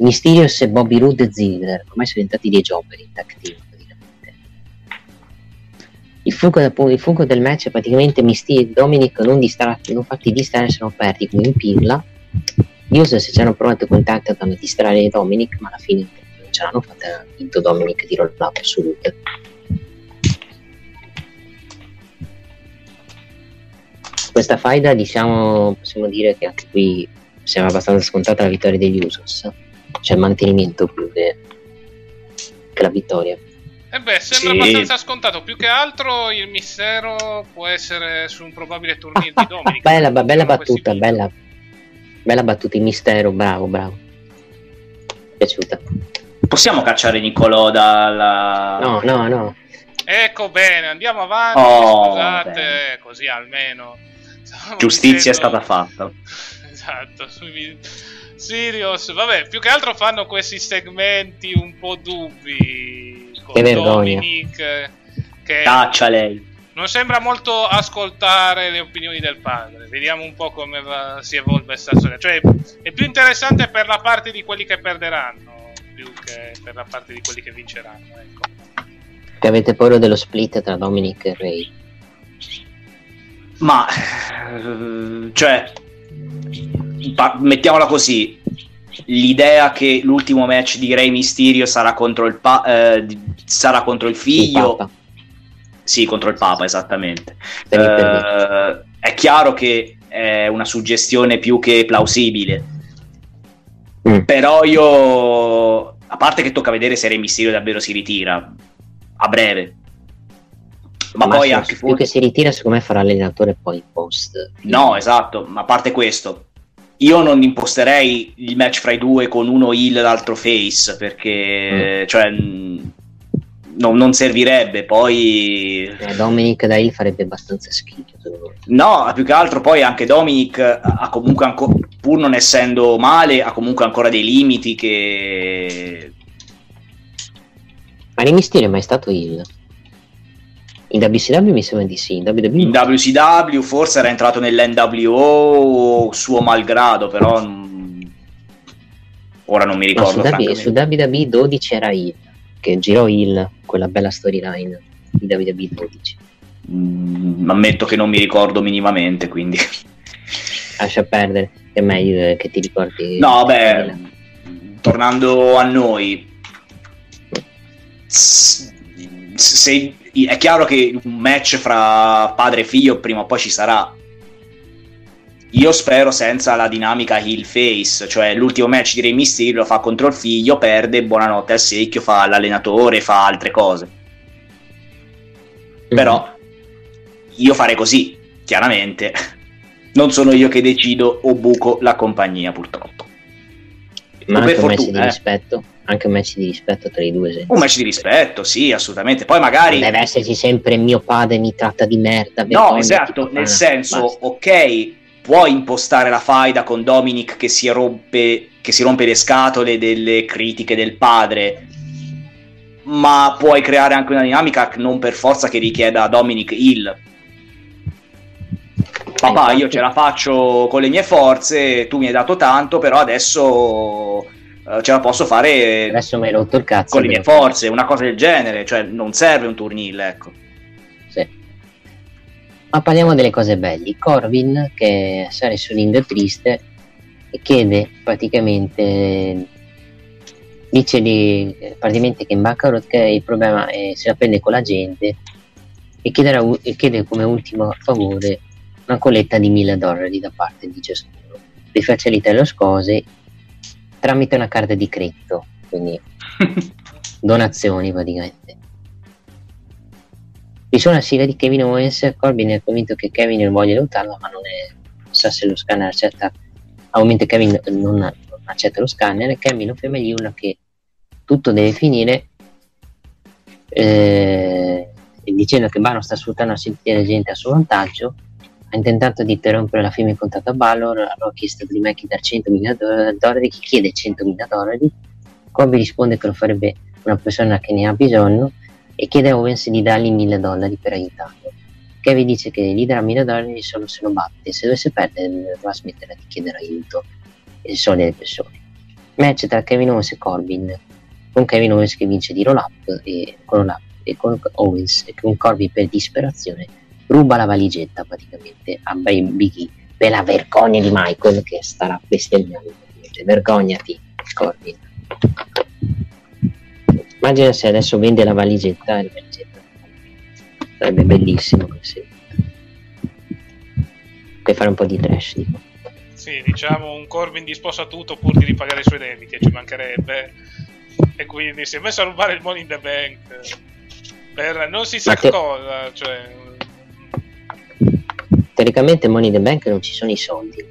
Mysterious e Bobby Roode e Ziggler. Ormai sono diventati dei jobber in tag team il fuoco, da- il fuoco del match è praticamente Mysterio e Dominic non, distratti, non fatti distrarre se non perdi come in io so se ci hanno provato contatto a distrarre Dominic ma alla fine non ce l'hanno fatta ha vinto Dominic di roll up assoluto questa faida diciamo possiamo dire che anche qui sembra abbastanza scontata la vittoria degli Usos cioè il mantenimento più che, che la vittoria Eh beh, sembra Sì. abbastanza scontato. Più che altro il mistero può essere su un probabile tourneo di Dominic. bella, bella battuta video. bella, bella battuta il mistero bravo bravo Mi è piaciuta Possiamo cacciare Niccolò dalla... no no no Ecco bene, andiamo avanti. Oh, scusate, bene. così almeno. Stavamo Giustizia è dicendo- stata fatta. Esatto, Sirius, vabbè, più che altro fanno questi segmenti un po' dubbi con Che vergogna. Dominic che Caccia lei. Non sembra molto ascoltare le opinioni del padre. Vediamo un po' come va- si evolve questa storia. Cioè, è più interessante per la parte di quelli che perderanno più che per la parte di quelli che vinceranno. Ecco. Che avete paura dello split tra Dominic e Ray? Ma, cioè, mettiamola così, l'idea che l'ultimo match di Rey Mysterio sarà contro il, pa- eh, sarà contro il figlio... Papa. Sì, contro il Papa, esattamente. Eh, è chiaro che è una suggestione più che plausibile, Mm. però io, a parte che tocca vedere se Rey Mysterio davvero si ritira a breve, ma, poi se- anche più che si ritira, secondo me farà allenatore poi post. No, esatto, ma a parte questo, io non imposterei il match fra i due con uno heel e l'altro face, perché cioè, mh, non, non servirebbe. Poi, Eh, Dominic da Hill farebbe abbastanza schifo. no, più che altro, poi anche Dominic ha comunque, anco- pur non essendo male, ha comunque ancora dei limiti che. Ma Rey Mysterio è mai stato Hill? In WCW mi sembra di sì, in WWE In no. WCW forse era entrato nell'NWO suo malgrado, però ora non mi No, su, ricordo. W- su WWE 12 era Hill, che girò Hill, quella bella storyline di WWE 12. Mm, ammetto che non mi ricordo minimamente, quindi. Lascia perdere, è meglio che ti ricordi. No, beh, tornando a noi, se- è chiaro che un match fra padre e figlio prima o poi ci sarà. Io spero senza la dinamica heel face, cioè l'ultimo match di Rey Mysterio lo fa contro il figlio, perde, buonanotte al secchio, fa l'allenatore, fa altre cose. Però io farei così, chiaramente. <laughs> Non sono io che decido o buco la compagnia, purtroppo. Ma per anche un match fortuna, di eh. rispetto, anche un match di rispetto tra i due. se- Un match di rispetto, sì, assolutamente. Poi magari... Non deve esserci sempre mio padre mi tratta di merda. No, esatto, nel senso, basta. ok, puoi impostare la faida con Dominic che si rompe, che si rompe le scatole delle critiche del padre, ma puoi creare anche una dinamica non per forza che richieda a Dominic Hill. Papà, io ce la faccio con le mie forze, tu mi hai dato tanto, però adesso eh, ce la posso fare Adesso mi hai rotto il cazzo. con le mie forze, una cosa del genere, cioè non serve un turnil, ecco. Ma parliamo delle cose belle. Corvin che sale sull'Indo triste e chiede praticamente dice di, praticamente che in che il problema è, se la prende con la gente e, chiederà chiede come ultimo favore una colletta di 1000 dollari da parte di ciascuno per facilitare le cose tramite una carta di credito quindi <laughs> donazioni praticamente risuona la sigla di Kevin Owens Corbin è convinto che Kevin voglia aiutarlo ma non, è, non sa se lo scanner accetta al momento Kevin non, non accetta lo scanner Kevin lo ferma gli urla che tutto deve finire eh, dicendo che Balor sta sfruttando la sentire gente a suo vantaggio ha intentato di interrompere la firma in contratto a Balor ha chiesto di dare 100.000 dollari chi chiede 100.000 dollari? Corbin risponde che lo farebbe una persona che ne ha bisogno e chiede a Owens di dargli 1000 dollari per aiutarlo. Kevin dice che gli darà 1000 dollari solo se lo batte. Se dovesse perdere dovrà smettere di chiedere aiuto. E sono delle persone. Match tra Kevin Owens e Corbin. Con Kevin Owens che vince di roll up e con, up, e con Owens e con Corbin per disperazione ruba la valigetta praticamente a Big E per la vergogna di Michael che starà bestemmiando. Vergognati Corbin immagina se adesso vende la valigetta e la valigetta sarebbe bellissimo così puoi fare un po' di trash tipo. Sì, diciamo un Corbin disposto a tutto pur di ripagare i suoi debiti, ci mancherebbe. E quindi si è messo a rubare il Money in the Bank per non si sa te- cosa, cioè teoricamente Money in the Bank non ci sono i soldi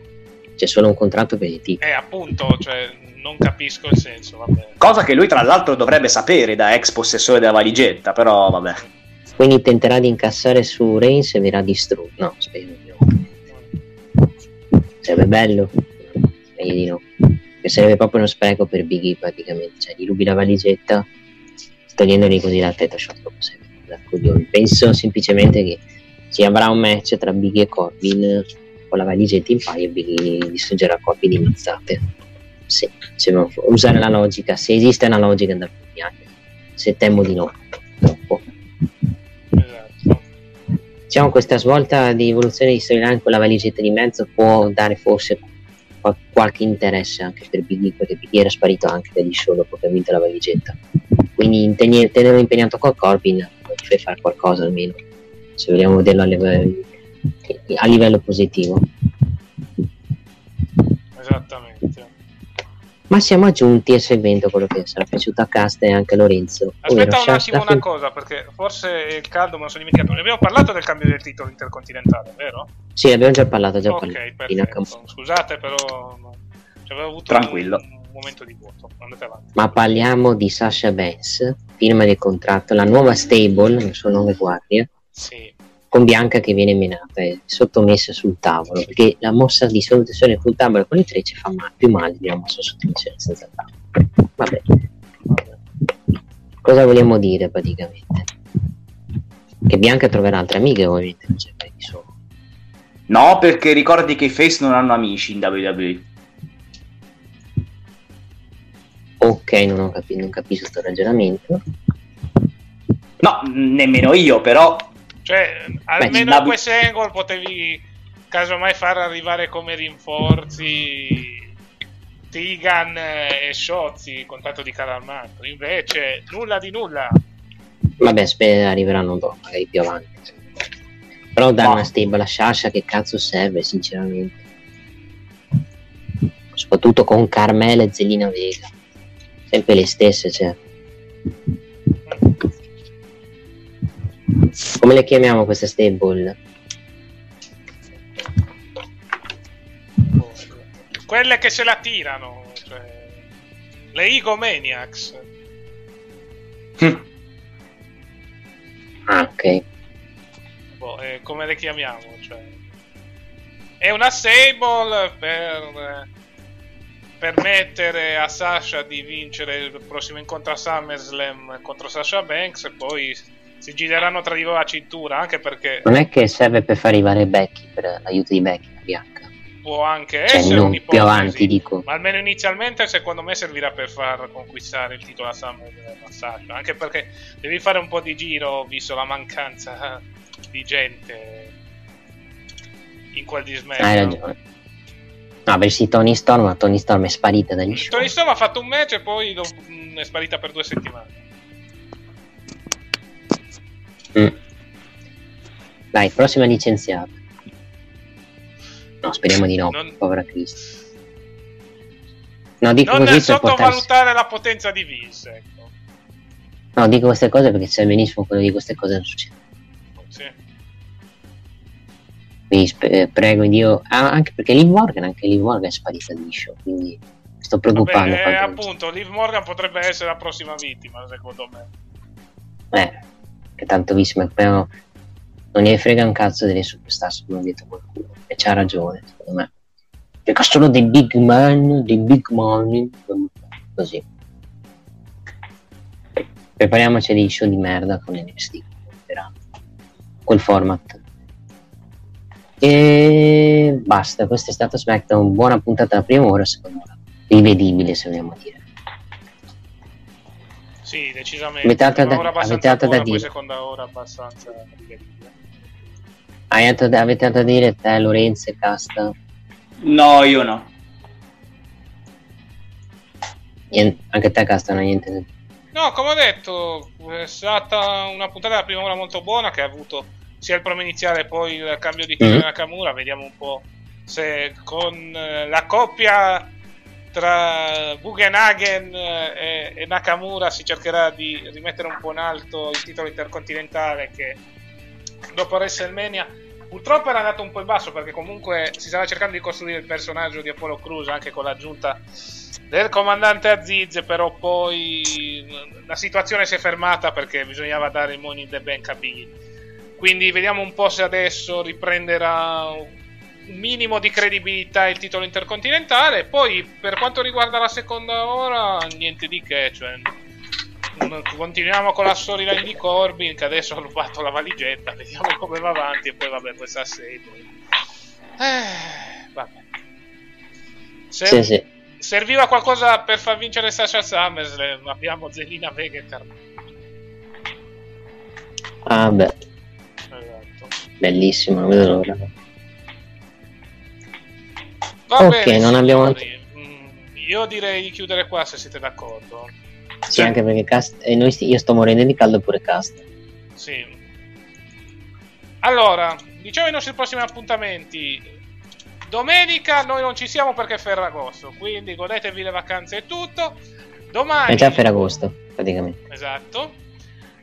c'è solo un contratto per i tipi eh, appunto, cioè, non capisco il senso, vabbè. Cosa che lui tra l'altro dovrebbe sapere da ex possessore della valigetta, però vabbè. quindi tenterà di incassare su Reigns e verrà distrutto. No spero di no. Sarebbe bello. Meglio di no. Che sarebbe proprio uno spreco per Big E praticamente. Cioè gli rubi la valigetta togliendogli così la testa shot proprio sarebbe da coglioni penso semplicemente che ci avrà un match tra Big E Corbin con la valigetta in paio e Big E distruggerà Corbin di mazzate se non- usare la logica se esiste una logica da pigliare se temo di no troppo. Diciamo questa svolta di evoluzione di storyline con la valigetta di mezzo può dare forse qual- qualche interesse anche per BD perché BD era sparito anche dagli show dopo che ha vinto la valigetta. Quindi inteni- tenerlo impegnato con Corbin fai fare qualcosa almeno se vogliamo vederlo a livello, a livello positivo. Esattamente. Ma siamo giunti a segmento quello che sarà piaciuto a Casta e anche a Lorenzo Aspetta un attimo una cosa, perché forse il caldo me lo sono dimenticato. Ne abbiamo parlato del cambio del titolo intercontinentale, vero? sì abbiamo già parlato già Ok, parlato. Scusate, però no, ci avevo avuto Tranquillo. Un, un momento di vuoto. Andate avanti. ma parliamo di Sasha Banks, firma di contratto, la nuova stable, nel suo nome guardia, Sì. Con Bianca che viene menata e sottomessa sul tavolo, perché la mossa di sottomissione sul tavolo con le tre ci fa male, più male di una mossa sottomissione senza tavolo. Vabbè, cosa vogliamo dire praticamente? Che Bianca troverà altre amiche ovviamente, non c'è mai di solo. No, perché ricordi che i face non hanno amici in WWE. Ok, non ho capito, non capisco questo ragionamento. No, nemmeno io, però Cioè, almeno Beh, in questo angle potevi casomai far arrivare come rinforzi Tigan e Shotzi, contatto di Calamando. Invece, nulla di nulla. Vabbè, spero arriveranno dopo, magari più avanti. Però dare Ma- una stable a Sasha che cazzo serve, sinceramente. Soprattutto con Carmela e Zelina Vega. Sempre le stesse, cioè. Come le chiamiamo queste stable? Quelle che se la tirano, cioè, le Egomaniacs. Ah, ok. Boh, eh, come le chiamiamo? Cioè, è una stable per permettere a Sasha di vincere il prossimo incontro a SummerSlam contro Sasha Banks e poi si gireranno tra di loro la cintura anche perché Non è che serve per far arrivare Becky, per l'aiuto di Becky, la Bianca. può anche Cioè, essere non più avanti, dico. ma almeno inizialmente secondo me servirà per far conquistare il titolo a Sasha anche perché devi fare un po' di giro visto la mancanza di gente in quel di SmackDown Hai ragione. No, avresti Tony Storm, ma Tony Storm è sparita dagli show. Tony Storm ha fatto un match e poi mh, è sparita per due settimane. Mm. Dai, prossima licenziata. No, speriamo di no, Non- povera Cristi. No, dico Non così per portarsi... sottovalutare la potenza di Vince, ecco. No, dico queste cose perché sai benissimo quello di queste cose non succede. Sì. Quindi sp- eh, prego Dio, ah, anche perché Liv Morgan, anche Liv Morgan è sparita dagli show, quindi sto preoccupando. Vabbè, eh, appunto, Liv Morgan potrebbe essere la prossima vittima, secondo me. Eh, che tanto ma però non ne frega un cazzo delle superstar se non dietro qualcuno. E c'ha ragione, secondo me. Perché sono dei big man, dei big money, così. Prepariamoci dei show di merda con NXT, quel format. E basta, questo è stato SmackDown, buona puntata la prima ora, seconda ora. Rivedibile se vogliamo dire. Sì, decisamente. Prima da- avete altro da dire? seconda ora abbastanza. Hai altro da- avete altro da dire te, Lorenzo e Casta? No, io no. Niente, anche te Casta non niente da dire. No, come ho detto, è stata una puntata della prima ora molto buona che ha avuto sia il promo iniziale poi il cambio di Mhm. di Nakamura. Vediamo un po' se con eh, la coppia tra Bugenhagen eh, e, e Nakamura si cercherà di rimettere un po' in alto il titolo intercontinentale che dopo WrestleMania purtroppo era andato un po' in basso perché comunque si stava cercando di costruire il personaggio di Apollo Cruz anche con l'aggiunta del comandante Aziz però poi la situazione si è fermata perché bisognava dare il money in the bank a Biggie. Quindi vediamo un po' se adesso riprenderà minimo di credibilità il titolo intercontinentale poi per quanto riguarda la seconda ora niente di che cioè continuiamo con la storyline di Corbin che adesso ha rubato la valigetta vediamo come va avanti e poi vabbè questa serie eh, vabbè Se- Sì, sì. serviva qualcosa per far vincere Sasha SummerSlam abbiamo Zelina Vega e Ah, beh. Esatto. bellissimo, non vedo l'ora. Va Ok, bene, non abbiamo- signori. Mm, Io direi di chiudere qua se siete d'accordo. Sì, anche perché cast, e noi sti- io sto morendo di caldo pure cast. Sì. Allora, diciamo i nostri prossimi appuntamenti. Domenica noi non ci siamo perché è Ferragosto, quindi godetevi le vacanze e tutto. Domani È già Ferragosto, praticamente. Esatto.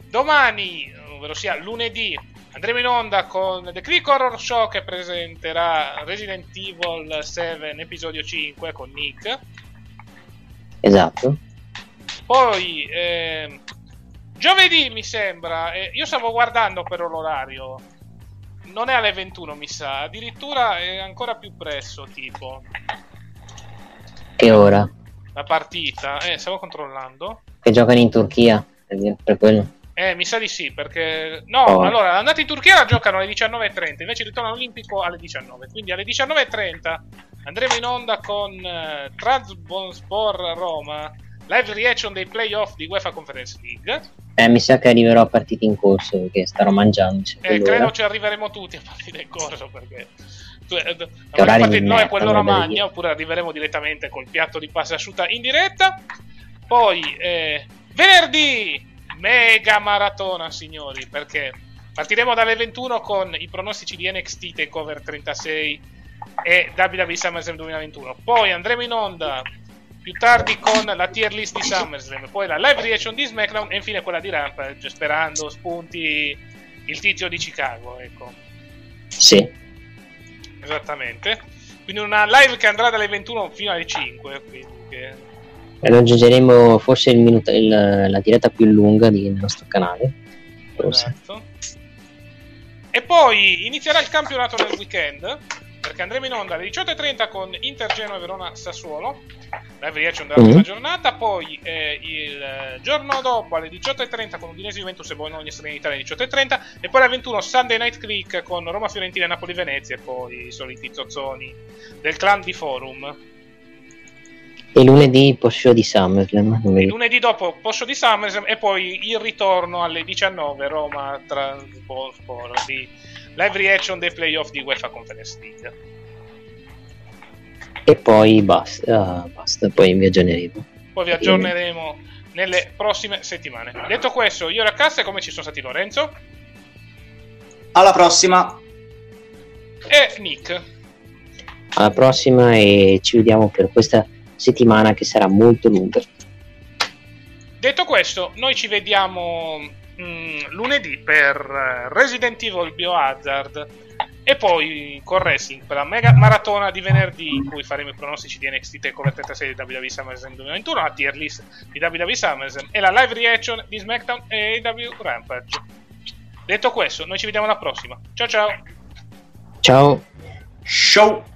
Domani, ovvero sia lunedì, andremo in onda con The Click Horror Show che presenterà Resident Evil 7 episodio 5 con Nick. Esatto. Poi ehm, giovedì mi sembra, eh, io stavo guardando però l'orario. Non è alle 21 mi sa, addirittura è ancora più presto tipo Che ora? la partita. Eh, stavo controllando. Che giocano in Turchia, per quello. Eh, mi sa di sì, perché... No, Oh. allora, l'andata in Turchia la giocano alle 19.30, invece il ritorno olimpico alle 19. Quindi alle 19.30 andremo in onda con eh, Trabzonspor Roma, live reaction dei playoff di UEFA Conference League. Eh, mi sa che arriverò a partite in corso perché starò mangiando. Eh, credo ci arriveremo tutti a partire in corso, perché... eh, infatti noi a merda, quell'ora magna, oppure arriveremo direttamente col piatto di pasta asciutta in diretta. Poi, eh, venerdì, mega maratona, signori, perché partiremo dalle 21 con i pronostici di NXT Takeover 36 e WWE SummerSlam 2021. Poi andremo in onda più tardi con la tier list di SummerSlam, poi la live reaction di SmackDown e infine quella di Rampage, sperando spunti il tizio di Chicago, ecco. Sì. Esattamente. Quindi una live che andrà dalle 21 fino alle 5. Quindi che- Raggiungeremo forse il minuto- il- la diretta più lunga del nostro canale. Forse. Esatto. E poi inizierà il campionato nel weekend. Perché andremo in onda alle 18.30 con Inter Genoa e Verona Sassuolo. Live reaction della Mhm. prima giornata. Poi eh, il giorno dopo alle 18.30 con Udinese Juventus e Bologna Serenità alle 18.30. E poi alle 21 Sunday Night Click con Roma Fiorentina e Napoli Venezia. E poi i soliti zozzoni del clan di Forum. E lunedì post show di SummerSlam. Il lunedì dopo posto di SummerSlam e poi il ritorno alle 19 Roma Transport di live reaction dei playoff di UEFA Conference League. E poi basta, ah, basta, poi vi aggiorneremo. Poi vi aggiorneremo nelle prossime settimane. Detto questo, io e la cassa come ci sono stati Lorenzo Alla prossima. e Nick. Alla prossima e ci vediamo per questa settimana che sarà molto lunga. Detto questo, noi ci vediamo mm, lunedì per eh, Resident Evil Biohazard e poi con wrestling per la mega maratona di venerdì in cui faremo i pronostici di NXT Takeover 36 di WWE SummerSlam 2021, la tier list di WWE SummerSlam e la live reaction di SmackDown e AEW Rampage. Detto questo, noi ci vediamo alla prossima. Ciao ciao! Ciao! Show.